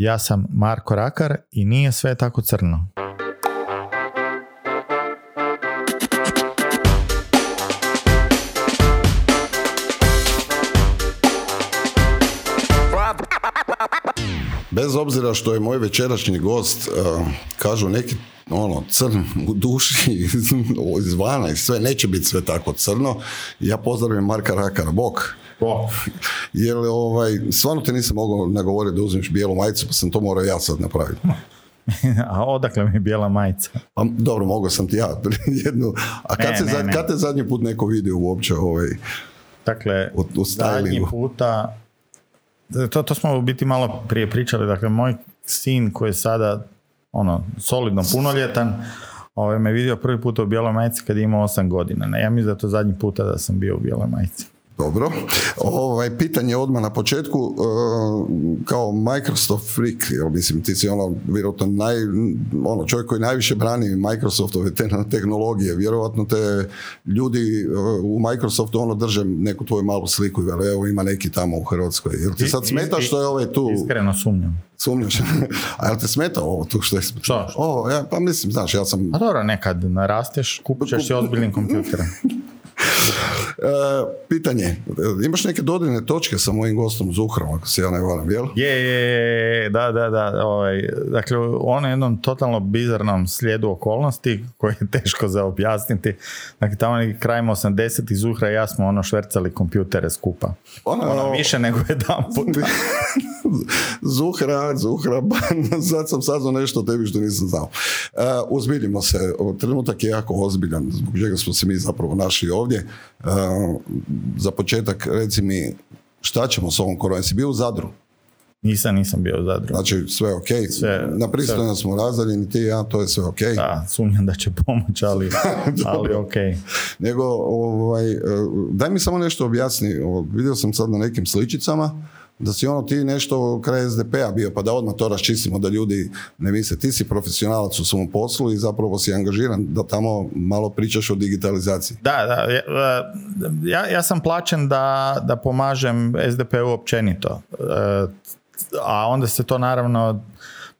Ja sam Marko Rakar i nije sve tako crno. Bez obzira što je moj večerašnji gost, uh, kažu neki ono, crn u duši izvana i sve, neće biti sve tako crno. Ja pozdravim Marka Rakara, bok. Bok. Jer ovaj, stvarno te nisam mogao nagovoriti da uzmeš bijelu majicu, pa sam to morao ja sad napraviti. A odakle mi je bijela majica? Pa, dobro, mogao sam ti ja jednu. A kad, Ne, se, ne, zad- ne. kad te zadnji put neko vidio uopće ovaj, Dakle, u, u zadnji puta, to, to smo u biti malo prije pričali, dakle moj sin koji je sada ono, solidno punoljetan, ovaj, me vidio prvi put u bijeloj majici kad je imao 8 godina. Ja mislim da je to zadnji puta da sam bio u bijeloj majici. Dobro. Ovaj, pitanje odmah na početku, uh, kao Microsoft freak, jer mislim ti si ono, vjerojatno naj, ono, čovjek koji najviše brani Microsoftove te, tehnologije, vjerojatno te ljudi uh, u Microsoftu ono drže neku tvoju malu sliku i vele, evo ima neki tamo u Hrvatskoj. Jel ti sad smeta što je ovaj tu, Iskreno sumnjam. sumnjaš? A jel te smeta ovo tu što je? Što? Ovo, ja, pa mislim, znaš, ja sam A dobro, nekad narasteš, kupit ćeš si ozbiljnim kompjuterom. E, pitanje, imaš neke dodirne točke sa mojim gostom Zuhrom, ako se ja ne varam, jel? Je, je, je, da, da, da. Ovaj, dakle, u onom jednom totalno bizarnom slijedu okolnosti koji je teško za objasniti. Dakle, tamo neki krajem 80 Zuhra i ja smo ono švercali kompjutere skupa. Ono, Ono, više nego jedan put. Zuhra, Zuhra, sad sam saznao nešto o tebi što nisam znao. E, uzbiljimo se, trenutak je jako ozbiljan, zbog čega smo se mi zapravo našli ovdje. E, za početak, reci mi, šta ćemo s ovom koronom? Si bio u Zadru? Nisam, nisam bio u Zadru. Znači, sve ok. Sve- Na pristojno smo razdaljeni, ti i ja, to je sve ok. Da, sumnjam da će pomoći, ali, ali ok. Nego, ovaj, e, daj mi samo nešto objasni. Vidio sam sad na nekim sličicama da si ono ti nešto kraj SDP-a bio, pa da odmah to raščistimo da ljudi ne misle. Ti si profesionalac u svom poslu i zapravo si angažiran da tamo malo pričaš o digitalizaciji. Da, da, ja- ja, sam plaćen da, da pomažem SDP-u općenito. E, A onda se to naravno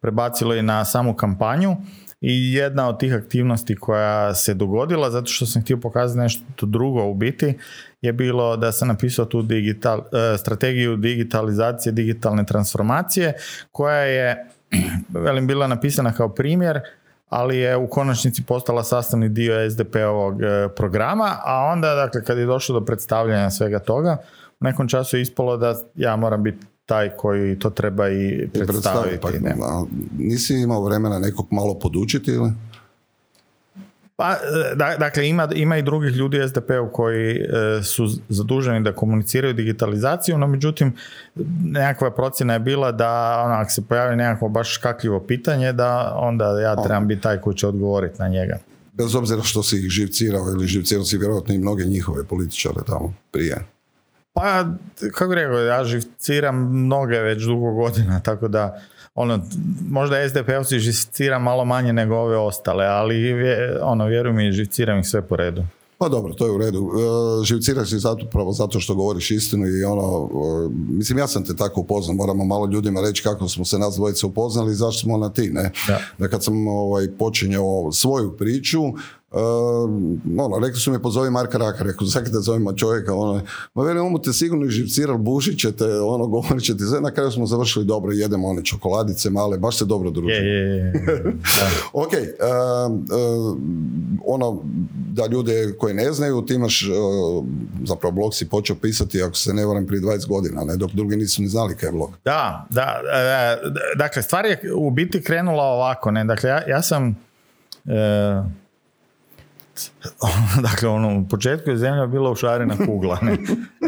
prebacilo i na samu kampanju i jedna od tih aktivnosti koja se dogodila, zato što sam htio pokazati nešto drugo u biti, je bilo da sam napisao tu digital, e, strategiju digitalizacije, digitalne transformacije, koja je, velim, bila napisana kao primjer, ali je u konačnici postala sastavni dio SDP-ovog e, programa, a onda, dakle, kad je došlo do predstavljanja svega toga, u nekom času je ispalo da ja moram biti taj koji to treba i predstaviti. Pa, ne. a, nisi imao vremena nekog malo podučiti ili? Pa, e, da- dakle, ima, ima i drugih ljudi u SDP-u koji e, su zaduženi da komuniciraju digitalizaciju, no međutim, nekakva procjena je bila da ono, ako se pojavi nekakvo baš kakljivo pitanje, da onda ja trebam biti taj koji će odgovoriti na njega. Bez obzira što si ih živcirao ili živcirao si vjerojatno i mnoge njihove političare tamo prije. Pa, kako rekao, ja živciram mnoge već dugo godina, tako da ono, možda SDP-ovci živcira malo manje nego ove ostale, ali ono, vjeruj mi, živciram ih sve po redu. Pa dobro, to je u redu. E, živciraš si zato, pravo zato što govoriš istinu i ono, e, mislim ja sam te tako upoznao, moramo malo ljudima reći kako smo se nas dvojice upoznali i zašto smo na ti, ne? Da. Da kad sam ovaj, počinjao svoju priču, e, ono, rekli su mi pozovi Marka Raka, rekao, zakaj da zovemo čovjeka, ono, ma veli, on mu te sigurno živcirali, bušit ćete, ono, govorit ćete, sve, na kraju smo završili dobro, jedemo one čokoladice male, baš se dobro družimo. Je, je, je. Ok, um, um, ono da ljude koji ne znaju, ti imaš, uh, zapravo blog si počeo pisati, ako se ne varam, prije 20 godina, ne, dok drugi nisu ni znali kaj je blog. Da, da, e, dakle, stvar je u biti krenula ovako, ne, dakle, ja, ja sam, e, dakle, ono, u početku je zemlja bila ušarena kugla, ne,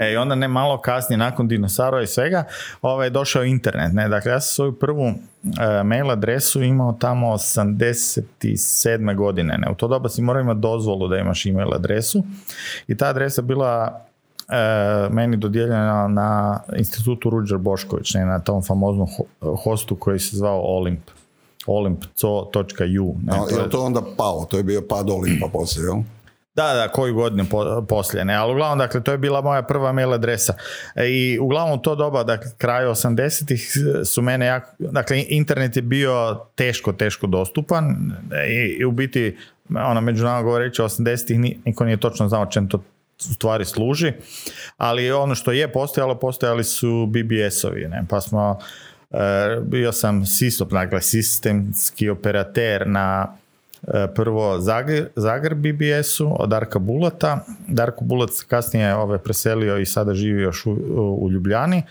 e, i onda ne malo kasnije, nakon dinosaura i svega, ovaj, došao internet, ne, dakle, ja sam svoju prvu e, mail adresu imao tamo 87. godine, ne, u to doba si morao imati dozvolu da imaš email adresu i ta adresa bila e, meni dodijeljena na institutu Ruđer Bošković, ne, na tom famoznom ho- hostu koji se zvao Olimp. olimp.co.u. Ne, to je to onda pao? To je bio pad Olimpa poslije, jel? Da, da, koju godinu po, poslije, ne, ali uglavnom, dakle, to je bila moja prva mail adresa. E, I uglavnom to doba, dakle, kraju 80-ih su mene jako, dakle, internet je bio teško, teško dostupan i, i u biti, ono, međunarodno govoreći, 80-ih niko nije točno znao čem to u stvari služi, ali ono što je postojalo, postojali su BBS-ovi, ne, pa smo, e, bio sam SISOP, dakle, sistemski operater na E, prvo Zagreb, BBS-u od Darka Bulata. Darko Bulac kasnije ove preselio i sada živi još u, u Ljubljani,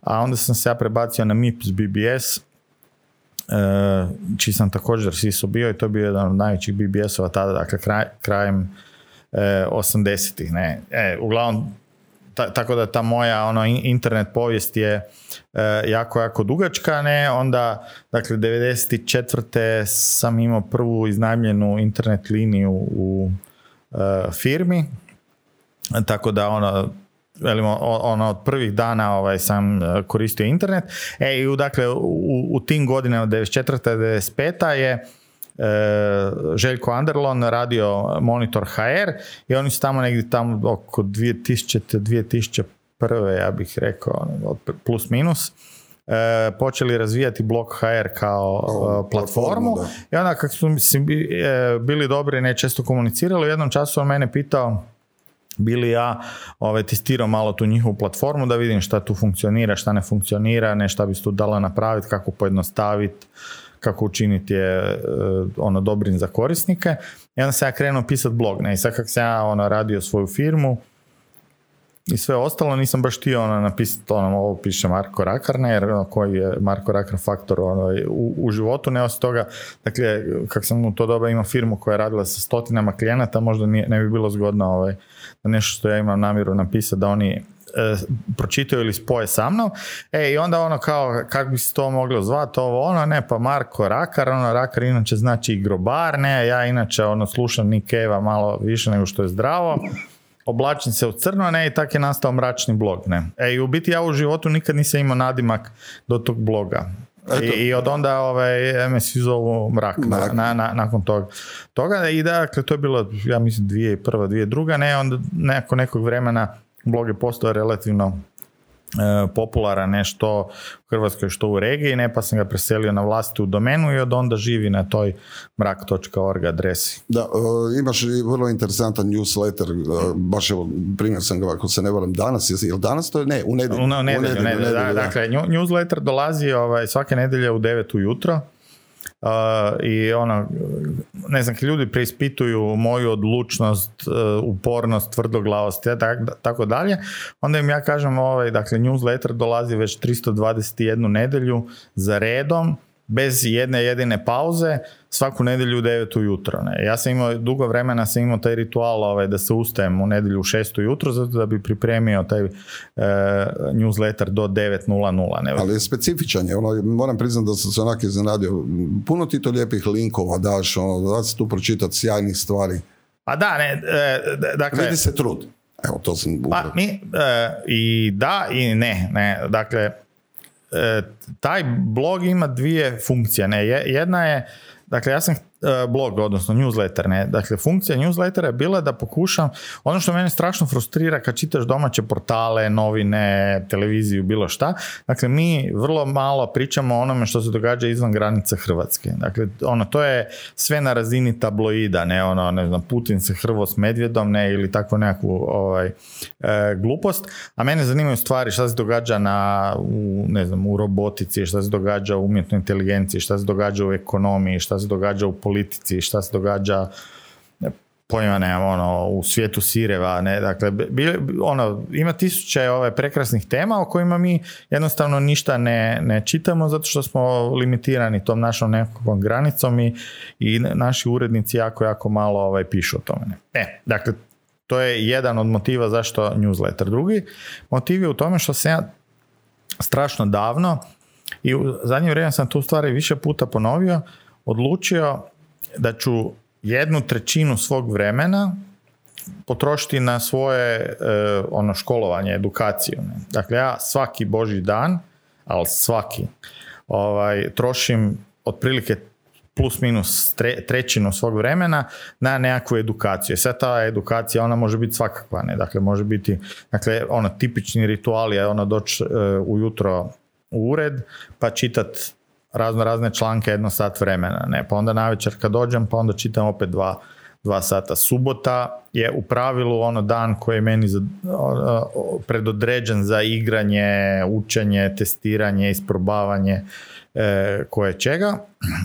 a onda sam se ja prebacio na MIPS BBS, e, čiji sam također SISO bio i to je bio jedan od najvećih BBS-ova tada, dakle kraj, krajem e, 80-ih. Ne. E, uglavnom tako da ta moja ono internet povijest je e, jako, jako dugačka, ne, onda dakle 94. sam imao prvu iznajmljenu internet liniju u e, firmi, tako da ono velimo, ono, od prvih dana ovaj, sam e, koristio internet. E, i dakle, u, u tim godinama od 94. 95. je Željko Anderlon radio Monitor HR i oni su tamo negdje tamo oko 2000. 2001. ja bih rekao ono, plus minus e, počeli razvijati blog HR kao e, platformu i onda kako su bili dobri ne često komunicirali u jednom času on mene pitao bili ja ovaj, testirao malo tu njihovu platformu da vidim šta tu funkcionira, šta ne funkcionira, ne šta bi se tu dalo napraviti, kako pojednostaviti kako učiniti je e, ono dobrim za korisnike. I onda sam ja krenuo pisati blog. Ne? I sad kako sam ja ono, radio svoju firmu i sve ostalo, nisam baš htio ono, napisati ono, ovo piše Marko Rakarne, jer ono, koji je Marko Rakar faktor ono, u, u životu, ne osim toga, dakle, kako sam u to doba imao firmu koja je radila sa stotinama klijenata, možda nije, ne bi bilo zgodno ovaj, da nešto što ja imam namjeru napisati, da oni pročitaju ili spoje sa mnom. E, i onda ono kao, kako bi se to moglo zvati, ovo ono, ne, pa Marko Rakar, ono, Rakar inače znači i grobar, ne, ja inače ono, slušam Nikeva malo više nego što je zdravo, oblačim se u crno, ne, i tak je nastao mračni blog, ne. E, i u biti ja u životu nikad nisam imao nadimak do tog bloga. I, I, od onda ovaj, me svi zovu mrak, Na, na, nakon toga. toga. I dakle, to je bilo, ja mislim, dvije prva, dvije druga, ne, onda neko, nekog vremena blog je postao relativno e, popularan nešto u Hrvatskoj što u regiji, ne pa sam ga preselio na u domenu i od onda živi na toj mrak.org adresi. Da, e, imaš i vrlo interesantan newsletter, uh, baš evo, primjer sam ga ako se ne varam danas, je danas to je? Ne, u nedjelju. U, dakle, newsletter dolazi ovaj, svake nedelje u 9 ujutro i ono, ne znam, ljudi preispituju moju odlučnost, uh, upornost, tvrdoglavost i tako dalje, onda im ja kažem, ovaj, dakle, newsletter dolazi već 321 nedjelju za redom, bez jedne jedine pauze, svaku nedjelju u 9 ujutro. Ne. Ja sam imao, dugo vremena sam imao taj ritual ovaj, da se ustajem u nedjelju u 6 ujutro, zato da bi pripremio taj e, newsletter do 9.00. Ne. Ali je specifičan je, ono, moram priznati da sam se onak iznenadio. Puno ti to lijepih linkova daš, ono, da se tu pročitati sjajnih stvari. Pa da, ne, e, dakle... Vidi se trud. Evo, to sam... Pa, mi, e, I da i ne, ne. Dakle, taj blog ima dvije funkcije. Ne? Jedna je, dakle ja sam E, blog, odnosno newsletter. Ne? Dakle, funkcija newslettera je bila da pokušam, ono što mene strašno frustrira kad čitaš domaće portale, novine, televiziju, bilo šta, dakle, mi vrlo malo pričamo o onome što se događa izvan granica Hrvatske. Dakle, ono, to je sve na razini tabloida, ne, ono, ne znam, Putin se hrvo s medvjedom, ne, ili takvu nekakvu ovaj, e, glupost, a mene zanimaju stvari šta se događa na, u, ne znam, u robotici, šta se događa u umjetnoj inteligenciji, šta se događa u ekonomiji, šta se događa u politici, šta se događa pojma nemam, ono, u svijetu sireva, ne, dakle, ono, ima tisuće ove prekrasnih tema o kojima mi jednostavno ništa ne, ne čitamo zato što smo limitirani tom našom nekakvom granicom i, i naši urednici jako, jako malo ovaj, pišu o tome. Ne. E, dakle, to je jedan od motiva zašto newsletter. Drugi motiv je u tome što sam ja strašno davno i u zadnje vrijeme sam tu stvari više puta ponovio, odlučio da ću jednu trećinu svog vremena potrošiti na svoje e, ono školovanje, edukaciju. Dakle, ja svaki boži dan, ali svaki, ovaj, trošim otprilike plus minus trećinu svog vremena na nekakvu edukaciju. Sve ta edukacija, ona može biti svakakva, ne? Dakle, može biti, dakle, ono, tipični ritual je ono doći uh, ujutro u ured, pa čitat razno razne članke jedno sat vremena, ne? Pa onda navečer kad dođem, pa onda čitam opet dva, dva sata. Subota je u pravilu ono dan koji je meni za, predodređen za igranje, učenje, testiranje, isprobavanje e, koje čega.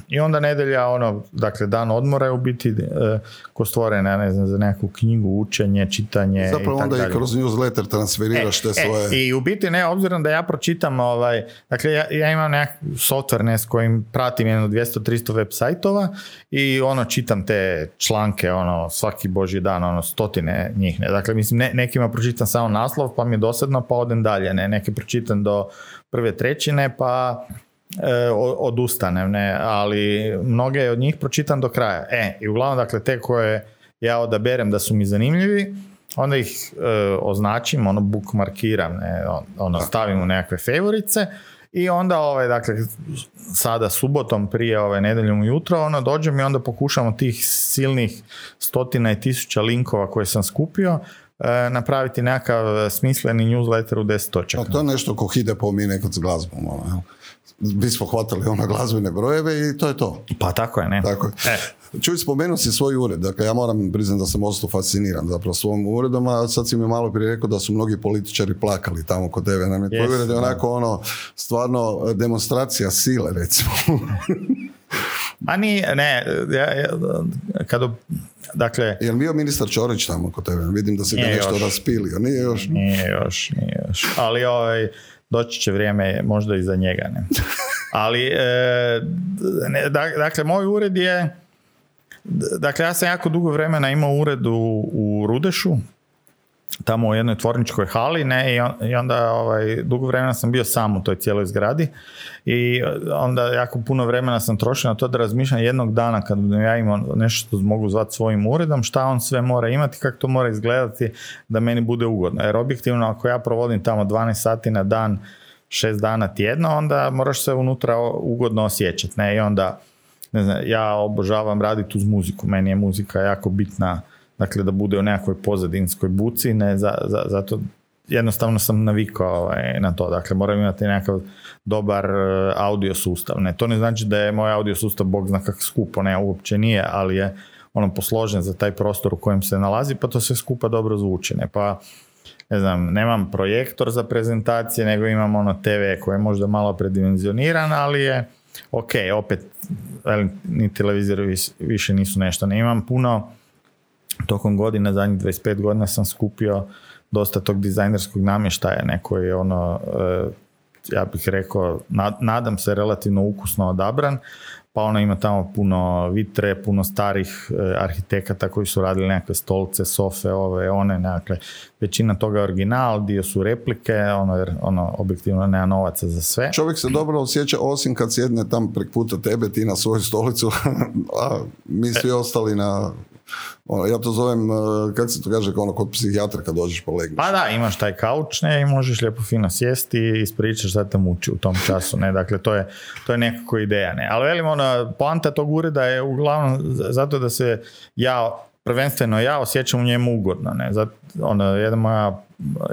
I onda nedelja, ono, dakle, dan odmora je u biti e, ko stvorena, ne znam, za neku knjigu, učenje, čitanje Zapravo i onda i kroz newsletter transferiraš te e, svoje... I u biti ne, obzirom da ja pročitam, ovaj, dakle, ja, ja imam nekak software ne, s kojim pratim jedno 200-300 web sajtova i ono, čitam te članke, ono, svaki boži dan, ono, stotine njih, ne. Dakle, mislim, ne, nekima pročitam samo naslov, pa mi je dosadno, pa odem dalje, ne. Neke pročitam do prve trećine, pa e, odustanem, ne, ali mnoge od njih pročitam do kraja. E, i uglavnom, dakle, te koje ja odaberem da su mi zanimljivi, onda ih e, označim, ono bookmarkiram, ne, ono stavim u nekakve favorice i onda, ovaj, dakle, sada subotom prije ove nedeljom ujutro, ono, dođem i onda pokušam od tih silnih stotina i tisuća linkova koje sam skupio, e, napraviti nekakav smisleni newsletter u deset točaka. to je nešto ko hide po mi nekad s glazbom, ono, mi smo hvatali ono glazbene brojeve i to je to. Pa tako je, ne? Tako je. E. Čuj, spomenuo si svoj ured, dakle ja moram priznati da sam ostao fasciniran zapravo svom uredom, a sad si mi malo prije rekao da su mnogi političari plakali tamo kod tebe. Nam je tvoj ured je onako ono, stvarno demonstracija sile recimo. A ni, ne, ja, ja, kad, dakle... Jel bio ministar Čorić tamo kod tebe? Vidim da si ga nešto još. raspilio, nije još? Nije još, nije još. Ali ovaj, doći će vrijeme možda i za njega. Ne? Ali, e, ne, dakle, moj ured je, dakle, ja sam jako dugo vremena imao ured u, u Rudešu, tamo u jednoj tvorničkoj hali ne, i onda ovaj, dugo vremena sam bio sam u toj cijeloj zgradi i onda jako puno vremena sam trošio na to da razmišljam jednog dana kad ja imam nešto što mogu zvati svojim uredom, šta on sve mora imati, kako to mora izgledati da meni bude ugodno. Jer objektivno ako ja provodim tamo 12 sati na dan, 6 dana tjedno, onda moraš se unutra ugodno osjećati. Ne? I onda, ne znam, ja obožavam raditi uz muziku, meni je muzika jako bitna dakle da bude u nekakvoj pozadinskoj buci, ne, za, za, zato jednostavno sam navikao ovaj, na to, dakle moram imati nekakav dobar e, audio sustav, ne, to ne znači da je moj audio sustav bog zna kako skupo, ne, uopće nije, ali je ono posložen za taj prostor u kojem se nalazi, pa to sve skupa dobro zvuči, ne, pa ne znam, nemam projektor za prezentacije, nego imam ono TV koji je možda malo predimenzioniran, ali je ok, opet ni televizori više nisu nešto, ne imam puno tokom godina, zadnjih 25 godina sam skupio dosta tog dizajnerskog namještaja, neko je ono, e, ja bih rekao, nadam se relativno ukusno odabran, pa ono ima tamo puno vitre, puno starih e, arhitekata koji su radili nekakve stolce, sofe, ove, one, nekakve, većina toga je original, dio su replike, ono, jer ono, objektivno nema novaca za sve. Čovjek se dobro osjeća osim kad sjedne tam prek puta tebe, ti na svoju stolicu, a mi svi ostali na ono, ja to zovem, uh, kako se to kaže, ono kod psihijatra kad dođeš po legneš. Pa da, imaš taj kauč ne, i možeš lijepo fino sjesti i ispričaš šta te muči u tom času. Ne? Dakle, to je, to je nekako ideja. Ne? Ali velim, ono, poanta tog ureda je uglavnom zato da se ja, prvenstveno ja osjećam u njemu ugodno. Ne? Zato, ono, jedna moja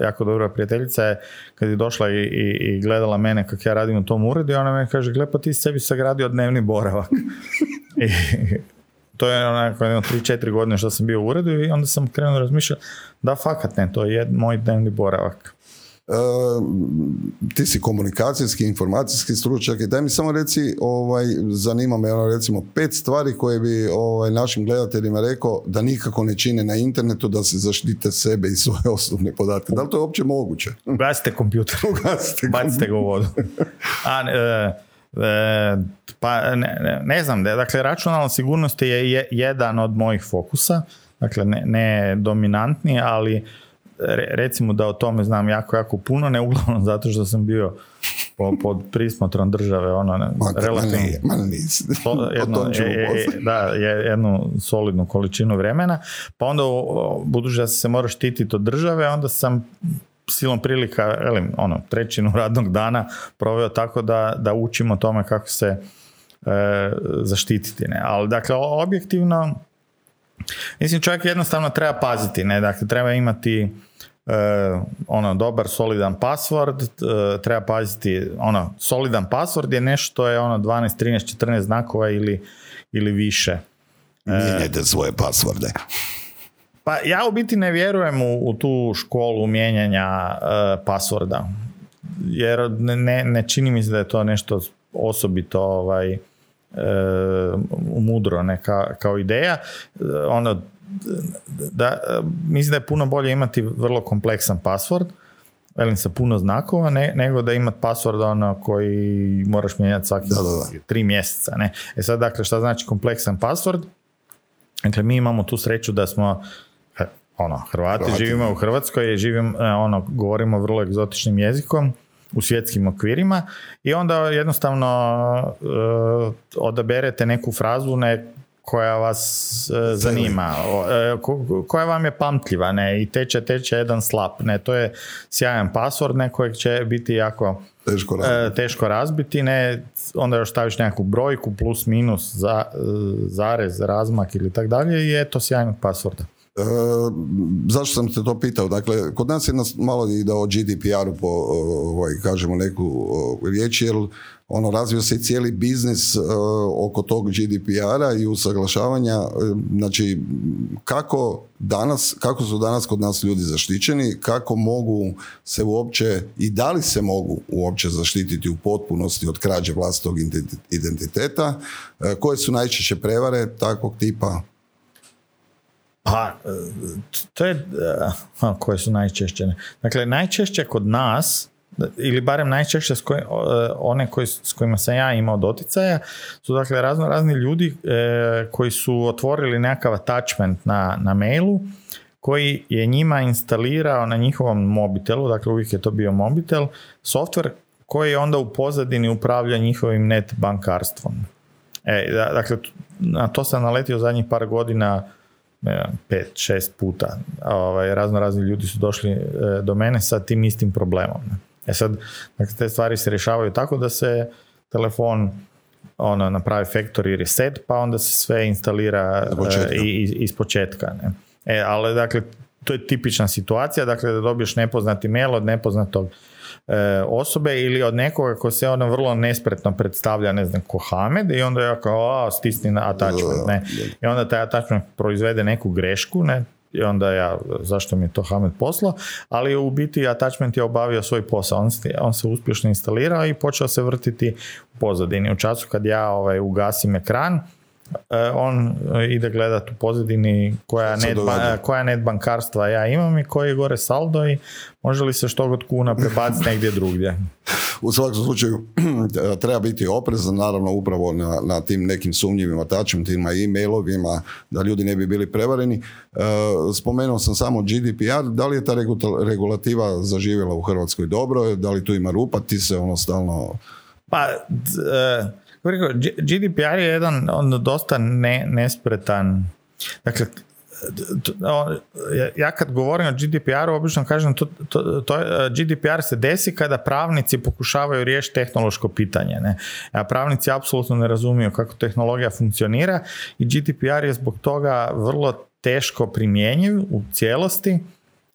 jako dobra prijateljica je kad je došla i, i, i gledala mene kako ja radim u tom uredu i ona me kaže, gle pa ti sebi sagradio dnevni boravak. to je onako jedno 3-4 godine što sam bio u uredu i onda sam krenuo razmišljati da fakat ne, to je moj dnevni boravak. E, ti si komunikacijski, informacijski stručnjak i daj mi samo reci, ovaj, zanima me ono, recimo pet stvari koje bi ovaj, našim gledateljima rekao da nikako ne čine na internetu da se zaštite sebe i svoje osobne podatke. Da li to je uopće moguće? Ugasite kompjuter. Ugasite Bacite ga u vodu. A, E, pa ne, ne, znam, dakle računalna sigurnost je jedan od mojih fokusa, dakle ne, ne dominantni, ali recimo da o tome znam jako, jako puno, ne uglavnom zato što sam bio pod prismotrom države, ono, ne, relativno, jednu, da, jednu solidnu količinu vremena, pa onda, budući da se mora štititi od države, onda sam silom prilika, elim, ono, trećinu radnog dana proveo tako da, da učimo tome kako se zaštititi. Ne? Ali dakle, objektivno, mislim čovjek jednostavno treba paziti, ne? Dakle, treba imati ono dobar solidan password, treba paziti ono solidan password je nešto je ono 12, 13, 14 znakova ili, ili više. Mijenjajte svoje pasvorde. Pa ja u biti ne vjerujem u, u tu školu mijenjanja uh, pasvorda. Jer ne, ne čini mi se da je to nešto osobito ovaj, uh, mudro neka, kao ideja. Uh, ono, da, mislim da je puno bolje imati vrlo kompleksan password, velim sa puno znakova, ne, nego da imati password ono koji moraš mijenjati svaki tri mjeseca. Ne? E sad, dakle, šta znači kompleksan password? Dakle, mi imamo tu sreću da smo ono, Hrvati, Hrvati. živimo u Hrvatskoj i živimo, e, ono, govorimo vrlo egzotičnim jezikom u svjetskim okvirima i onda jednostavno uh, odaberete neku frazu ne, koja vas uh, zanima, uh, koja vam je pamtljiva ne, i teče, teče jedan slap. Ne, to je sjajan password ne, kojeg će biti jako teško razbiti. teško razbiti ne, onda još staviš nekakvu brojku plus minus za, zarez, razmak ili tak dalje i eto sjajnog passworda. E, zašto sam te to pitao? Dakle, kod nas je nas malo i da o GDPR-u po, ovaj, kažemo neku riječ, jer ono razvio se cijeli biznis uh, oko tog GDPR-a i usaglašavanja, uh, znači kako danas, kako su danas kod nas ljudi zaštićeni, kako mogu se uopće i da li se mogu uopće zaštititi u potpunosti od krađe vlastitog identiteta, uh, koje su najčešće prevare takvog tipa pa, to je, koje su najčešće? Dakle, najčešće kod nas, ili barem najčešće s one koji, s kojima sam ja imao doticaja, su dakle razno razni ljudi e, koji su otvorili nekakav attachment na, na mailu, koji je njima instalirao na njihovom mobitelu, dakle uvijek je to bio mobitel, software koji je onda u pozadini upravlja njihovim net bankarstvom. E, dakle, na to sam naletio zadnjih par godina pet, šest puta. Ovaj, razno razni ljudi su došli e, do mene sa tim istim problemom. E sad, dakle, te stvari se rješavaju tako da se telefon ono, napravi factory reset, pa onda se sve instalira e, i, iz početka. Ne? E, ali, dakle, to je tipična situacija, dakle, da dobiješ nepoznati mail od nepoznatog osobe ili od nekoga ko se ono vrlo nespretno predstavlja, ne znam, ko Hamed i onda ja kao, a, stisni na attachment, ne. I onda taj attachment proizvede neku grešku, ne, i onda ja, zašto mi je to Hamed poslao, ali u biti attachment je obavio svoj posao, on se, on se uspješno instalirao i počeo se vrtiti u pozadini. U času kad ja ovaj, ugasim ekran, E, on e, ide gledati u pozadini koja net, koja net bankarstva ja imam i koji je gore saldo i može li se što god kuna prebaciti negdje drugdje. U svakom slučaju treba biti oprezan naravno upravo na, na tim nekim sumnjivim attachmentima i mailovima da ljudi ne bi bili prevareni. E, spomenuo sam samo GDPR, da li je ta regulativa zaživjela u Hrvatskoj dobro, da li tu ima rupa, ti se ono stalno... Pa, GDPR je jedan on dosta ne, nespretan, dakle, ja kad govorim o GDPR-u obično kažem to, to, to, GDPR se desi kada pravnici pokušavaju riješiti tehnološko pitanje. Ne? A pravnici apsolutno ne razumiju kako tehnologija funkcionira i GDPR je zbog toga vrlo teško primjenjiv u cijelosti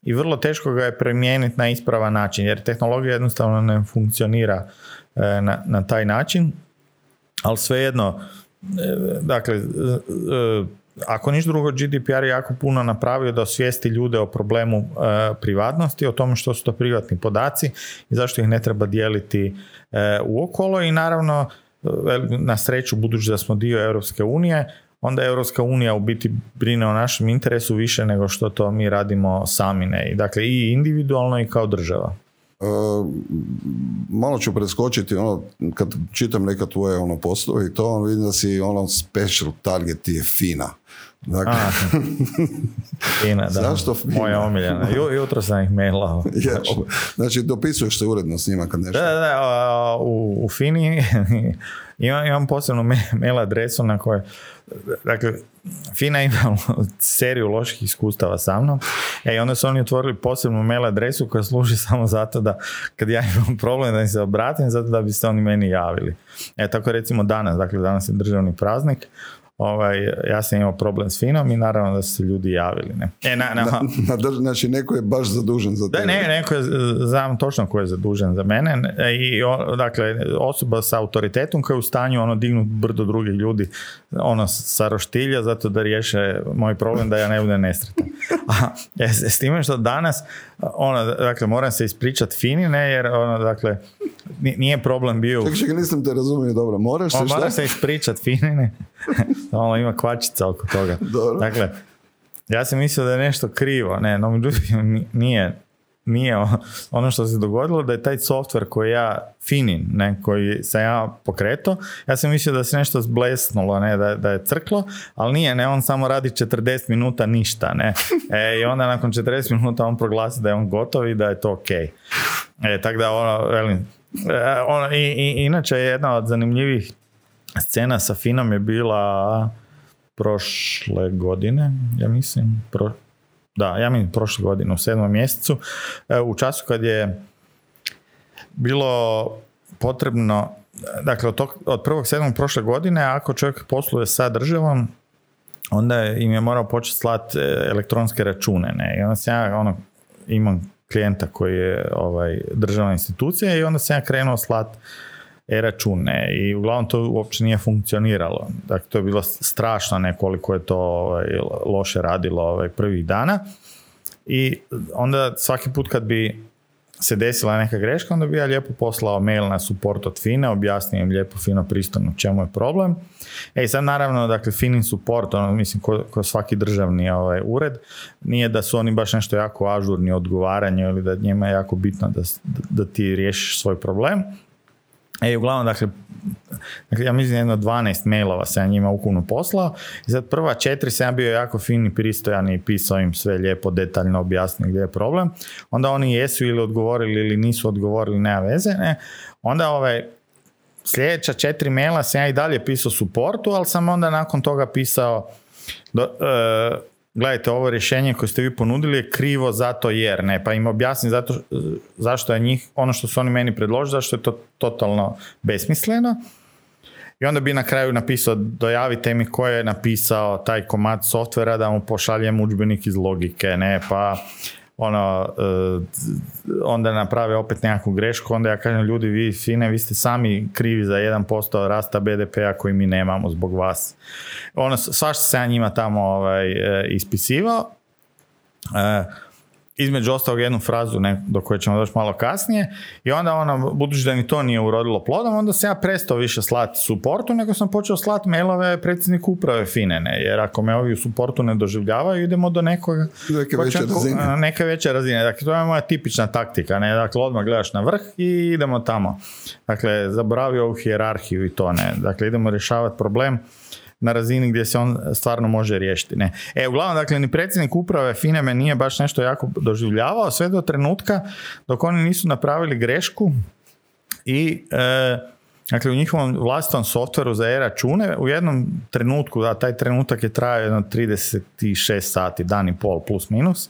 i vrlo teško ga je primijeniti na ispravan način jer tehnologija jednostavno ne funkcionira e, na, na taj način ali svejedno, e, dakle, e, e, ako niš drugo, GDPR je jako puno napravio da osvijesti ljude o problemu privatnosti, o tome što su to privatni podaci i zašto ih ne treba dijeliti uokolo i naravno na sreću budući da smo dio Europske unije, onda Europska unija u biti brine o našem interesu više nego što to mi radimo sami. Ne? Dakle, i individualno i kao država. Uh, malo ću preskočiti ono, kad čitam neka tvoje ono postove i to on vidim da si ono special target je FINA. Dakle, A, Fina, da. Zašto Fina? Moja omiljena. Ju, jutro sam ih mailao. je, znači, dopisuješ se uredno s njima kad nešto. Da, da, da, u, u Fini imam, imam posebnu ma- mail adresu na kojoj, dakle, Fina ima seriju loših iskustava sa mnom e, i onda su oni otvorili posebnu mail adresu koja služi samo zato da kad ja imam problem da im se obratim, zato da bi se oni meni javili. E, tako recimo danas, dakle danas je državni praznik, ovaj, ja sam imao problem s Finom i naravno da su se ljudi javili. Ne? E, na, na, Na drž- znači, neko je baš zadužen za da, tebe. ne, neko je, znam točno ko je zadužen za mene ne, i o- dakle osoba sa autoritetom koja je u stanju ono dignut brdo drugih ljudi ono sa roštilja zato da riješe moj problem da ja ne budem nesretan. A e, s, s time što danas ono, dakle moram se ispričat Fini ne jer ono, dakle ni- nije problem bio Čekaj, čekaj, nisam te razumio dobro. Moraš se on šta? mora se ispričat Finine. ono, ima kvačica oko toga. Dobro. Dakle, ja sam mislio da je nešto krivo. Ne, no međutim, ni- nije. Nije ono što se dogodilo da je taj softver koji ja Finin, ne, koji sam ja pokreto, ja sam mislio da se nešto zblesnulo, ne, da, da je crklo, ali nije, ne, on samo radi 40 minuta ništa, ne. E, I onda nakon 40 minuta on proglasi da je on gotov i da je to ok. E, tako da, ono, velim, e, ono, i, i, inače jedna od zanimljivih scena sa Finom je bila prošle godine, ja mislim, pro, da, ja mislim prošle godine u sedmom mjesecu, e, u času kad je bilo potrebno, dakle od, tog, od prvog sedmog prošle godine, ako čovjek posluje sa državom, onda im je morao početi slati elektronske račune, ne, i onda sam ja, ono, imam klijenta koji je ovaj, državna institucija i onda sam ja krenuo slati e-račune i uglavnom to uopće nije funkcioniralo. Dakle, to je bilo strašno nekoliko je to ovaj, loše radilo ovaj, prvih dana i onda svaki put kad bi se desila neka greška, onda bi ja lijepo poslao mail na support od Fine, objasnio im lijepo, fino, pristojno čemu je problem. E sad naravno, dakle, Finin support, ono, mislim, ko, svaki državni ovaj, ured, nije da su oni baš nešto jako ažurni u odgovaranju ili da njima je jako bitno da, da ti riješiš svoj problem. E, uglavnom, dakle, dakle, ja mislim jedno 12 mailova sam ja njima ukupno poslao i sad prva četiri sam ja bio jako fin i pristojan i pisao im sve lijepo, detaljno objasnio gdje je problem. Onda oni jesu ili odgovorili ili nisu odgovorili, nema veze, ne. Onda ovaj, sljedeća četiri maila sam ja i dalje pisao supportu, ali sam onda nakon toga pisao do, e, gledajte, ovo rješenje koje ste vi ponudili je krivo zato jer, ne, pa im objasnim zato, zašto je njih, ono što su oni meni predložili, zašto je to totalno besmisleno. I onda bi na kraju napisao, dojavite mi ko je napisao taj komad softvera da mu pošaljem udžbenik iz logike, ne, pa ono, e, onda naprave opet nekakvu grešku, onda ja kažem ljudi, vi fine, vi ste sami krivi za 1% rasta BDP-a koji mi nemamo zbog vas. Ono, svašta se ja njima tamo ovaj, e, ispisivao. Između ostalog jednu frazu ne, do koje ćemo doći malo kasnije i onda ono, budući da ni to nije urodilo plodom, onda sam ja prestao više slati suportu, nego sam počeo slati mailove predsjedniku uprave Finene, jer ako me ovi u suportu ne doživljavaju, idemo do nekoga Neke veće će- razine. neke veće razine. Dakle, to je moja tipična taktika. Ne? Dakle, odmah gledaš na vrh i idemo tamo. Dakle, zaboravi ovu hijerarhiju i to ne. Dakle, idemo rješavati problem na razini gdje se on stvarno može riješiti. Ne. E, uglavnom, dakle, ni predsjednik uprave FINE me nije baš nešto jako doživljavao sve do trenutka dok oni nisu napravili grešku i e, dakle u njihovom vlastitom softveru za e-račune u jednom trenutku, da taj trenutak je trajao jedno 36 sati, dan i pol plus minus,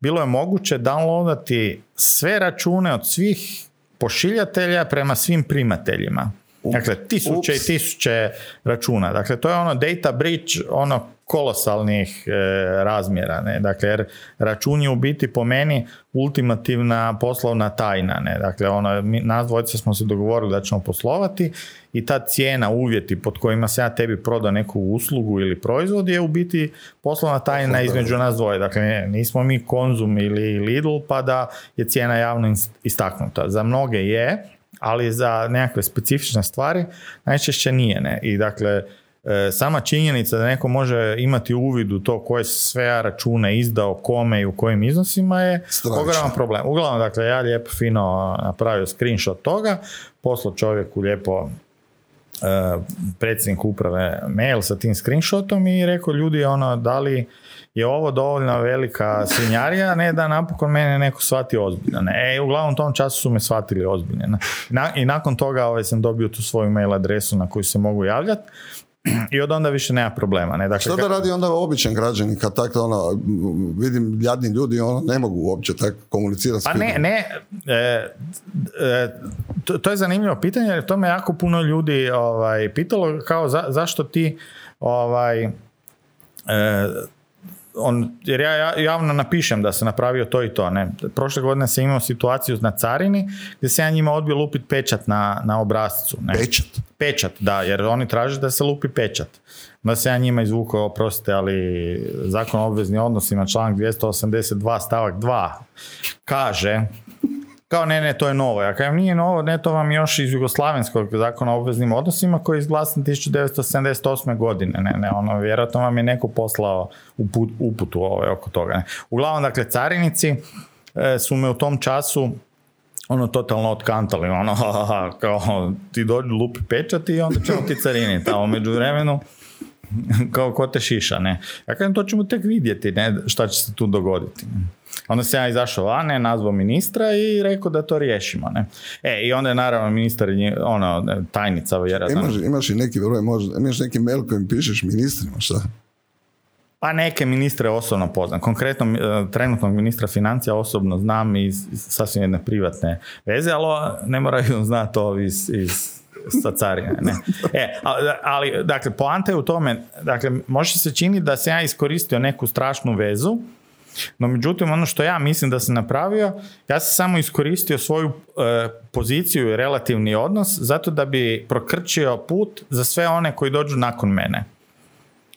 bilo je moguće downloadati sve račune od svih pošiljatelja prema svim primateljima. Dakle, tisuće i Ups. tisuće računa. Dakle, to je ono data breach, ono kolosalnih e, razmjera. Ne? Dakle, jer račun je u biti po meni ultimativna poslovna tajna. Ne? Dakle, ono, mi, nas dvojica smo se dogovorili da ćemo poslovati i ta cijena, uvjeti pod kojima se ja tebi prodao neku uslugu ili proizvod je u biti poslovna tajna između nas dvoje. Dakle, ne, nismo mi Konzum ili Lidl pa da je cijena javno istaknuta. Za mnoge je, ali za nekakve specifične stvari najčešće nije. Ne? I dakle, e, sama činjenica da neko može imati uvid u to koje se sve ja račune izdao, kome i u kojim iznosima je Stravično. ogroman problem. Uglavnom, dakle, ja lijepo fino napravio screenshot toga, poslao čovjeku lijepo predsjednik uprave mail sa tim screenshotom i rekao ljudi ono da li je ovo dovoljno velika svinjarija, ne da napokon mene neko shvati ozbiljno. Ne, e, uglavnom tom času su me shvatili ozbiljno. I nakon toga ovaj, sam dobio tu svoju mail adresu na koju se mogu javljati i od onda više nema problema. Ne? Dakle, Što da radi onda običan građanin kad tako ono, vidim jadni ljudi ono ne mogu uopće tako komunicirati Pa ne, ne, e, e, to, to, je zanimljivo pitanje jer to me jako puno ljudi ovaj, pitalo kao zašto ti ovaj, e, on, jer ja javno napišem da sam napravio to i to. Ne. Prošle godine sam imao situaciju na carini gdje se ja njima odbio lupiti pečat na, na obrazcu. Ne. Pečat? Pečat, da, jer oni traže da se lupi pečat. Da se ja njima izvukao, oprostite, ali zakon o obveznim odnosima, članak 282 stavak 2 kaže kao ne, ne, to je novo. Ja kažem, nije novo, ne, to vam još iz Jugoslavenskog zakona o obveznim odnosima koji je izglasan 1978. godine. Ne, ne, ono, vjerojatno vam je neko poslao uput, uputu ovaj, oko toga. Ne. Uglavnom, dakle, carinici e, su me u tom času ono totalno otkantali, ono, kao ti dođu lupi pečat i onda ćemo ti cariniti, a u međuvremenu kao ko te šiša, ne. Ja kažem, to ćemo tek vidjeti, ne, šta će se tu dogoditi. Onda se ja izašao vane, nazvao ministra i rekao da to riješimo. Ne? E, i onda je naravno ministar, ono, tajnica vjerojatno. Imaš, imaš i neki broj, možda, imaš neki mail kojim pišeš ministrima, šta? Pa neke ministre osobno poznam. Konkretno e, trenutnog ministra financija osobno znam iz, sasvim jedne privatne veze, ali ne moraju znati to iz, iz sa carine. Ne. E, ali, dakle, poanta je u tome, dakle, može se čini da se ja iskoristio neku strašnu vezu, no međutim, ono što ja mislim da sam napravio, ja sam samo iskoristio svoju e, poziciju i relativni odnos zato da bi prokrčio put za sve one koji dođu nakon mene.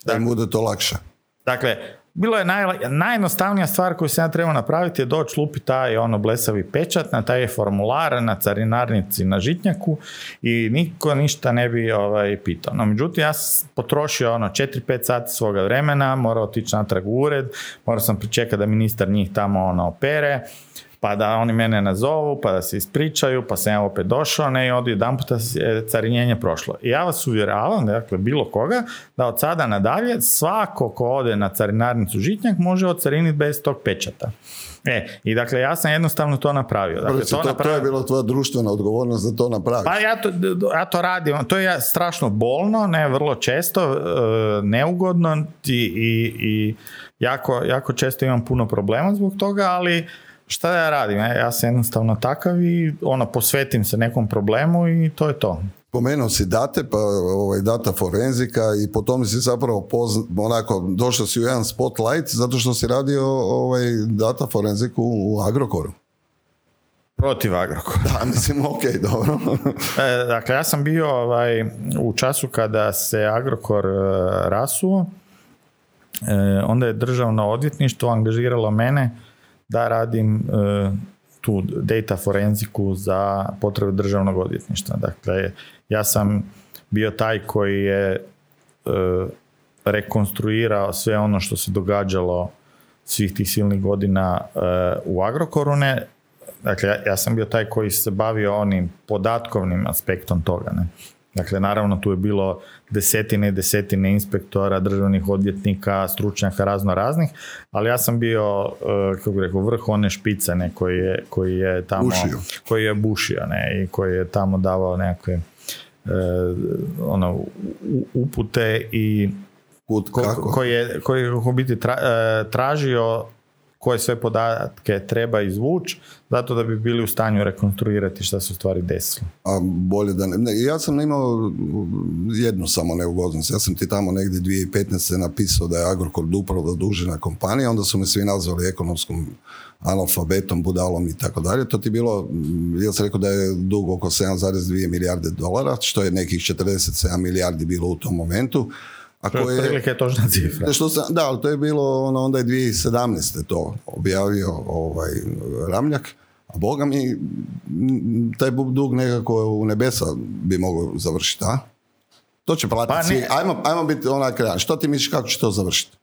Da im bude to lakše. Dakle, bilo je naj, najjednostavnija stvar koju sam ja trebao napraviti je doći lupi taj ono blesavi pečat na taj formular na carinarnici na žitnjaku i niko ništa ne bi ovaj, pitao. No, međutim, ja sam potrošio ono 4-5 sati svoga vremena, morao otići natrag u ured, morao sam pričekati da ministar njih tamo ono opere, pa da oni mene nazovu, pa da se ispričaju, pa sam ja opet došao, ne, i od jedan puta je carinjenje prošlo. I ja vas uvjeravam, dakle, bilo koga, da od sada nadalje svako ko ode na carinarnicu Žitnjak može ocariniti bez tog pečata. E, i dakle, ja sam jednostavno to napravio. Dakle, to, to, to, je bilo tvoja društvena odgovornost da to napraviš. Pa ja to, ja to radim, to je strašno bolno, ne, vrlo često, e, neugodno i, i, i jako, jako često imam puno problema zbog toga, ali šta ja radim? Ja sam jednostavno takav i ono, posvetim se nekom problemu i to je to. Pomenuo si date, pa ovaj, data forenzika i po tome si zapravo pozna, onako, došao si u jedan spotlight zato što si radio ovaj, data forenziku u Agrokoru. Protiv Agrokora. Da, mislim, ok, dobro. e, dakle, ja sam bio ovaj, u času kada se Agrokor e, rasuo, e, onda je državno odvjetništvo angažiralo mene da radim e, tu data forenziku za potrebe državnog odvjetništva. Dakle, ja sam bio taj koji je e, rekonstruirao sve ono što se događalo svih tih silnih godina e, u Agrokoru. Ne, dakle, ja, ja sam bio taj koji se bavio onim podatkovnim aspektom toga. Ne. Dakle, naravno tu je bilo desetine i desetine inspektora, državnih odvjetnika, stručnjaka razno raznih, ali ja sam bio, e, kako bih rekao, vrh one špice ne, koji, je, koji je tamo... Bušio. Koji je bušio ne, i koji je tamo davao nekakve e, ono, upute i kako? koji je, koji je u biti tra, e, tražio koje sve podatke treba izvući zato da bi bili u stanju rekonstruirati šta se u stvari desilo. A bolje da ne, Ja sam imao jednu samo neugodnost. Ja sam ti tamo negdje 2015. napisao da je Agrokor upravo zadužena kompanija, onda su me svi nazvali ekonomskom analfabetom, budalom i tako dalje. To ti bilo, ja sam rekao da je dug oko 7,2 milijarde dolara, što je nekih 47 milijardi bilo u tom momentu. Ako je, prilike točna cifra. Što sam, da, ali to je bilo, ono, onda je 2017. to objavio ovaj, Ramljak. A boga mi, taj dug nekako u nebesa bi mogao završiti, a? To će platiti pa svi. Ajmo, ajmo biti onak Što ti misliš kako će to završiti?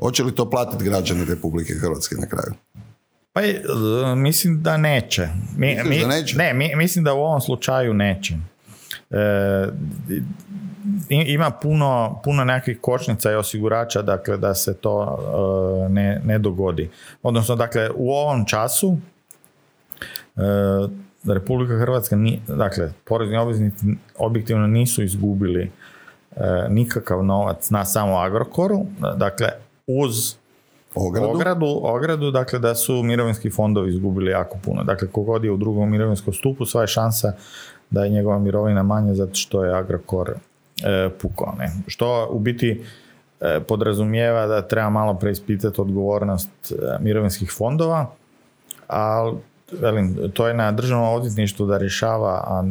Hoće li to platiti građani Republike Hrvatske na kraju? Pa mislim da neće. Mi, mi, da neće? Ne, mi, mislim da u ovom slučaju neće. e, ima puno, puno nekakvih kočnica i osigurača dakle, da se to e, ne, ne dogodi. Odnosno, dakle, u ovom času Republika Hrvatska, ni, dakle, porezni obveznici objektivno nisu izgubili nikakav novac na samo Agrokoru, dakle, uz Ogradu? Ogradu, ogradu, dakle da su mirovinski fondovi izgubili jako puno. Dakle, kogod je u drugom mirovinskom stupu, sva je šansa da je njegova mirovina manja zato što je Agrokor e, pukao. Ne? Što u biti e, podrazumijeva da treba malo preispitati odgovornost e, mirovinskih fondova, ali velim, to je na državnom odvjetništvu da rješava, a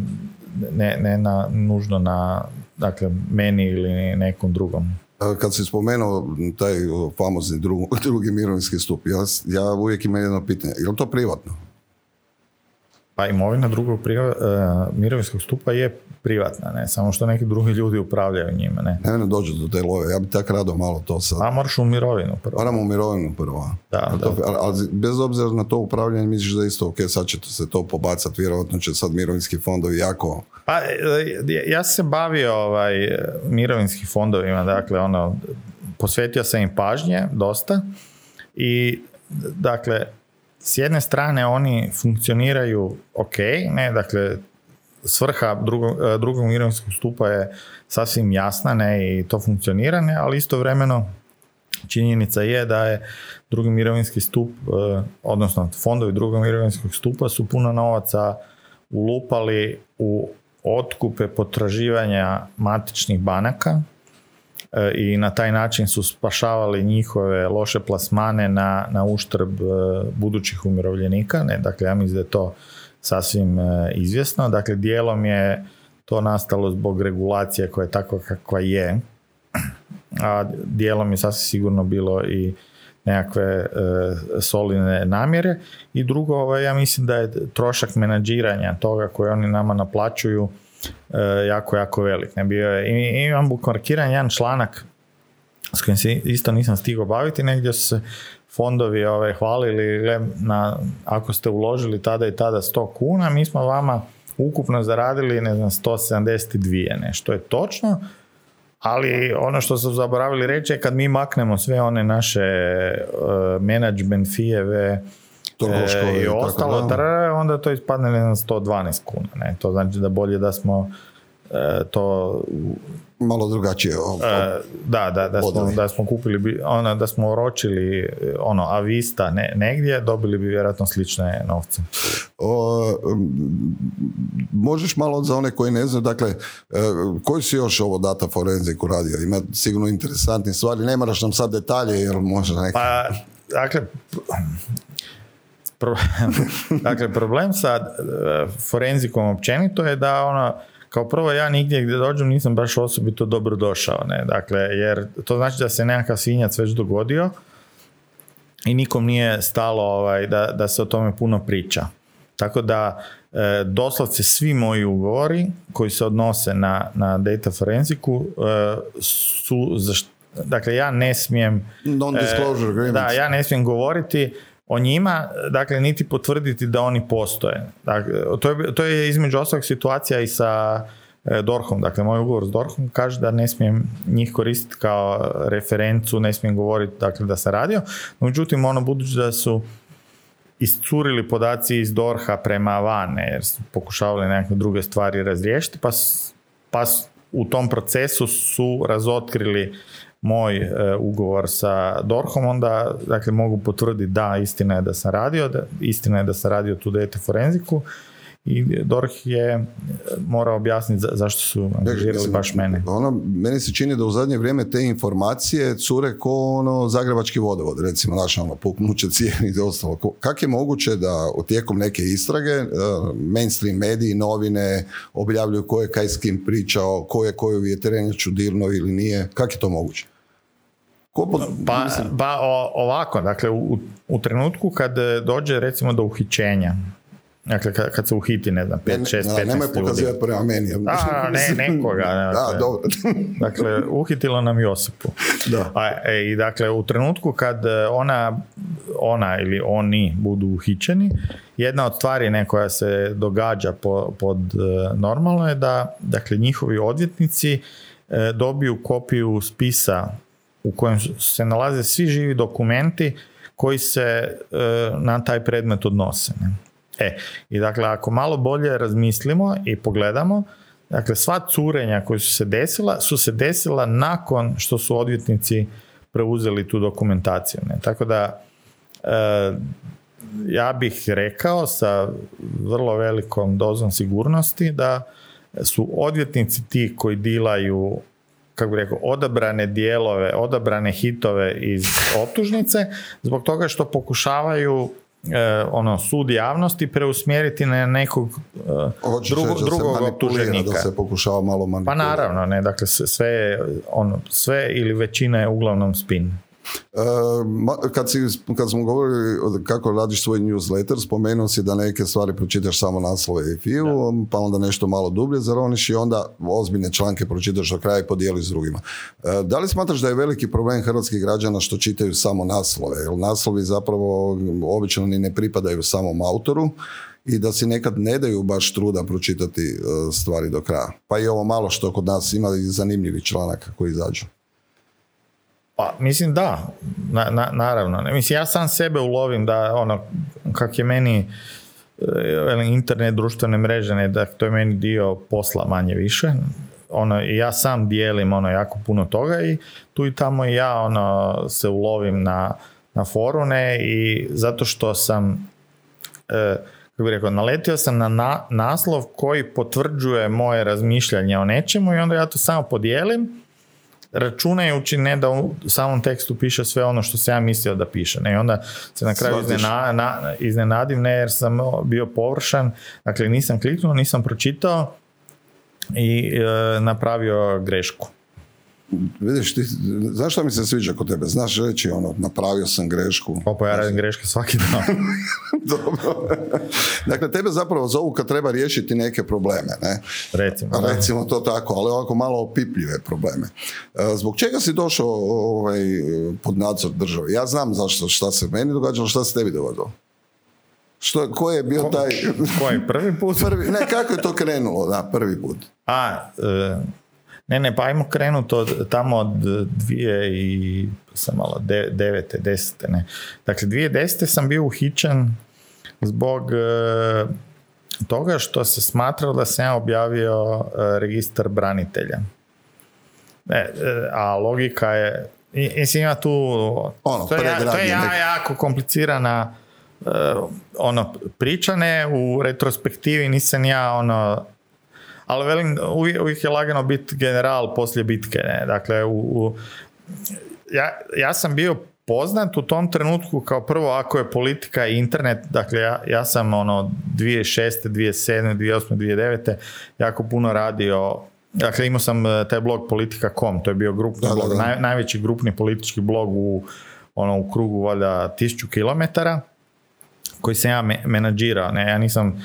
ne, ne na, nužno na dakle, meni ili nekom drugom. Kad si spomenuo taj famozni drugi, mirovinski stup, ja, ja uvijek imam jedno pitanje, je li to privatno? Pa imovina drugog uh, mirovinskog stupa je privatna, ne, samo što neki drugi ljudi upravljaju njime, ne. Ne, ne dođe do te love, ja bi tak rado malo to sad. A moraš u mirovinu prvo. Moram u mirovinu prvo. Da, da. ali bez obzira na to upravljanje, misliš da isto, ok, sad će se to pobacati, vjerojatno će sad mirovinski fondovi jako... Pa, e, ja sam se bavio ovaj, mirovinskim fondovima, dakle, ono, posvetio sam im pažnje, dosta, i dakle, s jedne strane oni funkcioniraju ok, ne, dakle, svrha drugog, e, drugog mirovinskog stupa je sasvim jasna ne, i to funkcionira, ne, ali istovremeno činjenica je da je drugi mirovinski stup, e, odnosno fondovi drugog mirovinskog stupa su puno novaca ulupali u otkupe potraživanja matičnih banaka i na taj način su spašavali njihove loše plasmane na, na uštrb budućih umirovljenika. Ne? Dakle, ja mislim da je to sasvim e, izvjesno. Dakle, dijelom je to nastalo zbog regulacije koja je takva kakva je, a dijelom je sasvim sigurno bilo i nekakve e, solidne namjere i drugo, ovaj, ja mislim da je trošak menadžiranja toga koje oni nama naplaćuju e, jako, jako velik. Ne bio je, imam bukmarkiran jedan članak s kojim se isto nisam stigao baviti, negdje su se fondovi ovaj, hvalili na, ako ste uložili tada i tada 100 kuna, mi smo vama ukupno zaradili ne znam 172 ne, što je točno, ali ono što su zaboravili reći je kad mi maknemo sve one naše uh, management fijeve e, i ostalo, onda to ispadne ne znam 112 kuna. Ne. To znači da bolje da smo e, to malo drugačije. E, da, da, da smo, da smo kupili, ono, da smo oročili ono, avista ne, negdje, dobili bi vjerojatno slične novce. O, možeš malo za one koji ne znaju, dakle, e, koji si još ovo data forenziku radio? Ima sigurno interesantne stvari, ne moraš nam sad detalje, jer može neka... Pa, dakle, dakle, problem sa e, forenzikom općenito je da ono, kao prvo ja nigdje gdje dođem nisam baš osobito dobro došao, ne? Dakle, jer to znači da se nekakav svinjac već dogodio i nikom nije stalo ovaj, da, da se o tome puno priča. Tako da e, doslovce svi moji ugovori koji se odnose na, na data forenziku e, su, dakle ja ne smijem e, da, ja ne smijem govoriti o njima, dakle, niti potvrditi da oni postoje. Dakle, to, je, to je između ostalog situacija i sa e, Dorhom. Dakle, moj ugovor s Dorhom kaže da ne smijem njih koristiti kao referencu, ne smijem govoriti dakle, da se radio. Međutim, ono, budući da su iscurili podaci iz Dorha prema van, jer su pokušavali neke druge stvari razriješiti, pa, pa u tom procesu su razotkrili moj e, ugovor sa Dorhom, onda dakle, mogu potvrditi da, istina je da sam radio, da, istina je da sam radio tu data forenziku i Dorh je morao objasniti zašto su angažirali baš mene. Ono, meni se čini da u zadnje vrijeme te informacije cure ko ono zagrebački vodovod, recimo naša ono puknuće cijeni i ostalo. Kako je moguće da tijekom neke istrage uh, mainstream mediji, novine objavljuju ko je kaj s kim pričao, ko je koju vjetrenjaču dirno ili nije? Kako je to moguće? pa, pa ovako, dakle u, u trenutku kad dođe recimo do uhićenja, Dakle, kad, kad se uhiti, ne znam, 5, 6, 15 ljudi. Nemoj pokazivati prema meni. A, ne, nekoga. Ne, dakle, da, dobro. dakle, uhitilo nam Josipu. Da. A, e, I dakle, u trenutku kad e, ona ona ili oni budu uhićeni. Jedna od stvari ne, koja se događa po, pod normalno je da dakle, njihovi odvjetnici dobiju kopiju spisa u kojem se nalaze svi živi dokumenti koji se na taj predmet odnose. Ne. E, i dakle, ako malo bolje razmislimo i pogledamo, dakle, sva curenja koja su se desila, su se desila nakon što su odvjetnici preuzeli tu dokumentaciju. Ne? Tako da, e, ja bih rekao sa vrlo velikom dozom sigurnosti da su odvjetnici ti koji dilaju kako bih rekao, odabrane dijelove, odabrane hitove iz optužnice, zbog toga što pokušavaju ono sud javnosti preusmjeriti na nekog e, drugo, drugog optuženika. Da se pokušava malo Pa naravno, ne, dakle sve, ono, sve ili većina je uglavnom spin. E, kad, si, kad smo govorili kako radiš svoj newsletter, spomenuo si da neke stvari pročitaš samo naslove i fiju, pa onda nešto malo dublje zaroniš i onda ozbiljne članke pročitaš do kraja i podijeliš s drugima. E, da li smatraš da je veliki problem hrvatskih građana što čitaju samo naslove? Jer naslovi zapravo obično ni ne pripadaju samom autoru i da si nekad ne daju baš truda pročitati e, stvari do kraja. Pa i ovo malo što kod nas ima i zanimljivih članaka koji izađu. Pa, mislim da, na, na, naravno. Mislim, ja sam sebe ulovim da ono, kak je meni e, internet, društvene mreže, ne, da to je meni dio posla manje više. Ono, ja sam dijelim ono jako puno toga i tu i tamo i ja ono se ulovim na, na forune i zato što sam e, kako bih rekao, naletio sam na, na naslov koji potvrđuje moje razmišljanje o nečemu i onda ja to samo podijelim računajući ne da u samom tekstu piše sve ono što se ja mislio da piše. Ne? I onda se na kraju iznena, na, iznenadim ne jer sam bio površan, dakle nisam kliknuo, nisam pročitao i e, napravio grešku. Vidiš, ti, znaš šta mi se sviđa kod tebe? Znaš reći ono, napravio sam grešku. Pa, ja radim greške svaki dan. Dobro. dakle, tebe zapravo zovu kad treba riješiti neke probleme, ne? Recimo. Recimo to tako, ali ovako malo opipljive probleme. E, zbog čega si došao ovaj, pod nadzor države? Ja znam zašto, šta se meni događalo, šta se tebi dogodilo. Što, ko je bio taj... Koji, prvi put? Prvi, ne, kako je to krenulo, da, prvi put. A, e, ne, ne, pa ajmo krenuti od, tamo od dvije i sam malo, de, devete, desete, ne. Dakle, dvije desete sam bio uhićen zbog e, toga što se smatralo da sam ja objavio e, registar branitelja. E, e, a logika je, mislim ima tu, ono, to, je, to je jako komplicirana ono, priča, ne, u retrospektivi nisam ja ono, ali velim, uvijek, je lagano biti general poslije bitke, ne? Dakle, u, ja, ja sam bio poznat u tom trenutku kao prvo ako je politika i internet, dakle ja, ja sam ono 2006. 2007. 2008. 2009. jako puno radio Dakle, imao sam e, taj blog politika.com, to je bio grupni blog, Naj, najveći grupni politički blog u, ono, u krugu valjda tisuću kilometara, koji sam ja menadžirao. Ne? Ja nisam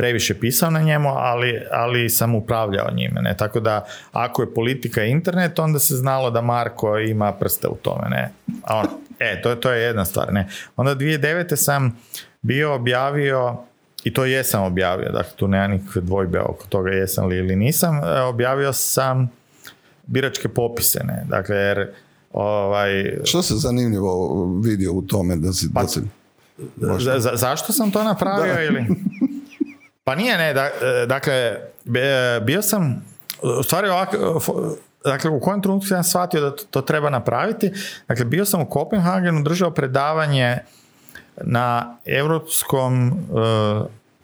previše pisao na njemu, ali, ali sam upravljao njime. Ne? Tako da, ako je politika internet, onda se znalo da Marko ima prste u tome. Ne? A on, e, to, to je jedna stvar. Ne? Onda 2009. sam bio objavio i to jesam objavio, dakle tu nema nikakve dvojbe oko toga jesam li ili nisam, e, objavio sam biračke popise, ne, dakle jer ovaj... Što se zanimljivo vidio u tome da si... Pa, da za, zašto sam to napravio ili... Pa nije, ne, da, e, dakle, bio sam, u stvari ovako, dakle, u kojem trenutku sam shvatio da to, treba napraviti, dakle, bio sam u Kopenhagenu, držao predavanje na europskom e,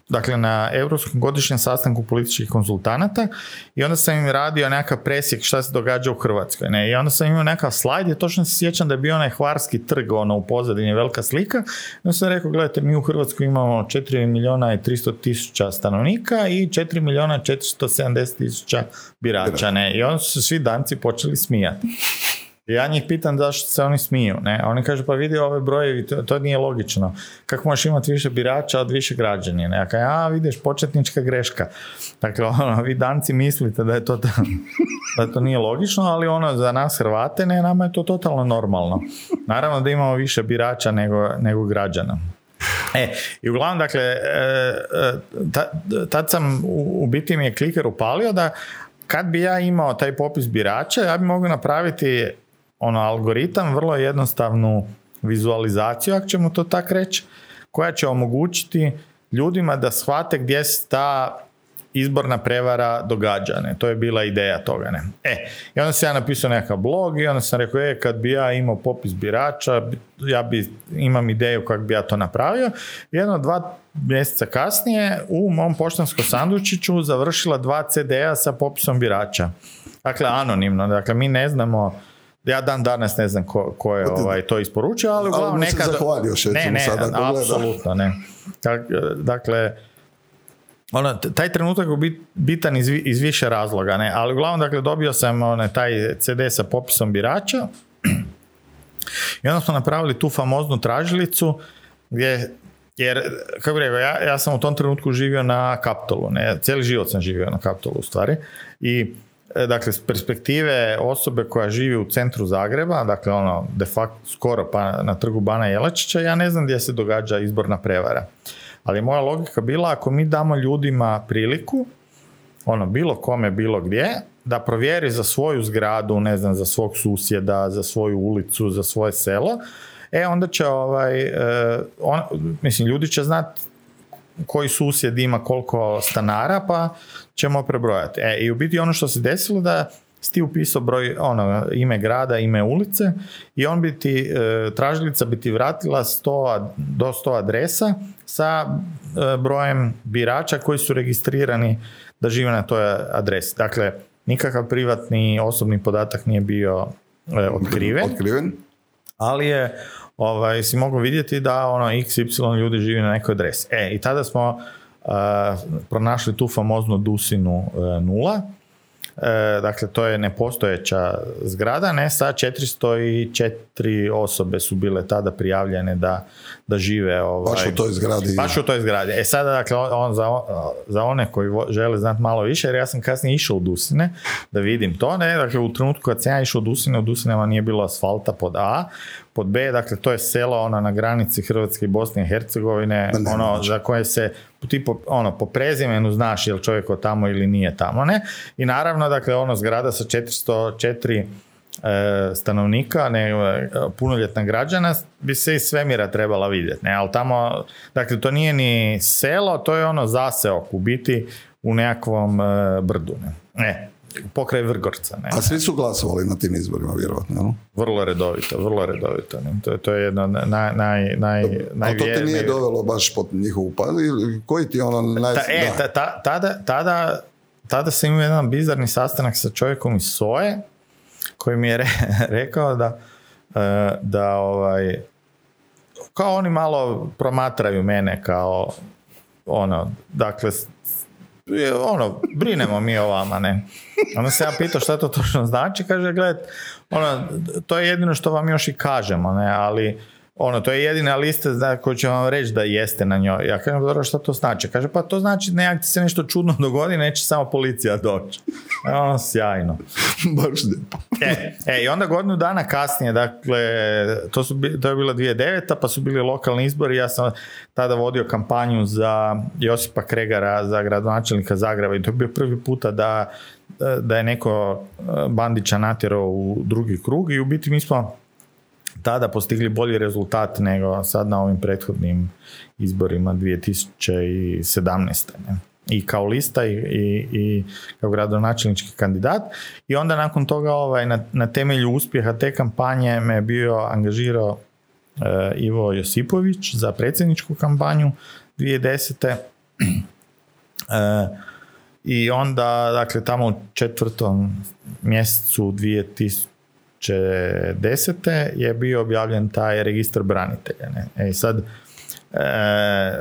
dakle na Europskom godišnjem sastanku političkih konzultanata i onda sam im radio nekakav presjek šta se događa u Hrvatskoj. Ne? I onda sam imao nekakav slajd i točno se sjećam da je bio onaj hvarski trg ono, u pozadini velika slika. I onda sam rekao, gledajte, mi u Hrvatskoj imamo 4 milijuna i 300 tisuća stanovnika i 4 milijuna 470 tisuća birača. Ne? I onda su se svi danci počeli smijati. Ja njih pitam zašto se oni smiju, ne? A oni kažu pa vidi ove brojevi, to, to nije logično. Kako možeš imati više birača od više građani? Ne? Ja kažem, a vidiš, početnička greška. Dakle, ono, vi danci mislite da je to, da to nije logično, ali ono, za nas Hrvate, ne, nama je to totalno normalno. Naravno da imamo više birača nego, nego građana. E, i uglavnom, dakle, e, e, tad sam, u biti mi je kliker upalio da kad bi ja imao taj popis birača, ja bi mogao napraviti ono algoritam, vrlo jednostavnu vizualizaciju, ako ćemo to tako reći, koja će omogućiti ljudima da shvate gdje se ta izborna prevara događa. Ne? To je bila ideja toga. Ne? E, i onda sam ja napisao nekakav blog i onda sam rekao, e, kad bi ja imao popis birača, ja bi, imam ideju kako bi ja to napravio. Jedno, dva mjeseca kasnije u mom poštanskom sandučiću završila dva CD-a sa popisom birača. Dakle, anonimno. Dakle, mi ne znamo ja dan danas ne znam ko, ko je ovaj, to isporučio, ali uglavnom nekad... ne, ne, apsolutno ne. Dakle, ono, taj trenutak je bitan iz, iz više razloga, ne? ali uglavnom dakle, dobio sam one, taj CD sa popisom birača i onda smo napravili tu famoznu tražilicu gdje jer, kako bih rekao, ja, ja sam u tom trenutku živio na Kaptolu, ne, cijeli život sam živio na Kaptolu u stvari i dakle, s perspektive osobe koja živi u centru Zagreba, dakle ono, de facto skoro pa na trgu Bana Jelačića, ja ne znam gdje se događa izborna prevara. Ali moja logika bila, ako mi damo ljudima priliku, ono, bilo kome, bilo gdje, da provjeri za svoju zgradu, ne znam, za svog susjeda, za svoju ulicu, za svoje selo, e, onda će, ovaj, e, on, mislim, ljudi će znati koji susjed ima koliko stanara, pa ćemo prebrojati. E, i u biti ono što se desilo da si ti upisao broj, ono, ime grada, ime ulice i on bi ti, e, tražilica bi ti vratila 100, do 100 adresa sa e, brojem birača koji su registrirani da žive na toj adresi. Dakle, nikakav privatni osobni podatak nije bio e, otkriven, otkriven, ali je ovaj, si mogao vidjeti da ono XY ljudi živi na nekoj adresi. E, i tada smo pronašli tu famoznu dusinu nula, E, dakle, to je nepostojeća zgrada, ne, sa 404 osobe su bile tada prijavljene da, da žive ovaj, baš u toj zgradi. Baš u toj zgradi. E sada, dakle, on, za, za one koji žele znati malo više, jer ja sam kasnije išao u Dusine da vidim to, ne, dakle, u trenutku kad sam ja išao u Dusine, u Dusinama nije bilo asfalta pod A, pod B, dakle to je selo ono na granici Hrvatske i Bosne i Hercegovine, ono za koje se tipo, ono, po prezimenu znaš je li čovjek od tamo ili nije tamo, ne? I naravno, dakle, ono zgrada sa 404 e, stanovnika, ne, e, punoljetna građana, bi se iz svemira trebala vidjeti, ne? Ali tamo, dakle, to nije ni selo, to je ono zaseok u biti u nekakvom e, brdu, ne? ne pokraj Vrgorca. Ne? A svi su glasovali na tim izborima, vjerojatno, Vrlo redovito, vrlo redovito. Ne? To, to je jedno naj, naj, naj, A to te nije dovelo baš pod njihovu pa Koji ti ono naj... Ta, e, ta, tada, tada, tada sam imao jedan bizarni sastanak sa čovjekom iz Soje, koji mi je rekao da, e, da ovaj, kao oni malo promatraju mene kao ono, dakle, ono, brinemo mi o vama, ne. Onda se ja pitao šta to točno znači, kaže, gled, ono, to je jedino što vam još i kažemo, ne, ali ono, to je jedina lista za koju će vam reći da jeste na njoj. Ja kažem, dobro, šta to znači? Kaže, pa to znači nekak ti se nešto čudno dogodi, neće samo policija doći. E, ono, sjajno. Baš e, e, i onda godinu dana kasnije, dakle, to, su, to je bila 2009. pa su bili lokalni izbori, ja sam tada vodio kampanju za Josipa Kregara, za gradonačelnika Zagreba i to je bio prvi puta da, da je neko Bandića natjerao u drugi krug i u biti mi smo tada postigli bolji rezultat nego sad na ovim prethodnim izborima 2017. Ne? I kao lista i, i, i kao gradonačelnički kandidat. I onda nakon toga ovaj, na, na temelju uspjeha te kampanje me bio angažirao eh, Ivo Josipović za predsjedničku kampanju 2010. E, I onda, dakle, tamo u četvrtom mjesecu 2000 2010. je bio objavljen taj registar branitelja. Ne? E sad, e,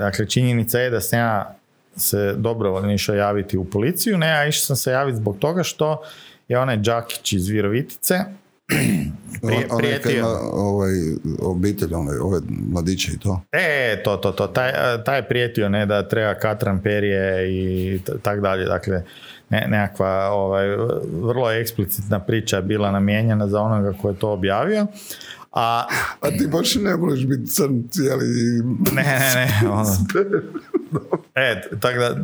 dakle, činjenica je da sam ja se dobrovoljno išao javiti u policiju, ne, a išao sam se javiti zbog toga što je onaj Đakić iz Virovitice, Prije- On- prijetio. ovaj, obitelj, onaj, ove mladiće i to. E, to, to, to, taj, taj je prijetio ne, da treba katran perje i t- tak dalje, dakle ne, nekakva ovaj, vrlo eksplicitna priča je bila namijenjena za onoga ko je to objavio, a A ti baš ne možeš biti crn cijeli... ne, ne, ne, ono, e, tako da,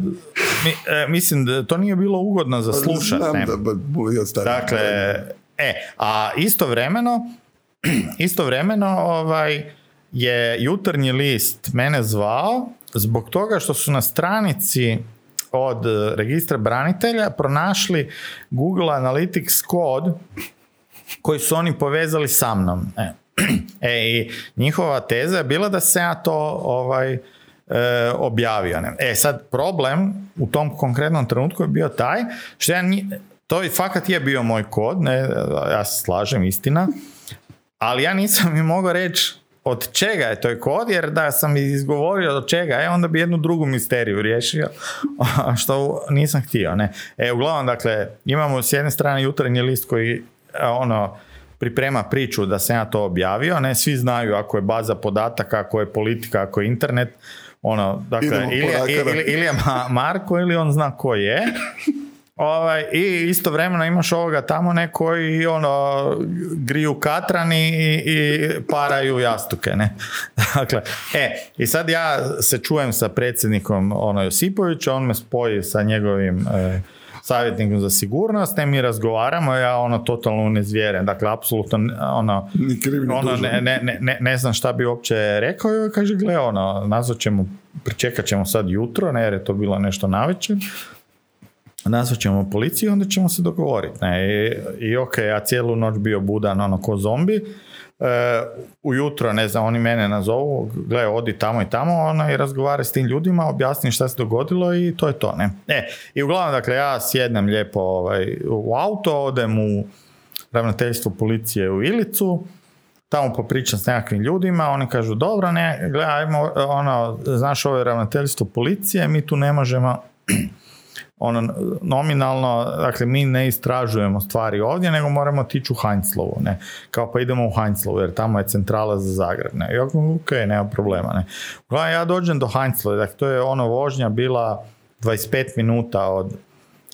mi, e, mislim da to nije bilo ugodno za slušat, Znam ne. da, ba, ja stari. Dakle, e, a istovremeno, istovremeno ovaj, je jutarnji list mene zvao zbog toga što su na stranici od eh, registra branitelja pronašli Google Analytics kod koji su oni povezali sa mnom. E, e i njihova teza je bila da se ja to ovaj, e, objavio. E sad problem u tom konkretnom trenutku je bio taj što ja ni, to i fakat je bio moj kod, ne, ja se slažem, istina, ali ja nisam mi mogao reći od čega je to kod, jer da sam izgovorio od čega je, onda bi jednu drugu misteriju riješio, što nisam htio. Ne. E, uglavnom, dakle, imamo s jedne strane jutarnji list koji ono, priprema priču da sam ja to objavio, ne, svi znaju ako je baza podataka, ako je politika, ako je internet, ono, dakle, ili, je Ma- Marko ili on zna ko je. Ovaj, I istovremeno imaš ovoga tamo ne koji ono, griju katrani i, i paraju jastuke. Ne? Dakle, e, i sad ja se čujem sa predsjednikom ono, Josipovića, on me spoji sa njegovim e, savjetnikom za sigurnost, ne mi razgovaramo, ja ono totalno unezvjeren, dakle, apsolutno ono, Ni ono, ne, ne, ne, ne, ne znam šta bi uopće rekao i kaže, gle, ono, nazvat ćemo, pričekat ćemo sad jutro, ne, jer je to bilo nešto navečer, nazvat ćemo policiju, onda ćemo se dogovoriti. Ne? I, I ok, ja cijelu noć bio budan, ono, ko zombi, E, ujutro, ne znam, oni mene nazovu, gle, odi tamo i tamo, ono, i razgovaraj s tim ljudima, objasni šta se dogodilo i to je to, ne. E, i uglavnom, dakle, ja sjednem lijepo ovaj, u auto, odem u ravnateljstvo policije u Ilicu, tamo popričam s nekakvim ljudima, oni kažu, dobro, ne, gle, ajmo, ono, znaš, ovo je ravnateljstvo policije, mi tu ne možemo ono nominalno, dakle mi ne istražujemo stvari ovdje, nego moramo tići u Heinzlovu, ne. Kao pa idemo u Heinzlovu, jer tamo je centrala za Zagreb, ne. Ja ok, nema problema, ne. Uglavnom, ja dođem do Heinzlova, dakle to je ono vožnja bila 25 minuta od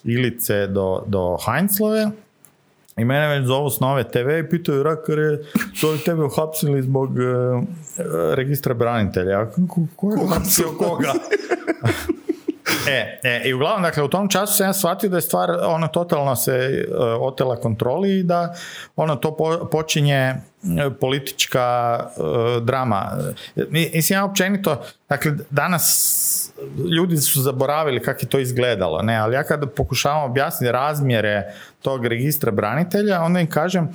Ilice do, do Heinzlove, i mene već zovu s nove TV i pitaju, Rakare, su li tebe uhapsili zbog e, e, registra branitelja? Ja, Ko, ko je uhapsio koga? E, e, i uglavnom, dakle, u tom času sam ja shvatio da je stvar, ono, totalno se e, otela kontroli i da, ono, to po- počinje e, politička e, drama. Mi- Mislim, ja općenito, dakle, danas ljudi su zaboravili kako je to izgledalo, ne, ali ja kada pokušavam objasniti razmjere tog registra branitelja, onda im kažem,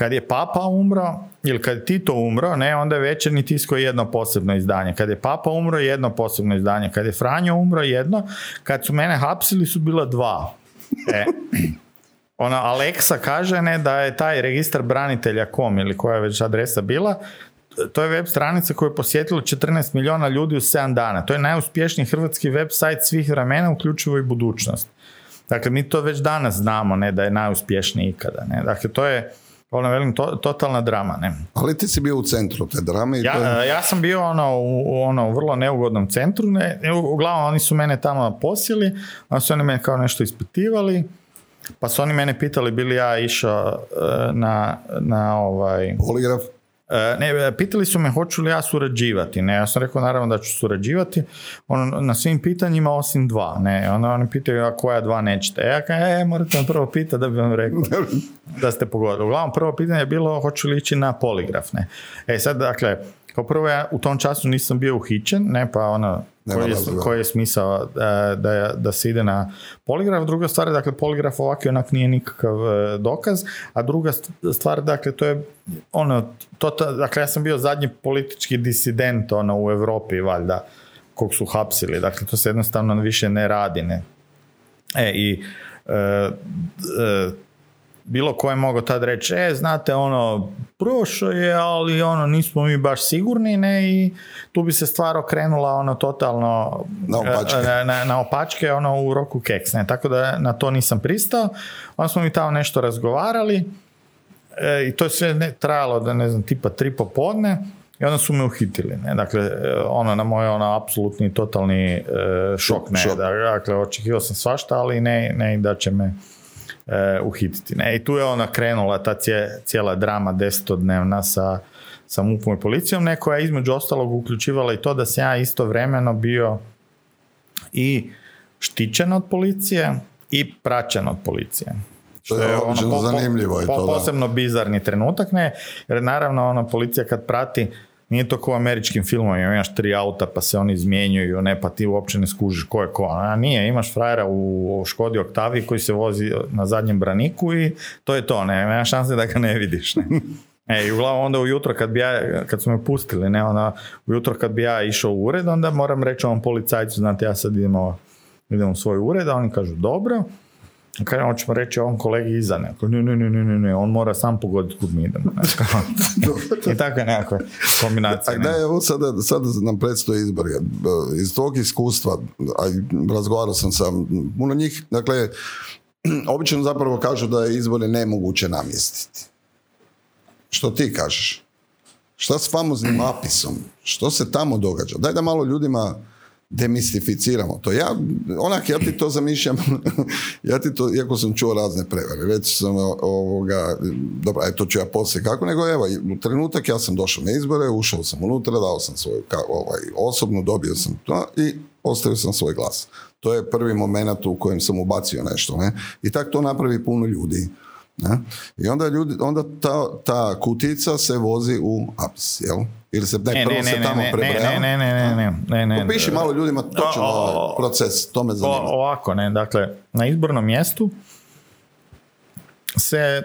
kad je Papa umro ili kad je Tito umro, ne, onda je večernji tisko jedno posebno izdanje. Kad je Papa umro, jedno posebno izdanje. Kad je Franjo umro, jedno. Kad su mene hapsili, su bila dva. E, ona Alexa kaže ne da je taj registar branitelja kom ili koja je već adresa bila, to je web stranica koju je posjetilo 14 milijuna ljudi u 7 dana. To je najuspješniji hrvatski web sajt svih vremena, uključivo i budućnost. Dakle, mi to već danas znamo, ne, da je najuspješniji ikada. Ne. Dakle, to je, ono, velim, to, totalna drama, ne. Ali ti si bio u centru te drame i to je... Ja, ja sam bio ono, u, ono, u vrlo neugodnom centru, ne, uglavnom oni su mene tamo posjeli, onda su oni mene kao nešto ispitivali, pa su oni mene pitali bili ja išao e, na, na ovaj... Poligraf? E, Ne, pitali su me hoću li ja surađivati. Ne, ja sam rekao naravno da ću surađivati. Ono, na svim pitanjima osim dva. Ne, onda oni pitaju a koja dva nećete. Ja kažem, e, morate me prvo pitati da bi vam rekao da ste pogodili. Uglavnom, prvo pitanje je bilo hoću li ići na poligraf. Ne. E sad, dakle, kao prvo ja u tom času nisam bio uhićen, ne, pa ono, koji je, koji je smisao da, da, da se ide na poligraf. Druga stvar je, dakle, poligraf ovako i onak nije nikakav e, dokaz, a druga st- stvar, dakle, to je ono, to, to- dakle, ja sam bio zadnji politički disident ono, u Europi, valjda, kog su hapsili, dakle, to se jednostavno više ne radi, ne. E, i e, e, bilo ko je mogao tad reći, e, znate, ono, prošao je, ali ono, nismo mi baš sigurni, ne, i tu bi se stvar okrenula, ono, totalno Na opačke. e, na, na, na opačke, ono, u roku keks, ne, tako da na to nisam pristao, onda smo mi tamo nešto razgovarali, E, I to je sve ne, trajalo da ne znam, tipa tri popodne i onda su me uhitili. Ne? Dakle, e, ono na moj ono apsolutni totalni e, šok. Ne? Šok. Dakle, očekivao sam svašta, ali ne, ne da će me e, uhititi. Ne? I tu je ona krenula ta cije- cijela drama desetodnevna sa, sa MUP-om i policijom, ne, koja je između ostalog uključivala i to da sam ja istovremeno bio i štićen od policije i praćen od policije. To je zanimljivo i po- to, da. Posebno bizarni trenutak, ne, jer naravno ono, policija kad prati, nije to kao u američkim filmovima, imaš tri auta pa se oni izmjenjuju, ne, pa ti uopće ne skužiš ko je ko. A nije, imaš frajera u Škodi Octaviji koji se vozi na zadnjem braniku i to je to, ne, nema šanse da ga ne vidiš. Ne. E, i uglavnom onda ujutro kad bi ja, kad su me pustili, ne, onda ujutro kad bi ja išao u ured, onda moram reći ovom policajcu, znate, ja sad idem, idem u svoj ured, a oni kažu, dobro, Kaj hoćemo reći ovom kolegi iza ne, Ako, ne, ne, ne, ne, ne, ne, on mora sam pogoditi kud mi idemo. I takve nekakve kombinacije. A ne. da, evo sada, sada nam predstoje izbori. Iz tog iskustva, a razgovarao sam sa puno njih, dakle, obično zapravo kažu da je izbore nemoguće namjestiti. Što ti kažeš? Šta s famoznim apisom? Što se tamo događa? Daj da malo ljudima demistificiramo to. Ja, onak, ja ti to zamišljam, ja ti to, iako sam čuo razne prevare, već sam ovoga, dobro, aj, to ću ja poslije kako, nego evo, u trenutak ja sam došao na izbore, ušao sam unutra, dao sam svoju ovaj, osobnu, dobio sam to i ostavio sam svoj glas. To je prvi moment u kojem sam ubacio nešto, ne? I tak to napravi puno ljudi. Ne? I onda, ljudi, onda ta, ta kutica se vozi u apis, jel? Ili se, ne, Ne, prvo ne, se ne, tamo ne, prebraja. ne, ne, ne, ne, ne, ne, ne. Opiši malo ljudima točno ovaj proces, to me zanima. O- ovako, ne, dakle, na izbornom mjestu se,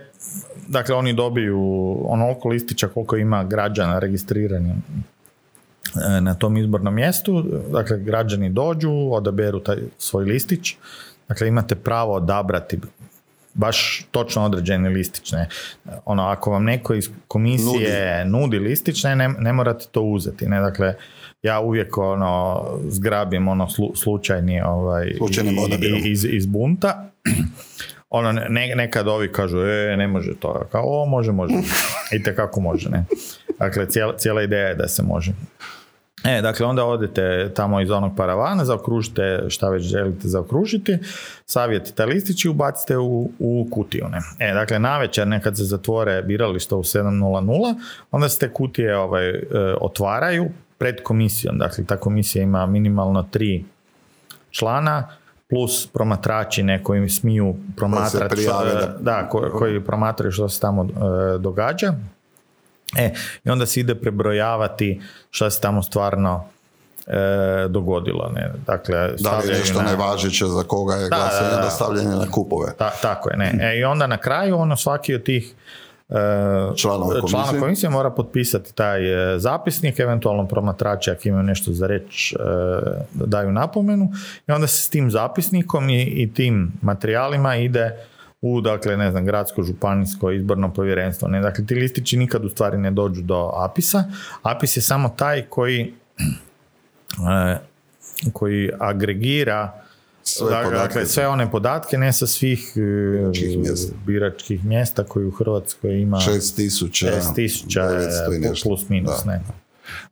dakle, oni dobiju onoliko listića koliko ima građana registriranih e, na tom izbornom mjestu, dakle, građani dođu, odaberu taj svoj listić, dakle, imate pravo odabrati baš točno određeni listić. Ne. Ono, ako vam neko iz komisije nudi, listić, ne, ne, ne morate to uzeti. Ne. Dakle, ja uvijek ono, zgrabim ono slu- slučajni ovaj, i- iz, iz bunta. Ono, ne, nekad ovi kažu, e, ne može to. Kao, o, može, može. I kako može, ne. Dakle, cijela, cijela ideja je da se može. E, dakle, onda odete tamo iz onog paravana, zaokružite šta već želite zaokružiti, savjetite listić i ubacite u, u kutiju. Ne? E, dakle, navečer nekad se zatvore birališta u 7.00, onda se te kutije ovaj, e, otvaraju pred komisijom. Dakle, ta komisija ima minimalno tri člana, plus promatrači ne koji smiju promatrati da- da, ko- koji promatraju što se tamo e, događa. E, i onda se ide prebrojavati šta se tamo stvarno e, dogodilo. Ne? Dakle, Da li je nešto na- nevažeće za koga je glasanje, da, da, da. stavljanje na kupove. Ta, tako je, ne. E, I onda na kraju ono svaki od tih e, Članova komisije. komisije mora potpisati taj e, zapisnik, eventualno promatrači ako imaju nešto za reći e, daju napomenu i onda se s tim zapisnikom i, i tim materijalima ide u, dakle, ne znam, gradsko, županijsko, izborno povjerenstvo. Ne? Dakle, ti listići nikad u stvari ne dođu do APIS-a. APIS je samo taj koji e, koji agregira Sve dakle, podatke. dakle, sve one podatke, ne sa svih e, Biračkih mjesta. biračkih mjesta koji u Hrvatskoj ima 6000 6000 900 i e, plus minus, Da. ne.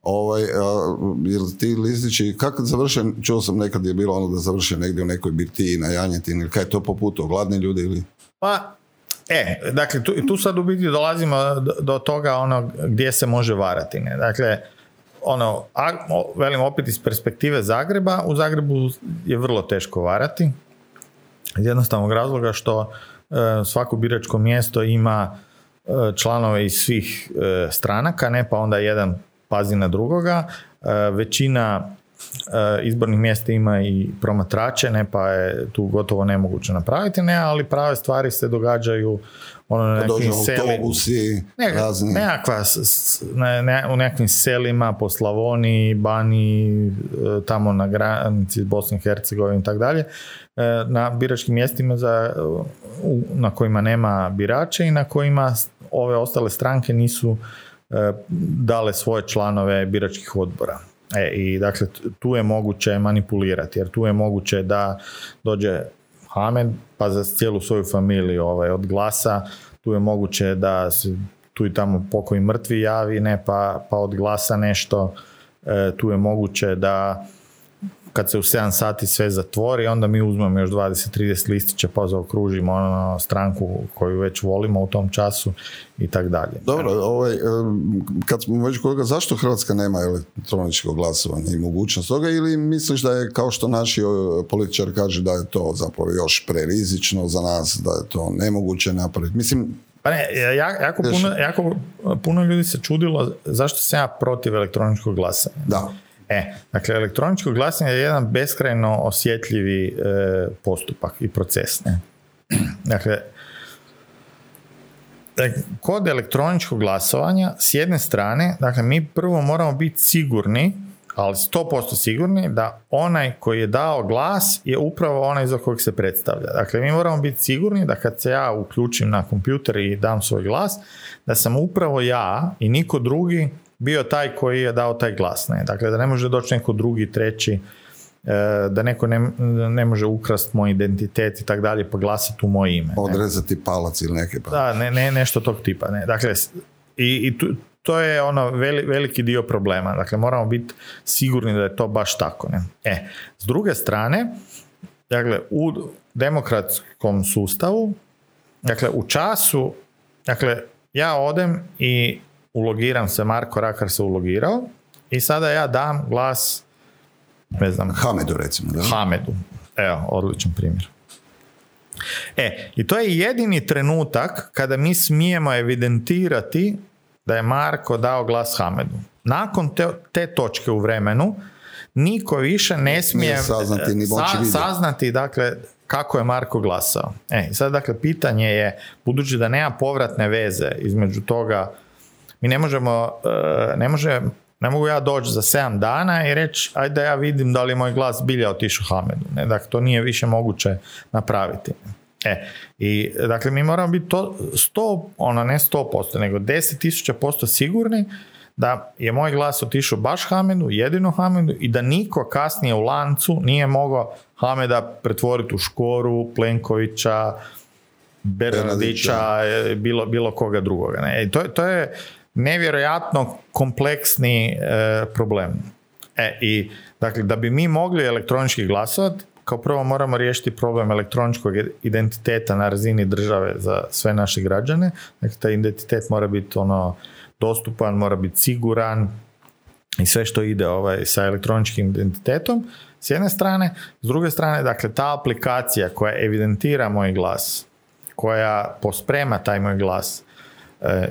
Ovaj, a, jel ti listići, kako završe, čuo sam nekad je bilo ono da završe negdje u nekoj birtiji na janjetini, ili kaj je to poputo, gladni ljudi ili... Pa, e, dakle, tu, tu sad u biti dolazimo do, do toga ono gdje se može varati, ne. Dakle, ono, a, velim opet iz perspektive Zagreba, u Zagrebu je vrlo teško varati, iz jednostavnog razloga što e, svako biračko mjesto ima e, članove iz svih e, stranaka, ne pa onda jedan pazi na drugoga. E, većina izbornih mjesta ima i promatrače, ne pa je tu gotovo nemoguće napraviti, ne, ali prave stvari se događaju ono na Pa nekim autobusi, ne, razni... nekakva, ne, ne, u nekakvim selima po Slavoniji, Bani, e, tamo na granici s Bosnom i Hercegovinom i tako dalje, e, na biračkim mjestima za, u- na kojima nema birača i na kojima ove ostale stranke nisu dale svoje članove biračkih odbora. E, I dakle, tu je moguće manipulirati, jer tu je moguće da dođe Hamed, pa za cijelu svoju familiju ovaj, od glasa tu je moguće da se tu i tamo pokoji mrtvi javi, ne, pa, pa odglasa nešto, e, tu je moguće da kad se u 7 sati sve zatvori, onda mi uzmemo još 20-30 listića pa zaokružimo ono stranku koju već volimo u tom času i tak dalje. Dobro, ovaj, kad smo već kolega, zašto Hrvatska nema elektroničko glasovanje i mogućnost toga ili misliš da je kao što naši političari kažu da je to zapravo još prerizično za nas, da je to nemoguće napraviti? Mislim, pa ne, jako, puno, jako puno ljudi se čudilo zašto sam ja protiv elektroničkog glasanja. Da. E, dakle, elektroničko glasanje je jedan beskrajno osjetljivi e, postupak i proces. Ne? Dakle, kod elektroničkog glasovanja, s jedne strane, dakle, mi prvo moramo biti sigurni, ali 100% sigurni, da onaj koji je dao glas je upravo onaj za kojeg se predstavlja. Dakle, mi moramo biti sigurni da kad se ja uključim na kompjuter i dam svoj glas, da sam upravo ja i niko drugi bio taj koji je dao taj glas. Ne? Dakle, da ne može doći neko drugi, treći, e, da neko ne, ne može ukrast moj identitet i tak dalje, pa glasati u moje ime. Odrezati palac ili neke pa. Da, ne, ne, nešto tog tipa. Ne. Dakle, i, i tu, to je ono veliki dio problema. Dakle, moramo biti sigurni da je to baš tako. Ne? E, s druge strane, dakle, u demokratskom sustavu, dakle, u času, dakle, ja odem i ulogiram se, Marko Rakar se ulogirao i sada ja dam glas ne znam. Hamedu recimo. Da? Hamedu. Evo, odličan primjer. E, i to je jedini trenutak kada mi smijemo evidentirati da je Marko dao glas Hamedu. Nakon te, te točke u vremenu, niko više ne smije saznati, ni saznati dakle, kako je Marko glasao. E, sad dakle, pitanje je, budući da nema povratne veze između toga mi ne možemo, e, ne može, ne mogu ja doći za 7 dana i reći ajde da ja vidim da li moj glas bilja otišao Hamedu. Ne? Dakle, to nije više moguće napraviti. E, i dakle mi moramo biti to 100, ono ne 100%, nego 10.000% sigurni da je moj glas otišao baš Hamedu, jedino Hamedu i da niko kasnije u lancu nije mogao Hameda pretvoriti u Škoru, Plenkovića, Bernardića, e, bilo, bilo koga drugoga. Ne? I to, to je nevjerojatno kompleksni e, problem. E, i dakle, da bi mi mogli elektronički glasovati, kao prvo moramo riješiti problem elektroničkog identiteta na razini države za sve naše građane. Dakle, taj identitet mora biti ono dostupan, mora biti siguran i sve što ide ovaj, sa elektroničkim identitetom. S jedne strane, s druge strane, dakle, ta aplikacija koja evidentira moj glas, koja posprema taj moj glas, e,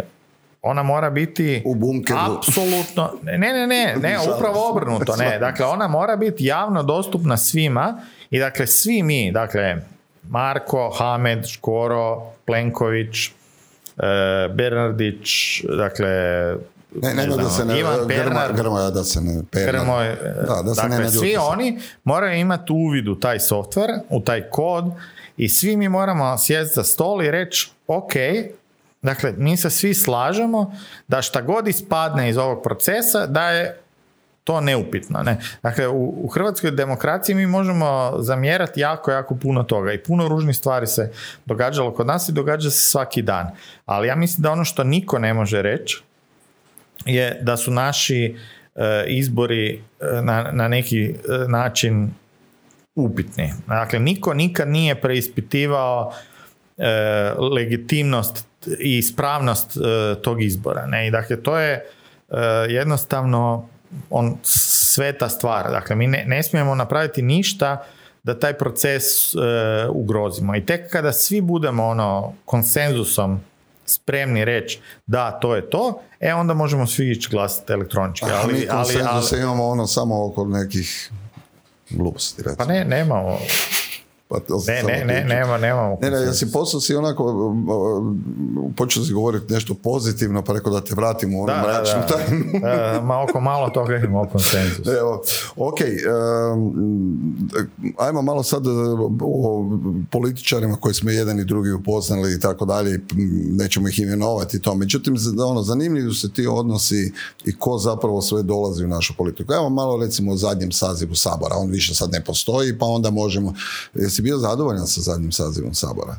ona mora biti u bunkeru. Apsolutno. Ne, ne, ne, ne, upravo obrnuto. Ne. Dakle, ona mora biti javno dostupna svima i dakle, svi mi, dakle, Marko, Hamed, Škoro, Plenković, e, Bernardić, dakle, ne, ne, da se ne, Ivan Pernar, Grmoja, da se ne, Grmoj, da, da se dakle, ne svi oni moraju imati uvid u taj software, u taj kod i svi mi moramo sjesti za stol i reći, ok, Dakle, mi se svi slažemo da šta god ispadne iz ovog procesa, da je to neupitno. Ne? Dakle, u, u hrvatskoj demokraciji mi možemo zamjerati jako, jako puno toga i puno ružnih stvari se događalo kod nas i događa se svaki dan. Ali ja mislim da ono što niko ne može reći je da su naši e, izbori e, na, na neki e, način upitni. Dakle, niko nikad nije preispitivao legitimnost i ispravnost e, tog izbora. Ne? I dakle, to je e, jednostavno on sveta stvar. Dakle, mi ne, ne smijemo napraviti ništa da taj proces e, ugrozimo. I tek kada svi budemo ono konsenzusom spremni reći da, to je to, e onda možemo svi ići glasati elektronički. Ali, mi ali, ali, imamo ono samo oko nekih gluposti. Pa ne, nemamo. Pa ne, ne, ne, nema, nemamo. Ne, ne, ja si posao si onako, počeo si govoriti nešto pozitivno, pa rekao da te vratim u onu mračnu tajnu. da, ma oko malo toga imamo konsenzus. Evo, ok, ajmo malo sad o političarima koji smo jedan i drugi upoznali i tako dalje, nećemo ih imenovati to. Međutim, ono, zanimljivi su ti odnosi i ko zapravo sve dolazi u našu politiku. Evo malo recimo o zadnjem sazivu Sabora, on više sad ne postoji, pa onda možemo, jesi bio zadovoljan sa zadnjim sazivom Sabora?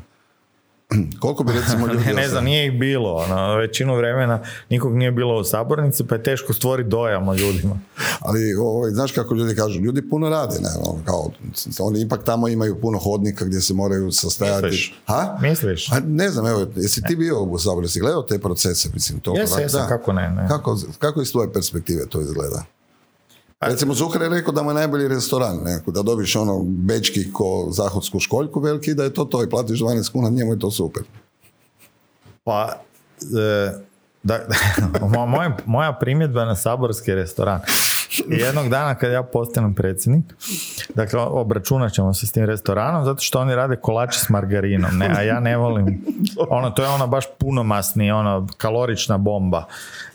Koliko bi recimo ljudi... ne, ne znam, nije ih bilo. Ono, većinu vremena nikog nije bilo u sabornici, pa je teško stvoriti dojam o ljudima. Ali, ovaj, znaš kako ljudi kažu, ljudi puno rade, ne, ono, kao, oni ipak tamo imaju puno hodnika gdje se moraju sastajati. Misliš? Ha? Misliš? A ne znam, evo, jesi ti bio u saboru, jesi gledao te procese, mislim, to Jesam, jesam, kako ne, ne. Kako, kako iz tvoje perspektive to izgleda? Recimo, Zuhar je rekao da mu je najbolji restoran, ne? da dobiš ono bečki ko zahodsku školjku veliki, da je to to i platiš 12 kuna, njemu je to super. Pa, e, da, moja, moja primjedba na saborski restoran. Jednog dana kad ja postanem predsjednik, dakle obračunat ćemo se s tim restoranom zato što oni rade kolače s margarinom, ne, a ja ne volim, ono, to je ono baš puno masnije, ono, kalorična bomba.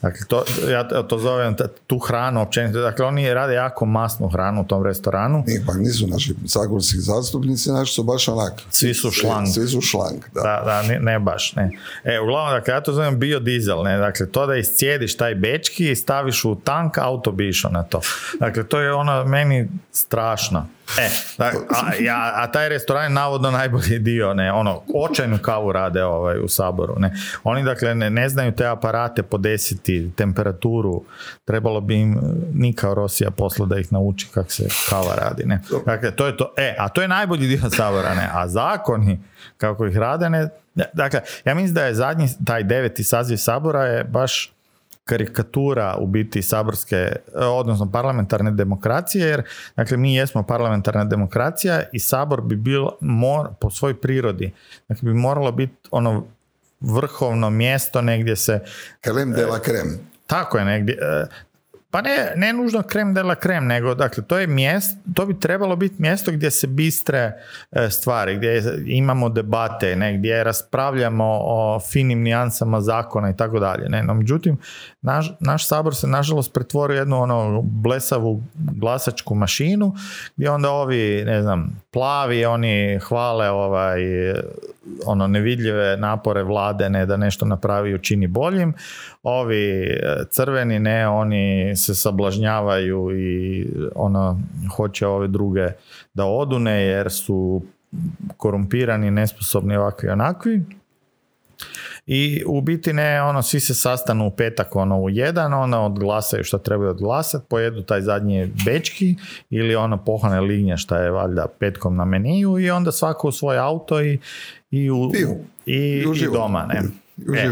Dakle, to, ja to zovem tu hranu općenito, dakle oni rade jako masnu hranu u tom restoranu. Nije, pa nisu naši sagorski zastupnici, naši su baš onak. Svi su šlang. Svi, su šlang, da. Da, da ne, ne, baš, ne. E, uglavnom, dakle, ja to zovem biodizel, ne, dakle, to da iscijediš taj bečki i staviš u tank, auto bi išao na to. Dakle, to je ono meni strašno. E, a, ja, a taj restoran je navodno najbolji dio, ne, ono, očajnu kavu rade ovaj, u Saboru, ne. Oni, dakle, ne, ne znaju te aparate podesiti, temperaturu, trebalo bi im Nika Rosija posla da ih nauči kako se kava radi, ne. Dakle, to je to, e, a to je najbolji dio Sabora, ne, a zakoni, kako ih rade, ne, dakle, ja mislim da je zadnji, taj deveti saziv Sabora je baš karikatura u biti saborske, e, odnosno parlamentarne demokracije, jer dakle mi jesmo parlamentarna demokracija i sabor bi bil mor, po svojoj prirodi, dakle bi moralo biti ono vrhovno mjesto negdje se... Krem de la krem. Tako je negdje. Pa ne, ne nužno krem de la krem, nego dakle to je mjesto, to bi trebalo biti mjesto gdje se bistre e, stvari, gdje imamo debate, ne, gdje raspravljamo o finim nijansama zakona i tako dalje. Ne, no međutim, naš, naš sabor se nažalost pretvorio jednu ono blesavu glasačku mašinu gdje onda ovi, ne znam, plavi, oni hvale ovaj ono nevidljive napore vlade ne da nešto napravi učini boljim. Ovi e, crveni ne, oni se sablažnjavaju i ono hoće ove druge da odune jer su korumpirani, nesposobni ovakvi i onakvi. I u biti ne, ono, svi se sastanu u petak ono u jedan, ono odglasaju što trebaju odglasati, pojedu taj zadnji bečki ili ono pohane lignje što je valjda petkom na meniju i onda svako u svoj auto i, i, u, i, i, i doma. Ne. I, e,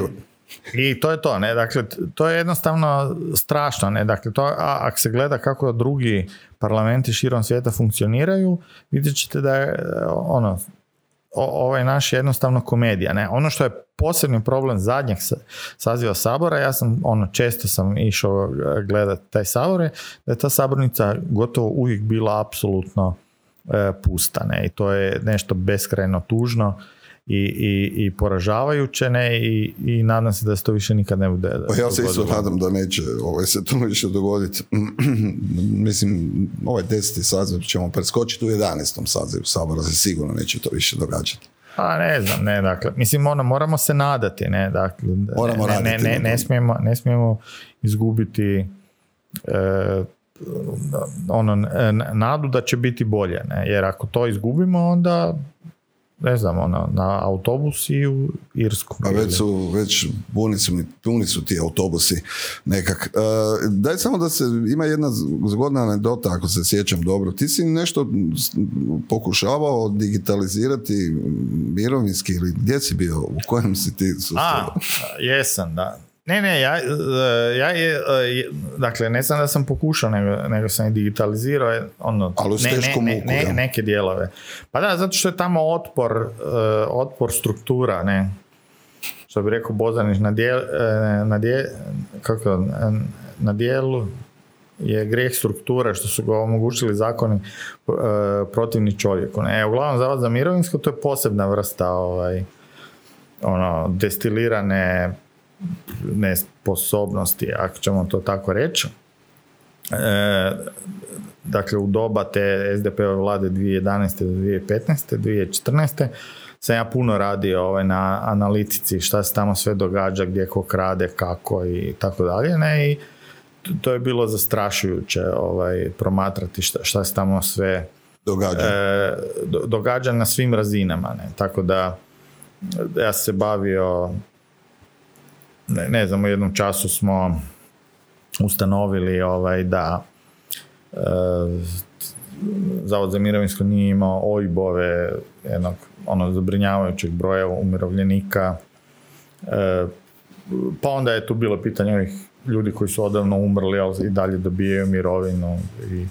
I to je to, ne, dakle, to je jednostavno strašno, ne, dakle, to, a ako se gleda kako drugi parlamenti širom svijeta funkcioniraju, vidjet ćete da je, ono, ovaj naš jednostavno komedija, ne, ono što je posebni problem zadnjeg saziva sabora, ja sam, ono, često sam išao gledati taj sabore, da je ta sabornica gotovo uvijek bila apsolutno e, pusta, ne, i to je nešto beskrajno tužno, i, i, i poražavajuće ne i, i nadam se da se to više nikad ne bude pa ja se isto nadam da neće ovaj, se to više dogoditi mislim ovaj deseti saziv ćemo preskočiti u 11. sazivu sabora se sigurno neće to više događati pa ne znam, ne, dakle, mislim, ono, moramo se nadati, ne, dakle, moramo ne, ne, ne, ne, smijemo, ne smijemo izgubiti e, ono, nadu da će biti bolje, ne, jer ako to izgubimo, onda ne znam, ono, na autobus i u Irsku. A već su, već puni su, puni su ti autobusi nekak. Uh, daj samo da se, ima jedna zgodna anegdota, ako se sjećam dobro. Ti si nešto pokušavao digitalizirati mirovinski ili gdje si bio, u kojem si ti sustavu? A, jesam, da. Ne, ne, ja, ja je, dakle, ne sam da sam pokušao, nego, nego sam i digitalizirao ono, ne, ne, ne, neke dijelove. Pa da, zato što je tamo otpor, otpor struktura, ne. Što bi rekao Bozanić, na, dijel, na, dijel, kako, na dijelu je grijeh strukture što su ga omogućili zakoni protivni čovjeku. Ne. E, uglavnom, Zavod za mirovinsko, to je posebna vrsta ovaj, ono, destilirane nesposobnosti, ako ćemo to tako reći. E, dakle, u doba te SDP-ove vlade 2011. do 2015. 2014. sam ja puno radio ovaj, na analitici šta se tamo sve događa, gdje ko krade, kako i tako dalje. Ne? I to je bilo zastrašujuće ovaj, promatrati šta, šta se tamo sve događa, e, događa na svim razinama. Ne? Tako da ja se bavio, ne, ne znam, u jednom času smo ustanovili ovaj, da e, Zavod za mirovinsko nije imao OIB-ove jednog ono zabrinjavajućeg broja umirovljenika. E, pa onda je tu bilo pitanje ovih ljudi koji su odavno umrli, ali i dalje dobijaju mirovinu. I,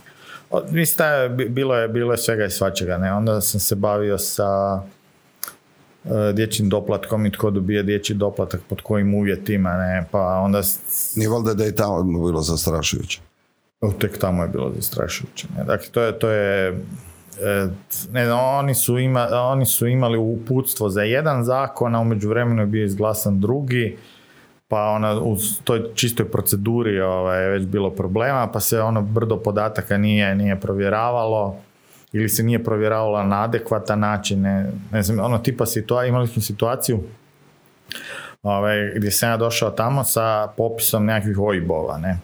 mislim, bilo je, bilo je svega i svačega. Ne? Onda sam se bavio sa dječjim doplatkom i tko dobije dječji doplatak pod kojim uvjetima, ne, pa onda... Nije valjda da je tamo bilo zastrašujuće? Tek tamo je bilo zastrašujuće. Ne. Dakle, to je, to je e, ne znam, oni su, ima, oni su imali uputstvo za jedan zakon, a umeđu vremenu je bio izglasan drugi, pa ona u toj čistoj proceduri ovaj, je već bilo problema, pa se ono brdo podataka nije, nije provjeravalo ili se nije provjeravalo na adekvatan način. Ne, ne znam, ono tipa situacija, imali smo situaciju ovaj, gdje sam ja došao tamo sa popisom nekakvih ojbova, ne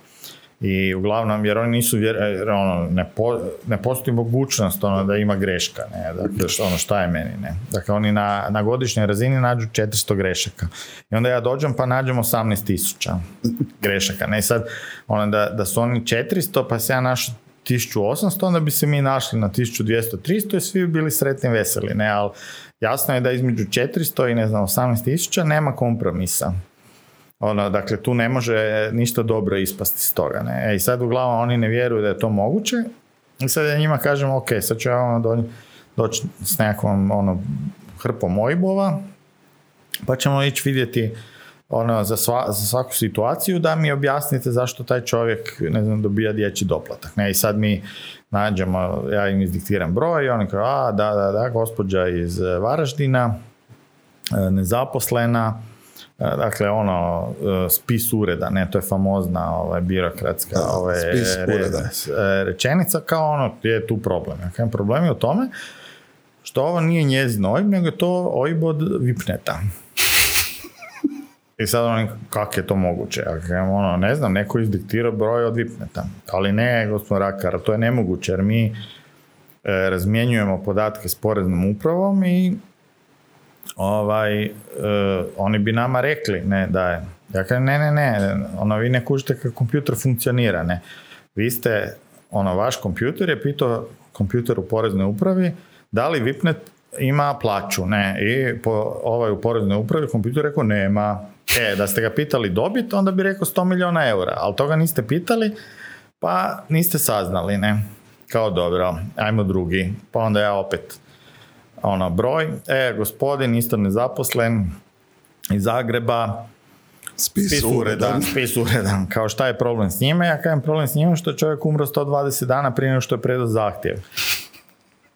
i uglavnom jer oni nisu jer ono, ne, po, ne postoji mogućnost ono da ima greška ne dakle što, ono šta je meni ne dakle oni na, na godišnjoj razini nađu 400 grešaka i onda ja dođem pa nađem 18.000 grešaka ne I sad ono da, da su oni 400 pa se ja našao 1800 onda bi se mi našli na 1200 300 i svi bi bili sretni veseli ne ali jasno je da između 400 i ne znam 18.000 nema kompromisa ono, dakle, tu ne može ništa dobro ispasti s toga. Ne? E, I sad uglavnom oni ne vjeruju da je to moguće. I sad ja njima kažem, ok, sad ću ja ono doći s nekakvom ono, hrpom ojbova, pa ćemo ići vidjeti ono, za, sva, za svaku situaciju da mi objasnite zašto taj čovjek ne znam, dobija dječji doplatak. Ne? I sad mi nađemo, ja im izdiktiram broj i oni kažu, a da, da, da, gospođa iz Varaždina, e, nezaposlena, E, dakle, ono, e, spis ureda, ne, to je famozna ovaj, birokratska ovaj, e, rečenica, kao ono, je tu problem. Dakle, problem je u tome što ovo nije njezin OIB, nego je to OIB od Vipneta. I sad oni, kako je to moguće? Ono, ne znam, neko izdiktira broj od Vipneta. Ali ne, gospodin Rakar, to je nemoguće, jer mi e, razmjenjujemo podatke s poreznom upravom i ovaj, uh, oni bi nama rekli, ne, da je. Ja kažem, ne, ne, ne, ono, vi ne kužite kako kompjuter funkcionira, ne. Vi ste, ono, vaš kompjuter je pitao kompjuter u poreznoj upravi, da li Vipnet ima plaću, ne, i po, ovaj u poreznoj upravi kompjuter rekao nema. E, da ste ga pitali dobit, onda bi rekao 100 milijuna eura, ali toga niste pitali, pa niste saznali, ne. Kao dobro, ajmo drugi, pa onda ja opet ono, broj, e, gospodin isto nezaposlen iz Zagreba, spis, spis uredan, spis uredan. Kao šta je problem s njime? Ja kažem problem s njime što je čovjek umro 120 dana prije nego što je predao zahtjev.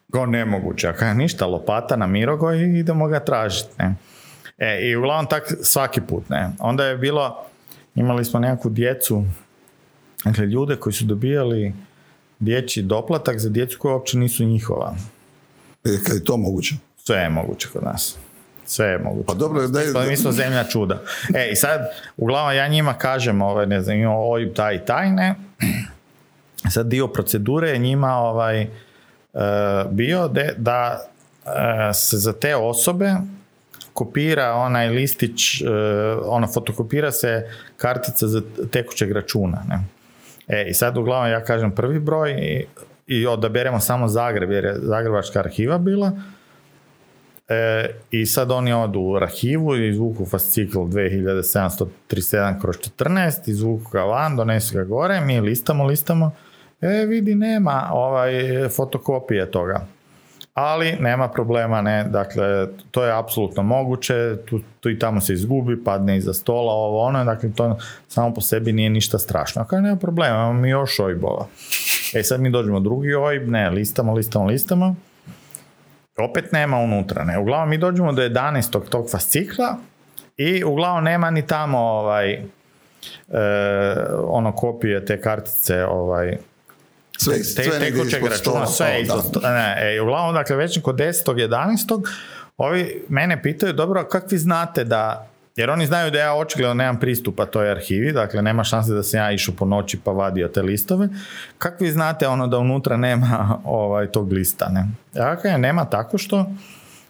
Go nemoguće. Ja kažem ništa, lopata na Mirogo i idemo ga tražiti. Ne? E, I uglavnom tak svaki put. Ne? Onda je bilo, imali smo nekakvu djecu, dakle ljude koji su dobijali dječji doplatak za djecu koja uopće nisu njihova. E, kad je to moguće? Sve je moguće kod nas. Sve je moguće. Pa dobro, da je... Mi smo zemlja čuda. E, i sad, uglavnom, ja njima kažem, ovaj, ne znam, imamo OIB taj i taj, ne. Sad dio procedure je njima ovaj, e, bio de, da e, se za te osobe kopira onaj listić, uh, ono fotokopira se kartica za tekućeg računa. Ne? E, I sad uglavnom ja kažem prvi broj i i odaberemo samo Zagreb jer je Zagrebačka arhiva bila e, i sad oni odu u arhivu i izvuku fascikl 2737 kroz 14 izvuku ga van, donesu ga gore mi listamo, listamo e vidi nema ovaj fotokopije toga ali nema problema, ne, dakle, to je apsolutno moguće, tu, tu, i tamo se izgubi, padne iza stola, ovo ono, dakle, to samo po sebi nije ništa strašno. Ako nema problema, imamo mi još OIB-ova. E sad mi dođemo drugi OIB, ne, listamo, listamo, listamo, opet nema unutra, ne, uglavnom mi dođemo do 11. tog fascikla i uglavnom nema ni tamo ovaj, e, ono kopije te kartice ovaj, sve, te, sve tekućeg računa, sve isto. Ne, e, uglavnom, dakle, već kod 10. 11. Ovi mene pitaju, dobro, kako vi znate da jer oni znaju da ja očigledno nemam pristupa toj arhivi, dakle nema šanse da sam ja išao po noći pa vadio te listove. Kako vi znate ono da unutra nema ovaj, tog lista? Ne? Ja nema tako što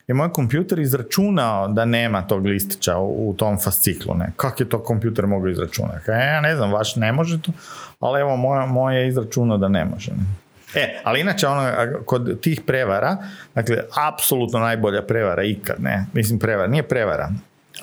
je moj kompjuter izračunao da nema tog listića u, tom fasciklu. Ne? Kako je to kompjuter mogao izračunati? E, ja ne znam, vaš ne može to, ali evo moje, moje je izračunao da ne može. Ne? E, ali inače ono, kod tih prevara, dakle, apsolutno najbolja prevara ikad, ne, mislim prevara, nije prevara,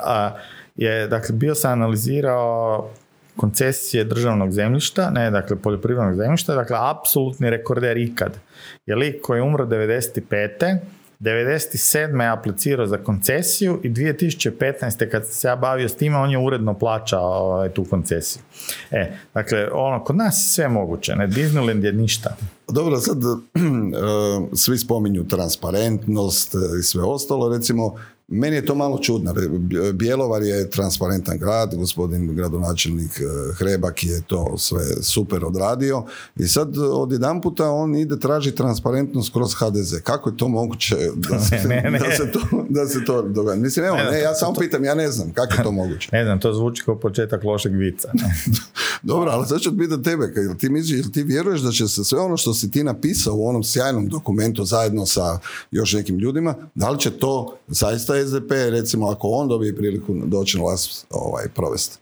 a, je, dakle, bio sam analizirao koncesije državnog zemljišta, ne, dakle, poljoprivrednog zemljišta, dakle, apsolutni rekorder ikad. Je lik koji je umro 95. 97. je aplicirao za koncesiju i 2015. kad se ja bavio s time, on je uredno plaćao ovaj, tu koncesiju. E, dakle, ono, kod nas je sve moguće, ne, Disneyland je ništa. Dobro, sad eh, svi spominju transparentnost i sve ostalo, recimo, meni je to malo čudno. Bjelovar je transparentan grad, gospodin gradonačelnik eh, Hrebak je to sve super odradio i sad od jedan puta on ide traži transparentnost kroz HDZ. Kako je to moguće da se, Da se to, da se to događa? Mislim, evo, ne, ja samo pitam, ja ne znam kako je to moguće. Ne znam, to zvuči kao početak lošeg vica. Dobro, ali sad ću pitan tebe, jel ti, misliš, ti vjeruješ da će se sve ono što si ti napisao u onom sjajnom dokumentu zajedno sa još nekim ljudima, da li će to zaista SDP, recimo ako on dobije priliku doći na vas ovaj, provesti?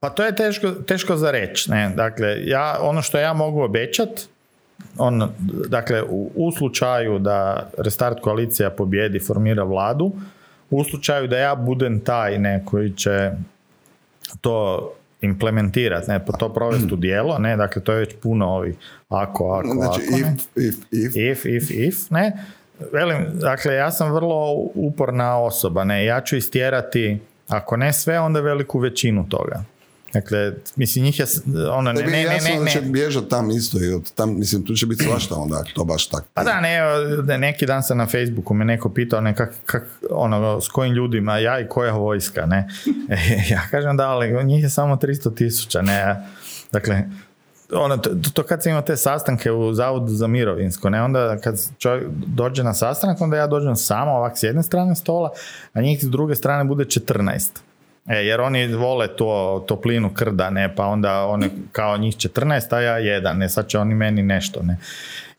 Pa to je teško, teško za reći. Ne? Dakle, ja, ono što ja mogu obećati, on, dakle, u, u, slučaju da Restart koalicija pobjedi, formira vladu, u slučaju da ja budem taj ne, koji će to implementirati, ne, to provesti u dijelo, ne, dakle to je već puno ovih ako, ako, znači, ako, if, ne. if, if. if, if, if, ne, velim, dakle, ja sam vrlo uporna osoba, ne, ja ću istjerati, ako ne sve, onda veliku većinu toga. Dakle, mislim, njih je, ono, ne, ne, ne, ne, ne, će bježat tam isto i od tam, mislim, tu će biti svašta onda, to baš tako. Pa da, ne, neki dan sam na Facebooku me neko pitao, ne, kak, kak, ono, s kojim ljudima, ja i koja vojska, ne. ja kažem da, ali njih je samo 300 tisuća, ne. Dakle, ono, to, to kad se ima te sastanke u Zavodu za mirovinsko, ne, onda kad čovjek dođe na sastanak, onda ja dođem samo ovak s jedne strane stola, a njih s druge strane bude 14. E, jer oni vole to toplinu krda, ne, pa onda oni kao njih 14, a ja jedan, ne, sad će oni meni nešto, ne.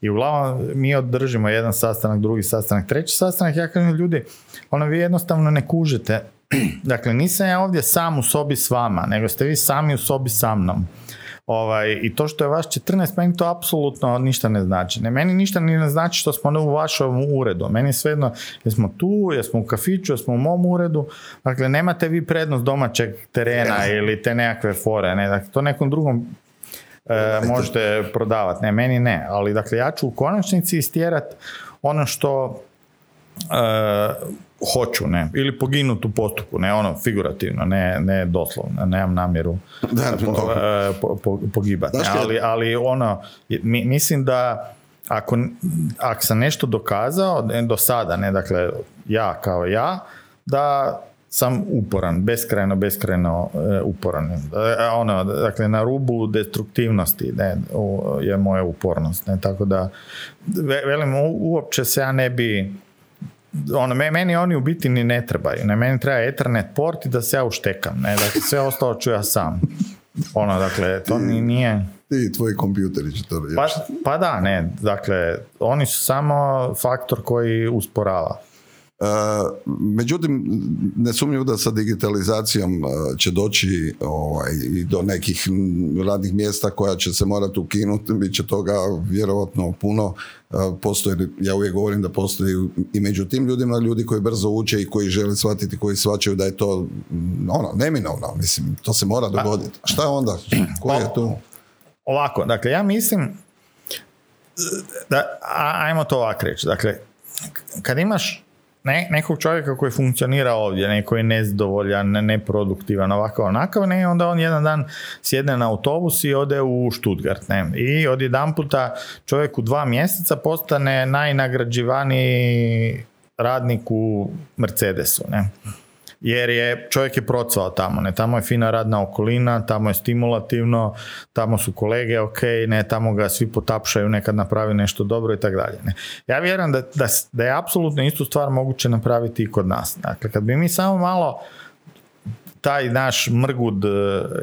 I uglavnom mi održimo jedan sastanak, drugi sastanak, treći sastanak, ja kažem ljudi, ono vi jednostavno ne kužete, dakle nisam ja ovdje sam u sobi s vama, nego ste vi sami u sobi sa mnom. Ovaj, I to što je vaš 14, meni to apsolutno ništa ne znači. Ne, meni ništa ne znači što smo u vašom uredu. Meni svejedno, jesmo tu, jesmo u kafiću, jesmo u mom uredu. Dakle, nemate vi prednost domaćeg terena ili te nekakve fore. Ne? Dakle, to nekom drugom e, možete prodavati. Ne, meni ne. Ali, dakle, ja ću u konačnici istjerati ono što e, hoću, ne, ili poginuti u postupku, ne ono figurativno, ne, ne doslovno, nemam namjeru da, po, e, pogibati, ali, ali ono, mislim da ako, ako sam nešto dokazao do sada, ne, dakle, ja kao ja, da sam uporan, beskrajno, beskrajno e, uporan. E, ono, dakle, na rubu destruktivnosti ne, je moja upornost. Ne, tako da, velim, uopće se ja ne bi ono, meni oni u biti ni ne trebaju. Ne, meni treba Ethernet port i da se ja uštekam. Ne, dakle, sve ostalo ću ja sam. Ono, dakle, to ni, nije... Ti tvoji kompjuteri će to pa, pa da, ne. Dakle, oni su samo faktor koji usporava. Međutim, ne sumnjivo da sa digitalizacijom e, će doći ovaj, i do nekih radnih mjesta koja će se morati ukinuti, bit će toga vjerovatno puno. E, postoji, ja uvijek govorim da postoji i među tim ljudima ljudi koji brzo uče i koji žele shvatiti, koji shvaćaju da je to ono, neminovno, mislim, to se mora pa- dogoditi. Šta onda? Ko je tu? Ovako, dakle, ja mislim da, ajmo to ovako reći, dakle, kad imaš ne, nekog čovjeka koji funkcionira ovdje, neko je nezadovoljan, neproduktivan, ovakav, onakav, ne, onda on jedan dan sjedne na autobus i ode u Stuttgart, ne, i od jedan puta čovjek u dva mjeseca postane najnagrađivaniji radnik u Mercedesu, ne jer je čovjek je procvao tamo, ne, tamo je fina radna okolina, tamo je stimulativno, tamo su kolege ok, ne, tamo ga svi potapšaju, nekad napravi nešto dobro i tako dalje. Ne. Ja vjerujem da, da, da je apsolutno istu stvar moguće napraviti i kod nas. Dakle, kad bi mi samo malo taj naš mrgud e,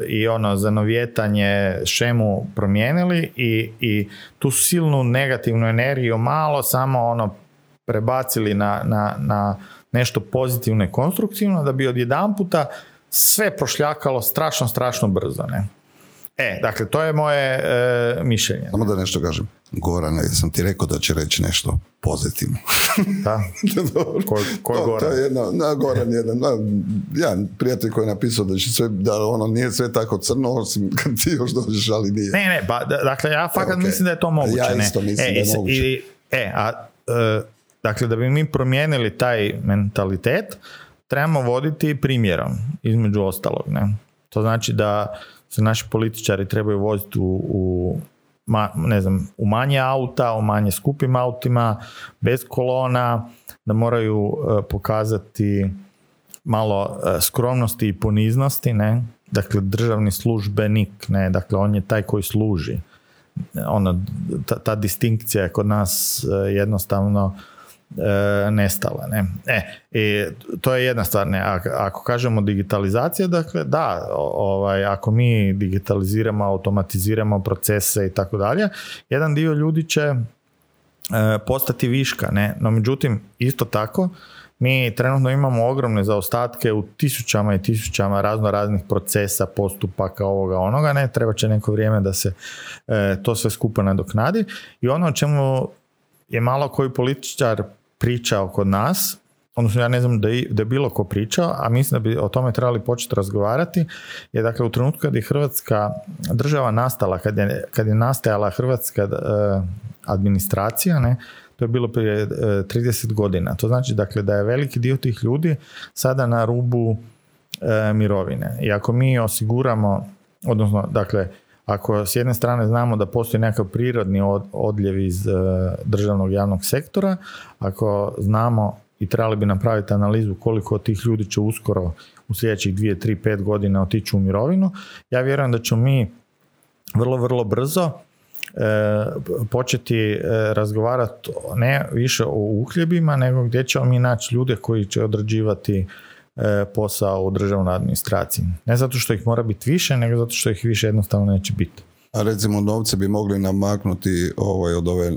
i ono zanovjetanje šemu promijenili i, i tu silnu negativnu energiju malo samo ono prebacili na, na, na nešto pozitivno i konstruktivno, da bi odjedan puta sve prošljakalo strašno, strašno brzo. Ne? E, dakle, to je moje e, mišljenje. Samo da nešto kažem. Gorane, sam ti rekao da će reći nešto pozitivno. Da? ko, ko je Goran? To je jedna, na, Goran jedan, na, jedan prijatelj koji je napisao da će sve, da ono nije sve tako crno, osim kad ti još dođeš, ali nije. Ne, ne, ba, dakle, ja fakat okay. mislim da je to moguće. Ja isto mislim e, da je moguće. I, e, a, e, dakle, da bi mi promijenili taj mentalitet, trebamo voditi primjerom, između ostalog. Ne? To znači da se naši političari trebaju voziti u, u ma, ne znam, u manje auta, u manje skupim autima, bez kolona, da moraju e, pokazati malo e, skromnosti i poniznosti, ne? Dakle, državni službenik, ne? Dakle, on je taj koji služi. Ono, ta, ta distinkcija je kod nas e, jednostavno e, nestala. Ne? E, i to je jedna stvar. Ne? Ako, kažemo digitalizacija, dakle da, ovaj, ako mi digitaliziramo, automatiziramo procese i tako dalje, jedan dio ljudi će e, postati viška. Ne? No međutim, isto tako, mi trenutno imamo ogromne zaostatke u tisućama i tisućama razno raznih procesa, postupaka, ovoga, onoga, ne, treba će neko vrijeme da se e, to sve skupo nadoknadi i ono o čemu je malo koji političar pričao kod nas, odnosno ja ne znam da je, da je bilo ko pričao, a mislim da bi o tome trebali početi razgovarati, je dakle u trenutku kad je Hrvatska država nastala, kad je, kad je nastajala Hrvatska uh, administracija, ne, to je bilo prije uh, e, 30 godina. To znači dakle da je veliki dio tih ljudi sada na rubu uh, mirovine. I ako mi osiguramo, odnosno dakle ako s jedne strane znamo da postoji nekakav prirodni odljev iz e, državnog javnog sektora, ako znamo i trebali bi napraviti analizu koliko tih ljudi će uskoro u sljedećih 2, 3, 5 godina otići u mirovinu, ja vjerujem da ćemo mi vrlo, vrlo brzo e, početi e, razgovarati ne više o uhljebima, nego gdje ćemo mi naći ljude koji će odrađivati posao u državnoj administraciji. Ne zato što ih mora biti više, nego zato što ih više jednostavno neće biti. A recimo novce bi mogli namaknuti ovaj, od ove,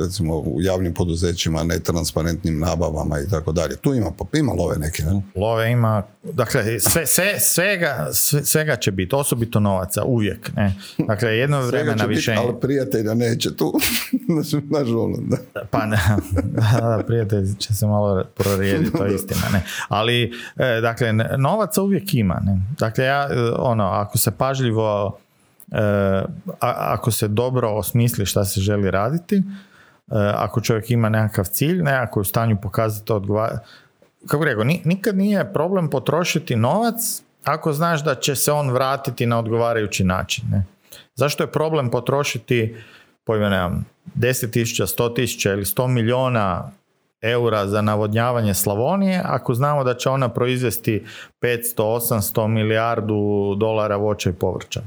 recimo u javnim poduzećima, netransparentnim nabavama i tako dalje. Tu ima, ima love neke, ne? Love ima, dakle, sve, sve, svega, svega će biti, osobito novaca, uvijek, ne. Dakle, jedno vremena više... Biti, ali prijatelja neće tu, nažalost, da. Pa ne, da, prijatelj će se malo prorijediti, to je istina, ne. Ali, e, dakle, novaca uvijek ima, ne. Dakle, ja, e, ono, ako se pažljivo a, ako se dobro osmisli šta se želi raditi, e, ako čovjek ima nekakav cilj, nekako je u stanju pokazati odgovara... Kako rekao, nikad nije problem potrošiti novac ako znaš da će se on vratiti na odgovarajući način. Ne? Zašto je problem potrošiti pojme nemam, 10.000, 100.000 ili 100 milijuna eura za navodnjavanje Slavonije, ako znamo da će ona proizvesti 500, 800 milijardu dolara voća i povrća.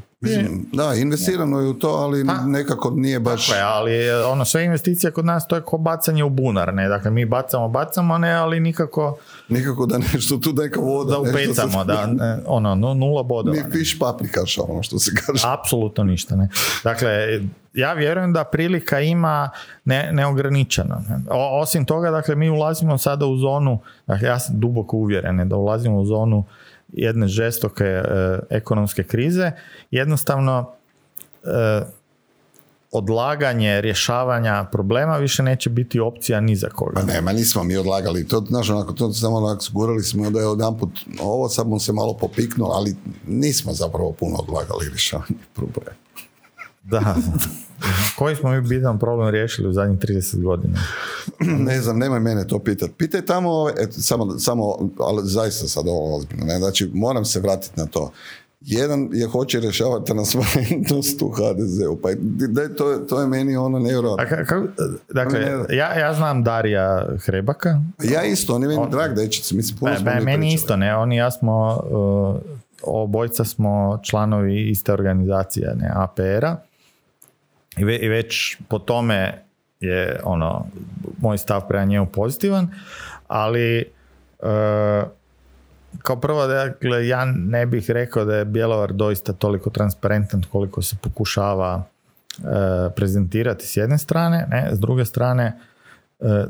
Da, investirano je u to, ali pa, nekako nije baš... Dakle, ali ono, sve investicije kod nas to je kao bacanje u bunar, ne? Dakle, mi bacamo, bacamo, ne, ali nikako... Nikako da nešto tu neka voda... Da upecamo, da, ne, ono, nula bodova. Ni fiš paprikaša, ono što se kaže. Apsolutno ništa, ne. Dakle, ja vjerujem da prilika ima ne, neograničeno. Ne. osim toga, dakle, mi ulazimo sada u zonu, dakle, ja sam duboko uvjeren da ulazimo u zonu jedne žestoke e, ekonomske krize, jednostavno e, odlaganje rješavanja problema više neće biti opcija ni za koga. Pa nema, nismo mi odlagali. To, znaš, onako, to samo onako gurali smo da je put ovo, sad mu se malo popiknulo, ali nismo zapravo puno odlagali rješavanje problema. Da. Koji smo mi bitan problem riješili u zadnjih 30 godina? ne znam, nemoj mene to pitati. Pitaj tamo, et, samo, samo, ali zaista sad ovo ozbiljno. Ne? Znači, moram se vratiti na to. Jedan je hoće rješavati transparentnost u HDZ-u. Pa da, to, to je meni ono nevjerojatno. Dakle, ja, ja znam Darija Hrebaka. Ja isto, on je meni drag dečic. Mislim, puno ba, meni isto, ne. Oni ja smo, uh, obojca smo članovi iste organizacije, ne, APR-a i, i već po tome je ono moj stav prema njemu pozitivan, ali e, kao prvo, dakle, ja ne bih rekao da je Bjelovar doista toliko transparentan koliko se pokušava e, prezentirati s jedne strane, ne, s druge strane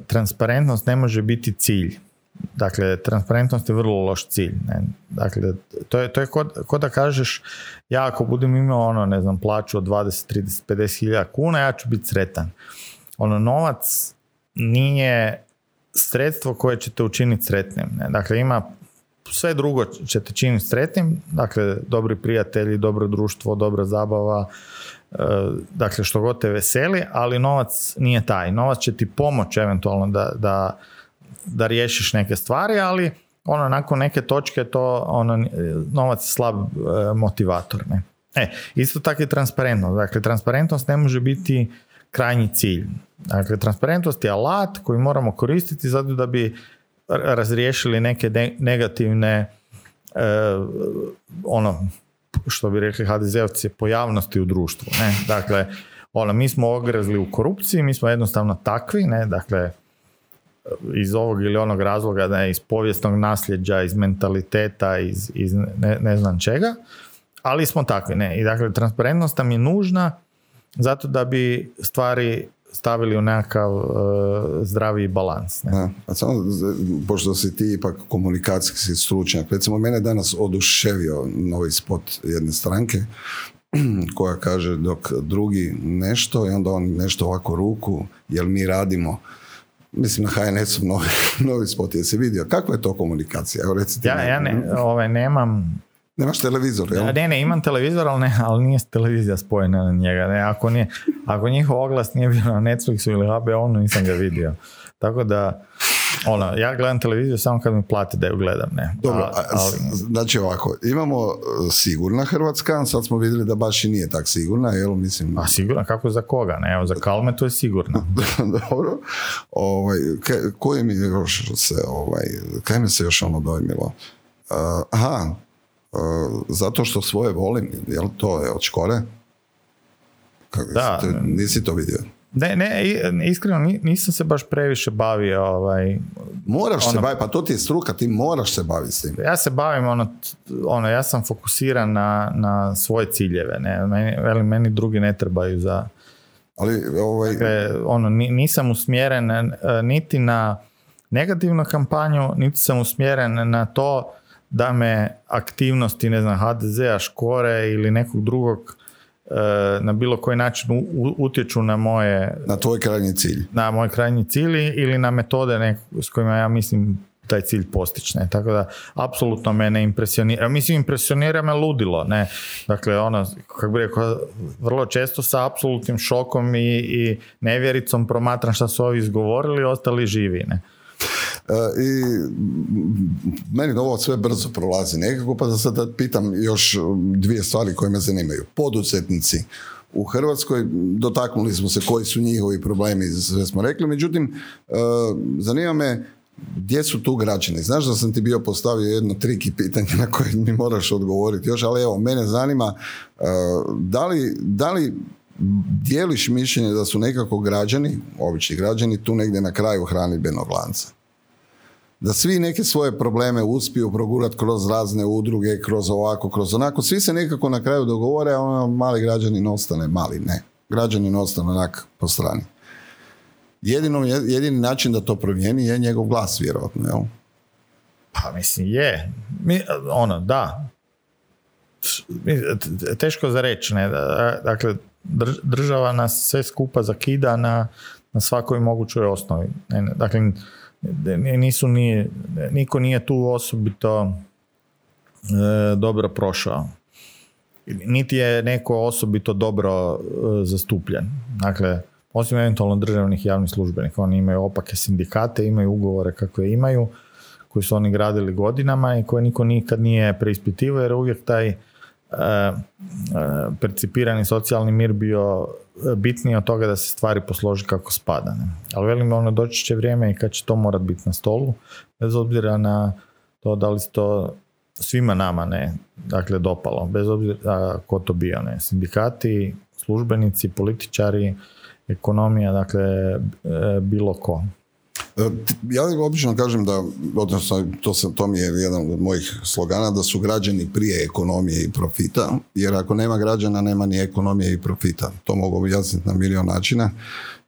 transparentnost ne može biti cilj. Dakle, transparentnost je vrlo loš cilj. Ne? Dakle, to je, to je ko, da kažeš, ja ako budem imao ono, ne znam, plaću od 20, 30, 50 hiljada kuna, ja ću biti sretan. Ono, novac nije sredstvo koje će te učiniti sretnim. Ne? Dakle, ima sve drugo će te činiti sretnim, dakle, dobri prijatelji, dobro društvo, dobra zabava, e, dakle, što god te veseli, ali novac nije taj. Novac će ti pomoći eventualno da, da da riješiš neke stvari, ali ono nakon neke točke to ono novac je slab e, motivator. Ne? E, isto tako i transparentnost. Dakle, transparentnost ne može biti krajnji cilj. Dakle, transparentnost je alat koji moramo koristiti zato da bi razriješili neke negativne e, ono što bi rekli HDZ-ovci pojavnosti u društvu. Ne? Dakle, ono, mi smo ogrezli u korupciji, mi smo jednostavno takvi, ne? dakle, iz ovog ili onog razloga, ne, iz povijesnog nasljeđa, iz mentaliteta, iz, iz ne, ne, znam čega, ali smo takvi. Ne. I dakle, transparentnost nam je nužna zato da bi stvari stavili u nekakav uh, zdravi balans. Ne? a samo, pošto si ti ipak komunikacijski stručnjak, recimo mene danas oduševio novi spot jedne stranke koja kaže dok drugi nešto i onda on nešto ovako ruku, jel mi radimo mislim na HNS-u novi, novi spot, jesi vidio? Kakva je to komunikacija? Evo recite. Ja, ja ne, ovaj, nemam... Nemaš televizor, jel? Ne, ne, imam televizor, ali, ne, ali nije televizija spojena na njega. Ne, ako, nije, ako njihov oglas nije bio na Netflixu ili HBO, nisam ga vidio. Tako da, ono, ja gledam televiziju samo kad mi plati da ju gledam, ne. Dobro, ali... znači ovako, imamo e, sigurna Hrvatska, sad smo vidjeli da baš i nije tak sigurna, jel, mislim... A sigurna, kako za koga, ne, evo, za Kalme to je sigurno. Dobro, ovaj, koji mi još se, ovaj, kaj mi se još ono dojmilo? Uh, aha, uh, zato što svoje volim, jel, to je od škore? Kako, da. Nisi to vidio? Ne, ne, iskreno nisam se baš previše bavio ovaj... Moraš ono, se baviti, pa to ti je struka, ti moraš se baviti s tim. Ja se bavim, ono, ono ja sam fokusiran na, na svoje ciljeve, ne, meni, meni drugi ne trebaju za... Ali, ovaj... Dakle, ono, nisam usmjeren e, niti na negativnu kampanju, niti sam usmjeren na to da me aktivnosti, ne znam, HDZ-a, Škore ili nekog drugog na bilo koji način utječu na moje... Na tvoj krajnji cilj. Na moj krajnji cilj ili na metode s kojima ja mislim taj cilj postići. Tako da, apsolutno me ne impresionira. Mislim, impresionira me ludilo. Ne? Dakle, ono, kako bi rekao, vrlo često sa apsolutnim šokom i, i nevjericom promatram šta su ovi izgovorili, ostali živi. Ne? I meni ovo sve brzo prolazi nekako, pa da sad pitam još dvije stvari koje me zanimaju. Poduzetnici u Hrvatskoj, dotaknuli smo se koji su njihovi problemi, sve smo rekli, međutim, e, zanima me gdje su tu građani? Znaš da sam ti bio postavio jedno triki pitanje na koje mi moraš odgovoriti još, ali evo, mene zanima e, da li, da li dijeliš mišljenje da su nekako građani, obični građani, tu negdje na kraju hranidbenog lanca? Da svi neke svoje probleme uspiju progurati kroz razne udruge, kroz ovako, kroz onako. Svi se nekako na kraju dogovore, a ono mali građanin ostane mali. Ne, građanin ostane onak po strani. Jedino, jedini način da to promijeni je njegov glas, vjerojatno, jel? Pa mislim, je. Mi, ono, da. Teško za reći, ne. Dakle, država nas sve skupa zakida na, na svakoj mogućoj osnovi. Dakle, nisu ni, niko nije tu osobito e, dobro prošao. Niti je neko osobito dobro e, zastupljen. Dakle, osim eventualno državnih javnih službenika, oni imaju opake sindikate, imaju ugovore kakve imaju, koji su oni gradili godinama i koje niko nikad nije preispitivao jer uvijek taj E, percipirani socijalni mir bio bitniji od toga da se stvari posloži kako spada. Ne? Ali velim, ono doći će vrijeme i kad će to morat biti na stolu, bez obzira na to da li se to svima nama ne, dakle dopalo, bez obzira ko to bio, ne, sindikati, službenici, političari, ekonomija, dakle e, bilo ko. Ja obično kažem da, odnosno to, sam, to mi je jedan od mojih slogana, da su građani prije ekonomije i profita, jer ako nema građana, nema ni ekonomije i profita. To mogu objasniti na milion načina.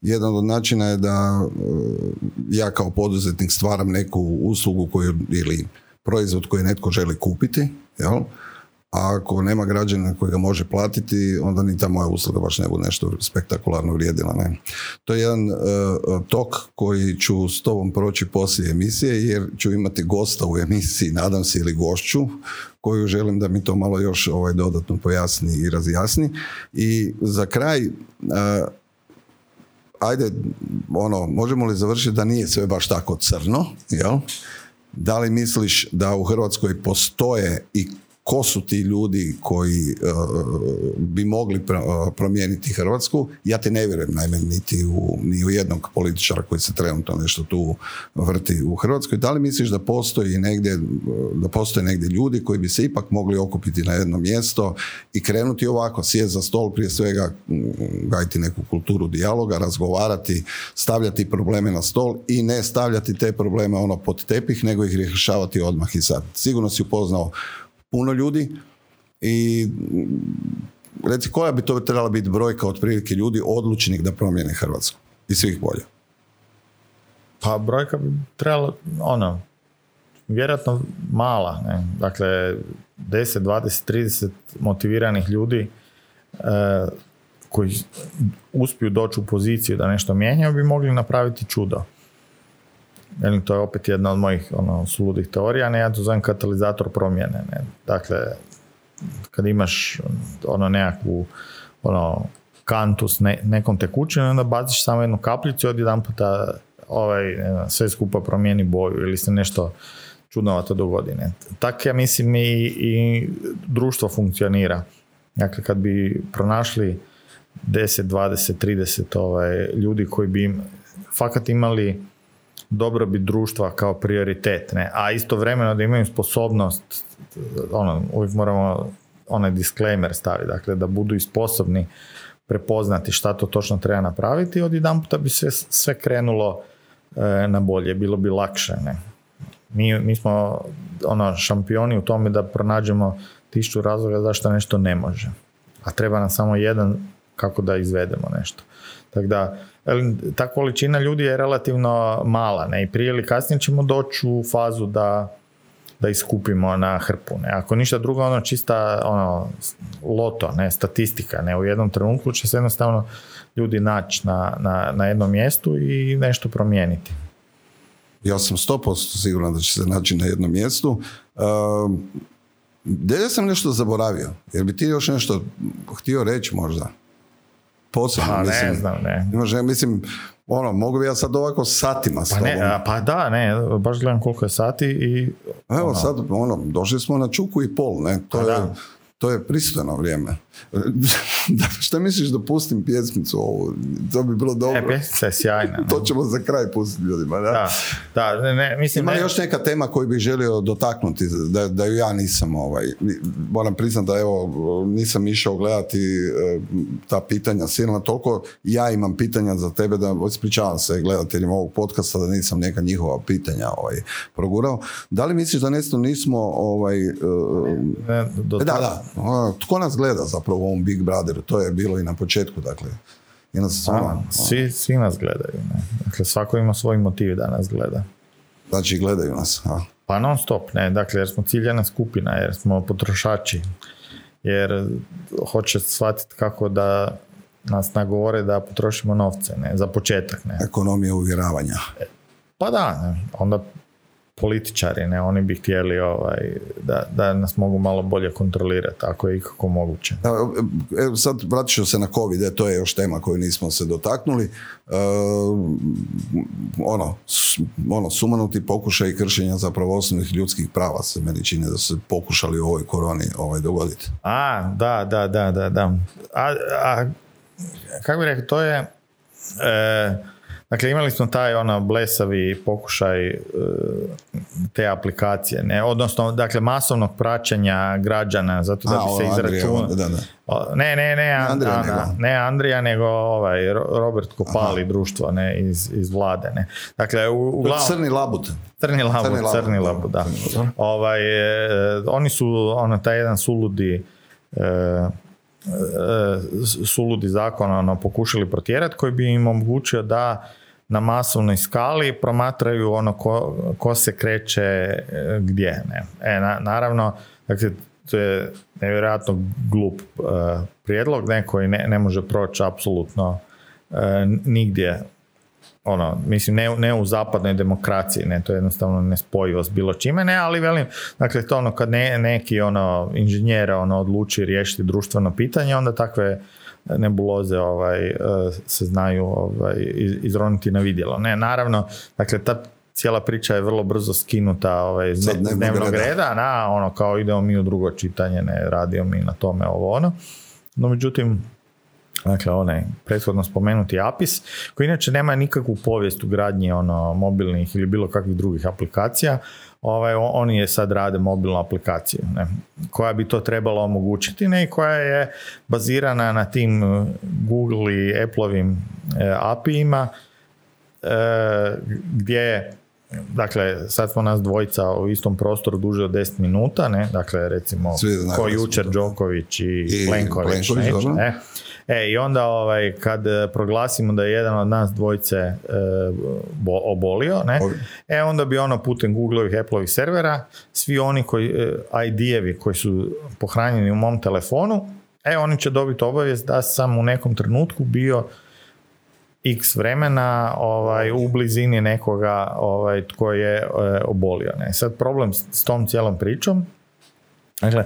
Jedan od načina je da ja kao poduzetnik stvaram neku uslugu koju, ili proizvod koji netko želi kupiti, jel? A ako nema građana koji ga može platiti, onda ni ta moja usluga baš ne bude nešto spektakularno vrijedila. Ne? To je jedan uh, tok koji ću s tobom proći poslije emisije, jer ću imati gosta u emisiji, nadam se, ili gošću, koju želim da mi to malo još ovaj, dodatno pojasni i razjasni. I za kraj, uh, ajde, ono, možemo li završiti da nije sve baš tako crno, jel? Da li misliš da u Hrvatskoj postoje i ko su ti ljudi koji uh, bi mogli uh, promijeniti Hrvatsku. Ja ti ne vjerujem naime niti u, ni u jednog političara koji se trenutno nešto tu vrti u Hrvatskoj. Da li misliš da postoji negdje, da postoje negdje ljudi koji bi se ipak mogli okupiti na jedno mjesto i krenuti ovako, sjeti za stol prije svega, gajiti neku kulturu dijaloga, razgovarati, stavljati probleme na stol i ne stavljati te probleme ono pod tepih, nego ih rješavati odmah i sad. Sigurno si upoznao puno ljudi i reci koja bi to trebala biti brojka otprilike ljudi odlučnih da promijene Hrvatsku i svih bolje? Pa brojka bi trebala, ono, vjerojatno mala, ne? dakle 10, 20, 30 motiviranih ljudi e, koji uspiju doći u poziciju da nešto mijenjaju bi mogli napraviti čudo. Velim, to je opet jedna od mojih ono, suludih teorija, ne, ja to zovem katalizator promjene. Ne. Dakle, kad imaš ono nekakvu ono, kantu s ne, nekom tekućinom, onda baciš samo jednu kapljicu i odjedan puta ovaj, sve skupa promijeni boju ili se nešto čudnovato dogodi. Ne. Tak ja mislim i, i društvo funkcionira. Dakle, kad bi pronašli 10, 20, 30 ovaj, ljudi koji bi im fakat imali dobrobit društva kao prioritet, ne? a istovremeno da imaju sposobnost, ono, uvijek moramo onaj disclaimer staviti, dakle da budu i sposobni prepoznati šta to točno treba napraviti, od jedan puta bi sve, sve krenulo e, na bolje, bilo bi lakše. Ne? Mi, mi smo ono, šampioni u tome da pronađemo tišću razloga zašto nešto ne može. A treba nam samo jedan kako da izvedemo nešto. Tako da, ta količina ljudi je relativno mala ne? i prije ili kasnije ćemo doći u fazu da, da iskupimo na hrpu. Ne? Ako ništa drugo, ono čista ono, loto, ne? statistika. Ne? U jednom trenutku će se jednostavno ljudi naći na, na, na jednom mjestu i nešto promijeniti. Ja sam 100% siguran da će se naći na jednom mjestu. Uh, ja sam nešto zaboravio, jer bi ti još nešto htio reći možda? Posebno. Pa mislim, ne znam, ne. mislim, ono, mogu bi ja sad ovako satima s pa, ne, pa da, ne, baš gledam koliko je sati i... Evo ono. sad, ono, došli smo na čuku i pol, ne, to pa je... To je pristojno vrijeme. Šta misliš da pustim pjesmicu ovu? To bi bilo dobro. E, pjesmica je sjajna. to ćemo za kraj pustiti ljudima. Da, da, da ne, ne, mislim... Ima još neka tema koju bih želio dotaknuti, da, da ju ja nisam, ovaj, moram priznati da evo, nisam išao gledati e, ta pitanja silna, toliko ja imam pitanja za tebe da ispričavam se gledateljima ovog podcasta da nisam neka njihova pitanja ovaj, progurao. Da li misliš da nešto nismo ovaj, e, da, da, tko nas gleda zapravo u ovom Big Brotheru? To je bilo i na početku, dakle. I nas ono. svi, svi nas gledaju. Ne? Dakle, svako ima svoj motiv da nas gleda. Znači, gledaju nas, a? Pa non stop, ne. Dakle, jer smo ciljana skupina, jer smo potrošači. Jer hoće shvatiti kako da nas nagovore da potrošimo novce, ne, za početak, ne. Ekonomija uvjeravanja. Pa da, ne. onda političari, ne, oni bi htjeli ovaj, da, da nas mogu malo bolje kontrolirati, ako je ikako moguće. Evo sad vratit ću se na COVID, e, to je još tema koju nismo se dotaknuli. E, ono, ono, sumanuti pokušaj kršenja zapravo osnovnih ljudskih prava se meni čini da su se pokušali u ovoj koroni ovaj, dogoditi. A, da, da, da, da, da. A, a kako bih rekao, to je... E, Dakle, imali smo taj ono blesavi pokušaj e, te aplikacije, ne? odnosno dakle masovnog praćenja građana zato da bi se izračunao. Ne, ne, ne, Andrija, nego. ne Andrija, nego ovaj Robert Kopali društvo ne, iz, iz vlade. Ne. Dakle, u, u Crni labut. Crni labut, crni labut, da. Ovaj, e, oni su, ono, taj jedan suludi e, suludi zakon ono, pokušali protjerati koji bi im omogućio da na masovnoj skali promatraju ono ko, ko se kreće e, gdje. Ne. E, na, naravno, dakle, to je nevjerojatno glup uh, prijedlog, ne, koji ne, ne može proći apsolutno uh, nigdje ono, mislim, ne, ne u zapadnoj demokraciji, ne, to je jednostavno nespojivo s bilo čime, ne, ali velim, dakle, to ono, kad ne, neki, ono, inženjera, ono, odluči riješiti društveno pitanje, onda takve nebuloze ovaj, e, se znaju ovaj, izroniti na vidjelo. Ne, naravno, dakle, ta cijela priča je vrlo brzo skinuta ovaj, iz dnevnog reda, na, ono, kao idemo mi u drugo čitanje, ne, radio mi na tome ovo ono. No, međutim, Dakle, onaj prethodno spomenuti APIS, koji inače nema nikakvu povijest u gradnji ono, mobilnih ili bilo kakvih drugih aplikacija, ovaj, oni je sad rade mobilnu aplikaciju ne, koja bi to trebala omogućiti ne, i koja je bazirana na tim uh, Google i Appleovim eh, API-ima eh, gdje Dakle, sad smo nas dvojica u istom prostoru duže od 10 minuta, ne? Dakle, recimo, ko jučer Đoković i, I Plenković, Plenković ne? E, i onda ovaj, kad e, proglasimo da je jedan od nas dvojice e, obolio, ne, e, onda bi ono putem Googleovih, Appleovih servera, svi oni koji, e, ID-evi koji su pohranjeni u mom telefonu, e, oni će dobiti obavijest da sam u nekom trenutku bio x vremena ovaj, u blizini nekoga ovaj, tko je e, obolio. Ne. Sad problem s tom cijelom pričom, dakle,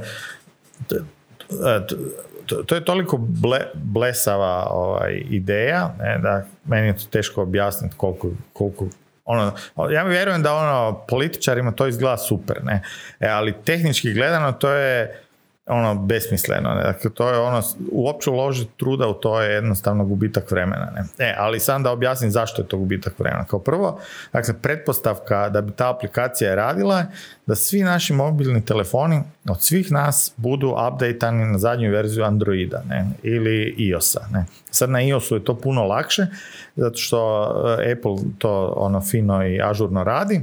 to, to je toliko ble, blesava ovaj, ideja ne, da meni je to teško objasniti koliko, koliko ono, ja vjerujem da ono političarima to izgleda super, ne? E, ali tehnički gledano to je ono besmisleno. Ne? Dakle, to je ono, uopće uložiti truda u to je jednostavno gubitak vremena. Ne? E, ali sam da objasnim zašto je to gubitak vremena. Kao prvo, dakle, pretpostavka da bi ta aplikacija radila da svi naši mobilni telefoni od svih nas budu updateani na zadnju verziju Androida ne? ili iOS-a. Ne? Sad na iOS-u je to puno lakše, zato što e, Apple to ono fino i ažurno radi,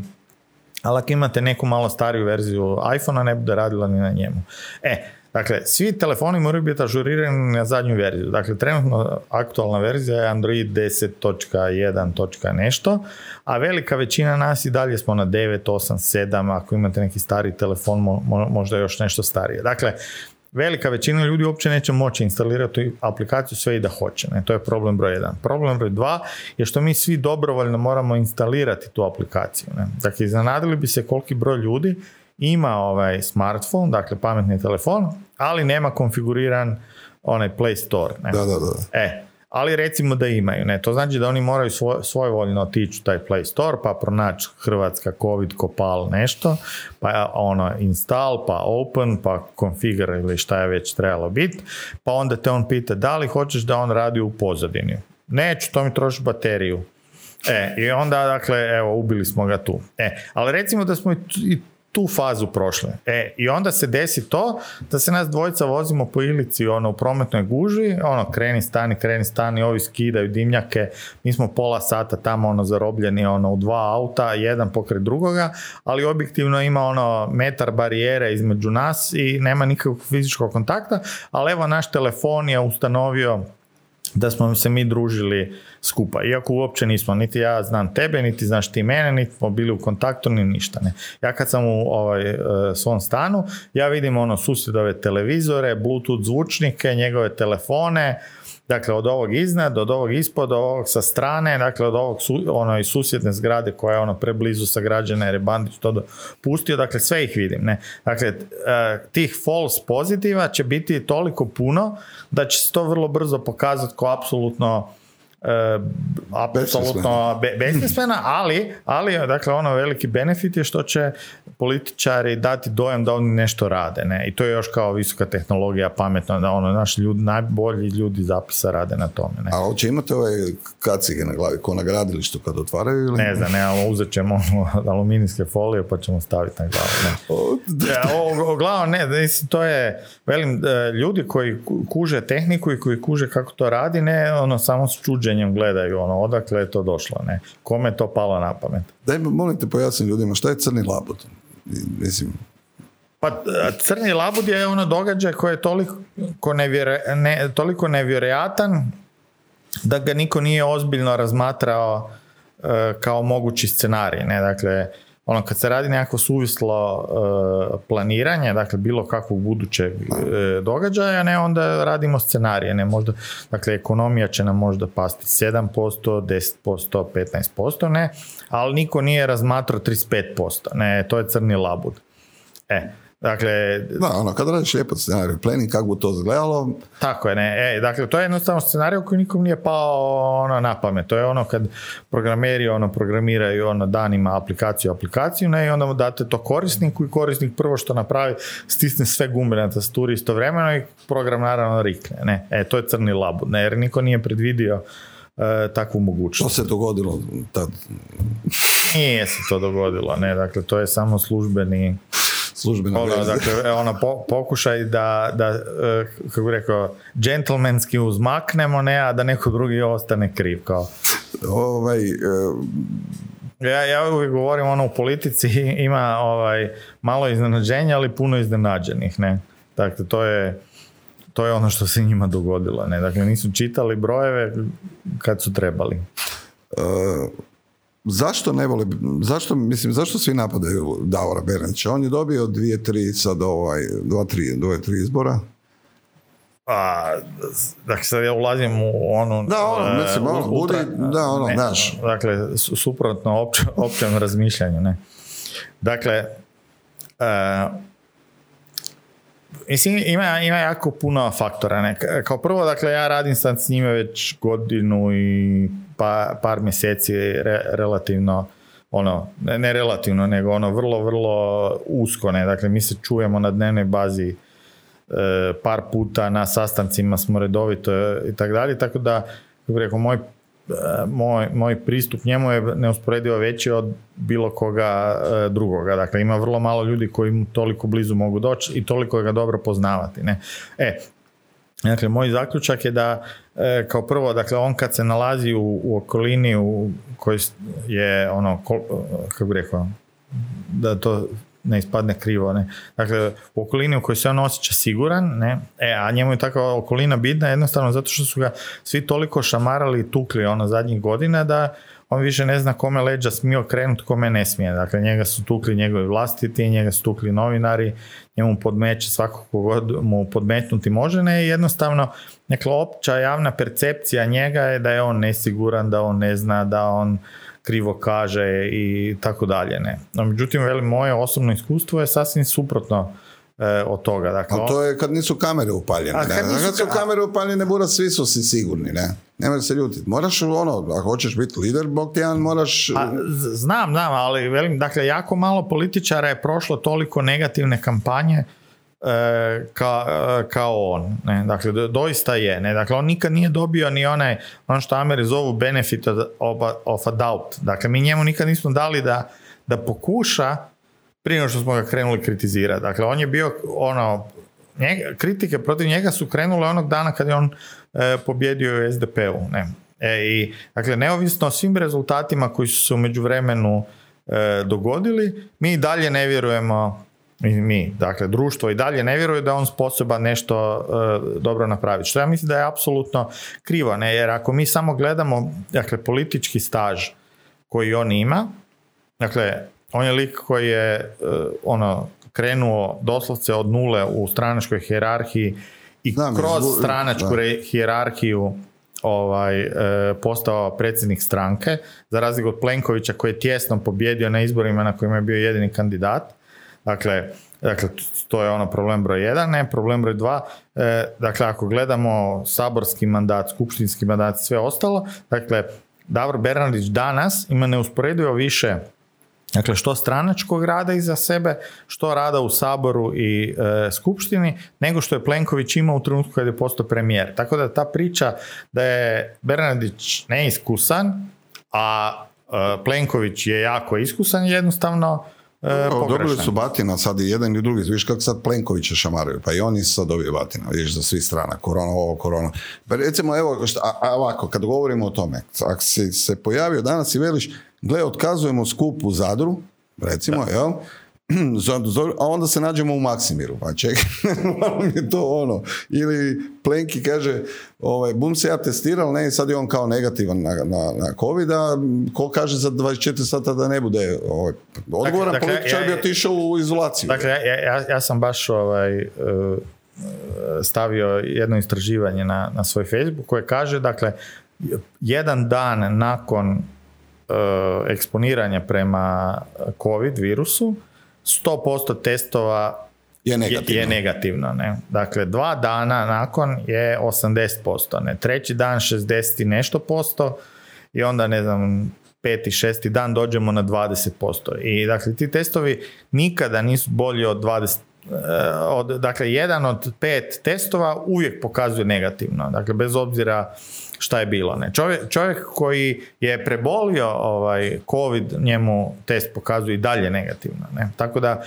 ali ako imate neku malo stariju verziju iPhone-a ne bude radila ni na njemu. E, Dakle, svi telefoni moraju biti ažurirani na zadnju verziju. Dakle, trenutno aktualna verzija je Android 10.1. nešto, a velika većina nas i dalje smo na 9, 8, 7, ako imate neki stari telefon, možda još nešto starije. Dakle, velika većina ljudi uopće neće moći instalirati aplikaciju sve i da hoće. Ne? To je problem broj jedan. Problem broj dva je što mi svi dobrovoljno moramo instalirati tu aplikaciju. Ne? Dakle, iznenadili bi se koliki broj ljudi ima ovaj smartphone, dakle pametni telefon, ali nema konfiguriran onaj Play Store. Ne? Da, da, da. E, ali recimo da imaju. Ne? To znači da oni moraju svoj, svojvoljno otići u taj Play Store, pa pronaći Hrvatska COVID kopal nešto, pa ono install, pa open, pa configure ili šta je već trebalo biti, pa onda te on pita da li hoćeš da on radi u pozadini. Neću, to mi troši bateriju. E, i onda, dakle, evo, ubili smo ga tu. E, ali recimo da smo i tu fazu prošle. E, i onda se desi to da se nas dvojica vozimo po ilici ono, u prometnoj guži, ono, kreni stani, kreni stani, ovi skidaju dimnjake, mi smo pola sata tamo ono zarobljeni ono, u dva auta, jedan pokraj drugoga, ali objektivno ima ono metar barijere između nas i nema nikakvog fizičkog kontakta, ali evo naš telefon je ustanovio da smo se mi družili skupa. Iako uopće nismo, niti ja znam tebe, niti znaš ti mene, niti smo bili u kontaktu, ni ništa. Ne. Ja kad sam u ovaj, e, svom stanu, ja vidim ono susjedove televizore, bluetooth zvučnike, njegove telefone, Dakle, od ovog iznad, od ovog ispod, od ovog sa strane, dakle, od ovog su, ono, iz susjedne zgrade koja je ono preblizu sagrađena jer je Bandić to pustio, dakle, sve ih vidim. Ne? Dakle, e, tih false pozitiva će biti toliko puno da će se to vrlo brzo pokazati kao apsolutno apsolutno be, besmislena, ali, ali dakle ono veliki benefit je što će političari dati dojam da oni nešto rade, ne? I to je još kao visoka tehnologija, pametno, da ono, naši ljudi, najbolji ljudi zapisa rade na tome, ne? A hoće imate ove kacige na glavi, ko na gradilištu kad otvaraju ili? Ne znam, ne, ali uzet ćemo ono, aluminijske folije pa ćemo staviti na glavu, ne. O, ne, mislim, to je, velim, e, ljudi koji kuže tehniku i koji kuže kako to radi, ne, ono, samo s čuđenjem gledaju, ono, odakle je to došlo, ne. Kome je to palo na pamet? Daj, molim te pojasni ljudima, šta je crni labut? Mislim, pa crni labud je ono događaj koji je toliko, ne, toliko nevjerojatan da ga niko nije ozbiljno razmatrao e, kao mogući scenarij. Ne? Dakle, ono kad se radi nekako suvislo e, planiranje, dakle bilo kakvog budućeg e, događaja, ne, onda radimo scenarije, ne, možda, dakle ekonomija će nam možda pasti 7%, 10%, 15%, ne, ali niko nije razmatrao 35%, ne, to je crni labud. E, Dakle, da, ono, kad radiš lijepo scenarij planning, kako bi to izgledalo? Tako je, ne, e, dakle, to je jednostavno scenarij koji nikom nije pao ono, na pamet. To je ono kad programeri ono, programiraju ono, danima aplikaciju aplikaciju, ne, i onda mu date to korisniku i korisnik prvo što napravi, stisne sve gumbe na tasturi istovremeno i program naravno rikne, ne. E, to je crni labud, ne, jer niko nije predvidio e, takvu mogućnost. To se dogodilo tad? Nije se to dogodilo, ne, dakle, to je samo službeni službena ono, dakle, e, ono, pokušaj da, da e, kako bi rekao, džentlmenski uzmaknemo, ne, a da neko drugi ostane kriv, kao. Ovaj, e, ja, ja uvijek govorim, ono, u politici ima ovaj, malo iznenađenja, ali puno iznenađenih, ne. Dakle, to je, to je ono što se njima dogodilo, ne. Dakle, nisu čitali brojeve kad su trebali. Zašto ne vole, zašto, mislim, zašto svi napadaju Davora Bernardića? On je dobio dvije, tri, sad ovaj, dva, tri, dvoje, tri izbora. A, dakle, sad ja ulazim u onu... Da, ono, mislim, ono, budi, da, ono, ne, naš. Dakle, suprotno opć, općem razmišljanju, ne. Dakle, uh, Mislim, ima, ima jako puno faktora. Ne? Kao prvo, dakle, ja radim sad s njime već godinu i pa, par mjeseci relativno ono, ne, relativno, nego ono vrlo, vrlo usko, ne, dakle mi se čujemo na dnevnoj bazi e, par puta na sastancima smo redovito i tako dalje, tako da, kako rekao, moj, e, moj, moj pristup njemu je neusporedivo veći od bilo koga e, drugoga, dakle ima vrlo malo ljudi koji mu toliko blizu mogu doći i toliko ga dobro poznavati, ne. E, Dakle, moj zaključak je da e, kao prvo, dakle, on kad se nalazi u, u okolini u koji je ono, kako bi rekao, da to ne ispadne krivo, ne. Dakle, u okolini u kojoj se on osjeća siguran, ne, e, a njemu je takva okolina bitna jednostavno zato što su ga svi toliko šamarali i tukli ono zadnjih godina da on više ne zna kome leđa smije okrenuti, kome ne smije. Dakle, njega su tukli njegovi vlastiti, njega su tukli novinari, njemu podmeće svako kogod mu podmetnuti može, ne, jednostavno, dakle, opća javna percepcija njega je da je on nesiguran, da on ne zna, da on krivo kaže i tako dalje, ne. No, međutim, moje osobno iskustvo je sasvim suprotno e, od toga. Dakle, A to je kad nisu kamere upaljene. A kad, nisu, kad su kamere upaljene, bura svi su si sigurni, ne? Nemoj se ljutiti. Moraš ono, ako hoćeš biti lider, bog ti moraš... A, znam, znam, ali velim, dakle, jako malo političara je prošlo toliko negativne kampanje e, ka, e, kao on. Ne? Dakle, doista je. Ne? Dakle, on nikad nije dobio ni onaj, ono što Ameri zovu benefit of a doubt. Dakle, mi njemu nikad nismo dali da, da pokuša prije što smo ga krenuli kritizirati. Dakle, on je bio ono, njega, kritike protiv njega su krenule onog dana kad je on e, pobjedio u SDP-u. Ne? E, i, dakle, neovisno o svim rezultatima koji su se u međuvremenu e, dogodili, mi i dalje ne vjerujemo mi, dakle, društvo i dalje ne vjeruje da on sposoban nešto e, dobro napraviti. Što ja mislim da je apsolutno krivo, ne? jer ako mi samo gledamo dakle, politički staž koji on ima, dakle, on je lik koji je e, ono krenuo doslovce od nule u stranačkoj hijerarhiji i kroz stranačku hijerarhiju ovaj, e, postao predsjednik stranke, za razliku od Plenkovića koji je tjesno pobjedio na izborima na kojima je bio jedini kandidat. Dakle, dakle, to je ono problem broj jedan, ne, problem broj dva, e, dakle, ako gledamo saborski mandat, skupštinski mandat i sve ostalo, dakle, Davor Bernardić danas ima neusporedivo više Dakle, što stranačkog rada iza sebe, što rada u Saboru i e, Skupštini, nego što je Plenković imao u trenutku kad je postao premijer. Tako da ta priča da je Bernardić neiskusan, a e, Plenković je jako iskusan, jednostavno e, Dobili su batina sad i jedan i drugi. Viš kako sad Plenkovića šamaraju, pa i oni sad dobiju batina, vidiš, za svi strana, korona, ovo, korona. Pa recimo, evo, šta, a, ovako, kad govorimo o tome, ako si se pojavio danas i veliš, gle, otkazujemo skup u Zadru, recimo, jel? a onda se nađemo u Maksimiru, pa čekaj, malo mi je to ono, ili Plenki kaže, ovaj, bum se ja testirao, ne, sad je on kao negativan na, na, na COVID, a ko kaže za 24 sata da ne bude ovaj, odgovoran dakle, političar bi otišao u izolaciju. Dakle, ja, ja, ja sam baš ovaj, e, stavio jedno istraživanje na, na svoj Facebook koje kaže, dakle, jedan dan nakon eksponiranja prema COVID virusu, 100% testova je negativno. Je, negativno ne? Dakle, dva dana nakon je 80%, ne? treći dan 60 i nešto posto i onda ne znam peti, šesti dan dođemo na 20%. I dakle, ti testovi nikada nisu bolji od 20 eh, od, dakle, jedan od pet testova uvijek pokazuje negativno. Dakle, bez obzira šta je bilo. Ne? Čovjek, čovjek koji je prebolio ovaj COVID, njemu test pokazuje i dalje negativno. Ne? Tako da,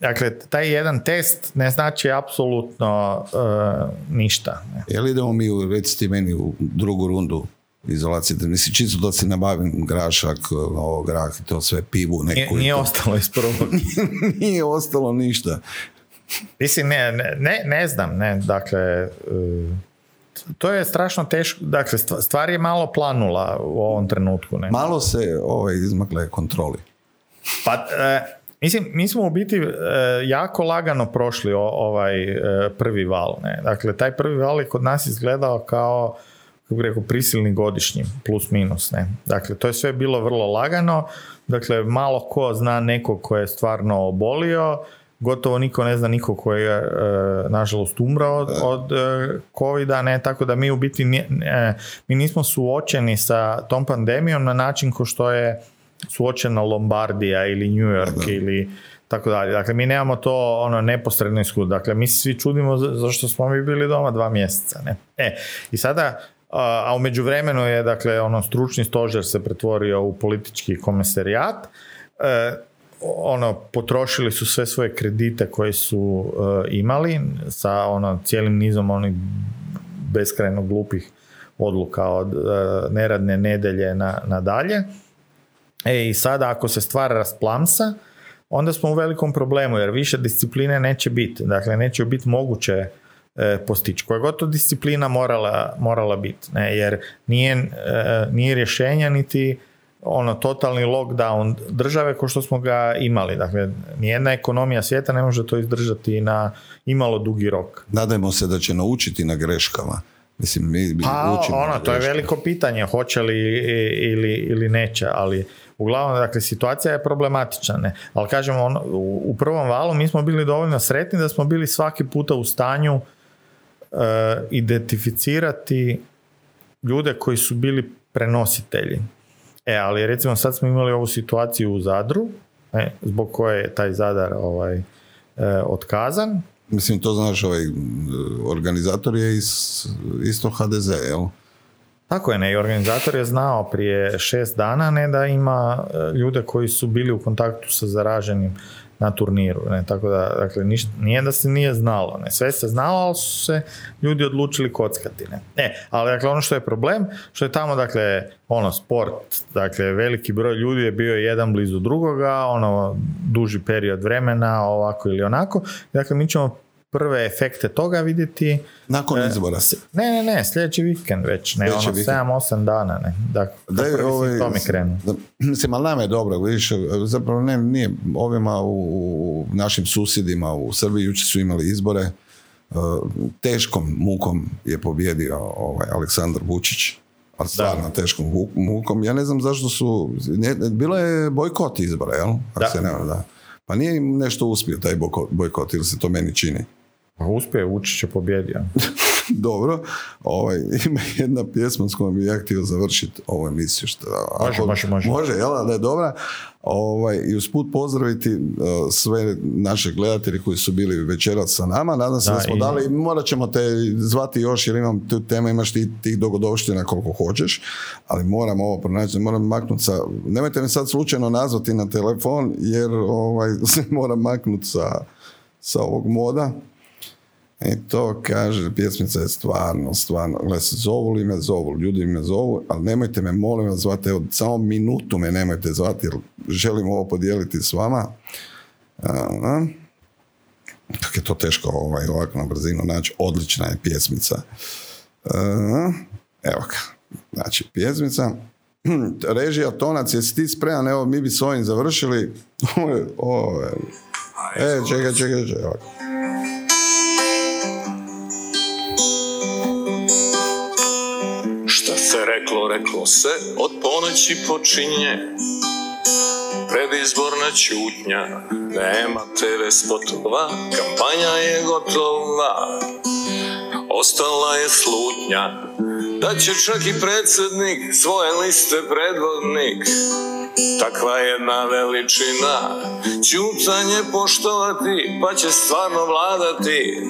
Dakle, taj jedan test ne znači apsolutno uh, ništa. Ne? Jel idemo mi, u, recite meni, u drugu rundu izolacije? Mislim, čisto da se nabavim grašak, ovo, grah i to sve, pivu, neku. Nije, nije ostalo iz prvog. nije ostalo ništa. Mislim, ne, ne, ne znam, ne, dakle, uh, to je strašno teško, dakle stvar je malo planula u ovom trenutku. Ne? Malo se ovaj, izmakle kontroli. Pa, e, mislim, mi smo u biti e, jako lagano prošli ovaj e, prvi val. Ne? Dakle, taj prvi val je kod nas izgledao kao kako rekao, prisilni godišnji, plus minus. Ne? Dakle, to je sve bilo vrlo lagano. Dakle, malo ko zna nekog ko je stvarno obolio, gotovo niko ne zna niko koji je e, nažalost umrao od, od e, covida, ne, tako da mi u biti mi nismo suočeni sa tom pandemijom na način ko što je suočena Lombardija ili New York ili tako dalje. Dakle, mi nemamo to ono neposredno iskustvo. Dakle, mi se svi čudimo zašto smo mi bili doma dva mjeseca. Ne? E, i sada, a, u međuvremenu je, dakle, ono, stručni stožer se pretvorio u politički komesarijat. E, ono potrošili su sve svoje kredite koje su e, imali sa ono cijelim nizom onih beskrajno glupih odluka od uh, neradne nedelje na, na dalje. E i sada ako se stvar rasplamsa, onda smo u velikom problemu jer više discipline neće biti. Dakle, neće biti moguće e, postići. Koja god to disciplina morala, morala biti. Ne? Jer nije, nije rješenja niti ono totalni lockdown države ko što smo ga imali. Dakle, nijedna ekonomija svijeta ne može to izdržati na imalo dugi rok. Nadajmo se da će naučiti na greškama. Mislim, mi, mi pa, učimo ono, to je veliko pitanje, hoće li ili, ili neće, ali uglavnom, dakle, situacija je problematična, ne? Ali kažemo, ono, u, prvom valu mi smo bili dovoljno sretni da smo bili svaki puta u stanju uh, identificirati ljude koji su bili prenositelji. E, ali recimo sad smo imali ovu situaciju u Zadru, e, zbog koje je taj Zadar ovaj, e, otkazan. Mislim, to znaš, ovaj organizator je iz, isto HDZ, jel? Tako je, ne, i organizator je znao prije šest dana ne da ima e, ljude koji su bili u kontaktu sa zaraženim na turniru. Ne? Tako da, dakle, nije da se nije znalo. Ne? Sve se znalo, ali su se ljudi odlučili kockati. Ne? E, ali dakle, ono što je problem, što je tamo, dakle, ono, sport, dakle, veliki broj ljudi je bio jedan blizu drugoga, ono, duži period vremena, ovako ili onako. Dakle, mi ćemo prve efekte toga vidjeti. Nakon e, izbora. Ne, ne, ne, sljedeći vikend već, ne, ono, 7-8 dana, ne. Dakle, da, prvi ovaj, mi krenu. Da, mislim, ali nama je dobro, vidiš, zapravo ne, nije ovima u, u našim susjedima u Srbiji, jučer su imali izbore, uh, teškom mukom je pobjedio ovaj Aleksandar Vučić, ali stvarno teškom mukom. Ja ne znam zašto su, bilo je bojkot izbora, jel? da. Se ne, da. Pa nije im nešto uspio taj bojkot, bojkot ili se to meni čini? Pa uspije, uči će pobjedio. Dobro, ovaj, ima jedna pjesma s kojom bi ja htio završiti ovu emisiju. Što, Može, može, može. Može, jel, da je dobra. Ovaj, I usput pozdraviti uh, sve naše gledatelje koji su bili večeras sa nama. Nadam se da, Da, smo i- dali, morat ćemo te zvati još jer imam tu temu, imaš ti tih dogodovština koliko hoćeš, ali moram ovo pronaći, moram maknuti sa, nemojte me sad slučajno nazvati na telefon jer ovaj, se moram maknuti sa, sa ovog moda. I to kaže, pjesmica je stvarno, stvarno, gle, se zovu li me zovu, ljudi me zovu, ali nemojte me, molim vas, zvati, evo, samo minutu me nemojte zvati, jer želim ovo podijeliti s vama. A, kako je to teško ovaj, ovako na brzinu naći, odlična je pjesmica. A, evo ga, znači, pjesmica, režija, tonac, jesi ti spreman, evo, mi bi s ovim završili. Ovo je, ovo je, e, čekaj, čekaj, čekaj, ovako. Se reklo, reklo se, od ponoći počinje Predizborna čutnja, nema TV spotova, kampanja je gotova. Ostala je slutnja, da će čak i predsjednik svoje liste predvodnik. Takva jedna veličina, ćutanje poštovati, pa će stvarno vladati.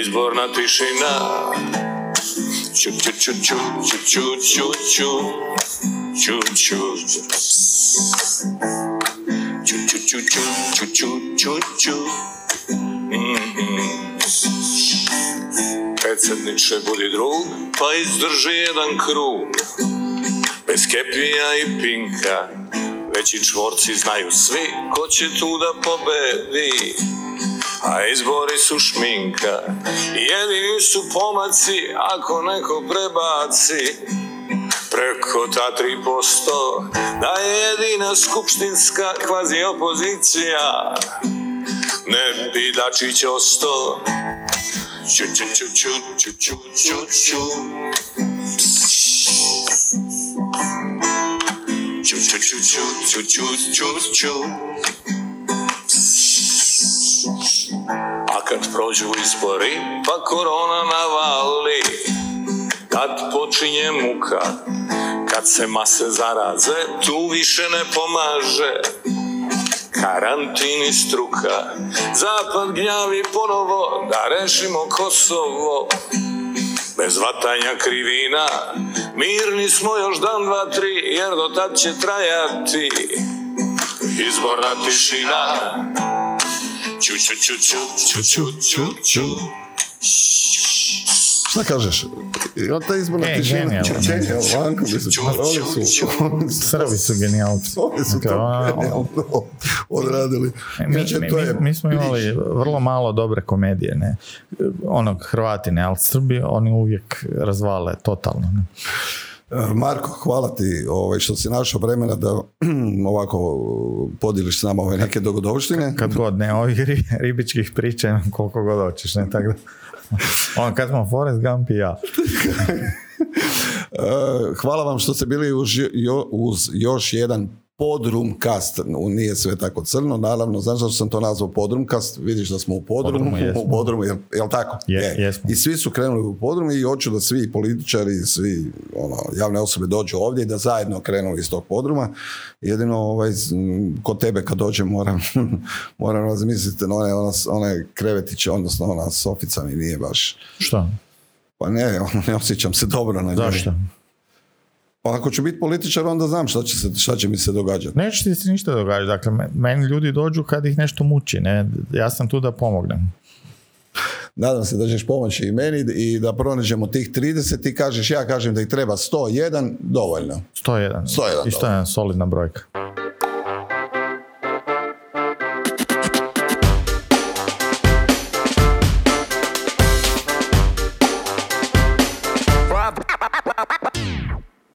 Izborna tišina, Пецятниче буде друг, та й здержи jedan krug Bez kepija i pinka Veći čvorci znaju svi Ko će tu da pobedi A izbori su šminka, jedini su pomaci ako neko prebaci preko ta 3%, da je jedina skupštinska kvazi opozicija, ne bi Dačić osto. Ču, ču, ču, ču, ču, ču, ču, ču. Ču, ču, ču, ču, ču, ču, ču, kad prođu izbori, pa korona navali, kad počinje muka, kad se mase zaraze, tu više ne pomaže. Karantin i struka, zapad gnjavi ponovo, da rešimo Kosovo. Bez vatanja krivina, mirni smo još dan, dva, tri, jer do tad će trajati izborna tišina. Ču, ču, ču, ču, ču, ču, ču, ču. Šta kažeš? I od ta izborna E, tišina. genijalno. Čekaj, ovako, mislim, oni su, Srbi su genijalci. oni su Dakle, to ono- genijalno odradili. Mi, Znači, mi, to je mi, mi smo imali vrlo malo dobre komedije, ne. Onog Hrvati, ne, ali Srbi, oni uvijek razvale totalno. Ne. E, Marko, hvala ti ovaj, što si našao vremena da ovako podijeliš s nama ove neke dogodovštine. Kad god, ne, ovih ri- ribičkih priča koliko god hoćeš, ne, tako da. On, kad smo Forrest Gump i ja. E, Hvala vam što ste bili uz, jo- uz još jedan podrumkast. U- Nije sve tako crno, naravno, znaš zašto sam to nazvao podrumkast? Vidiš da smo u podrumu, Podrumu, u podrumu, jel, jel tako? Je, jesmo. I svi su krenuli u podrum i hoću da svi političari, svi ono, javne osobe dođu ovdje i da zajedno krenu iz tog podruma. Jedino ovaj, kod tebe kad dođem moram, moram razmisliti na one, one, one krevetiće, odnosno ona sofica mi nije baš, Što? pa ne, ne osjećam se dobro na njoj. Zašto? Pa ako ću biti političar, onda znam šta će, se, šta će mi se događati. Neće ti se ništa događati. Dakle, me- meni ljudi dođu kad ih nešto muči. Ne? Ja sam tu da pomognem. Nadam se da ćeš pomoći i meni i da pronađemo tih 30 i kažeš, ja kažem da ih treba 101, dovoljno. 101. 101, I 101, solidna brojka.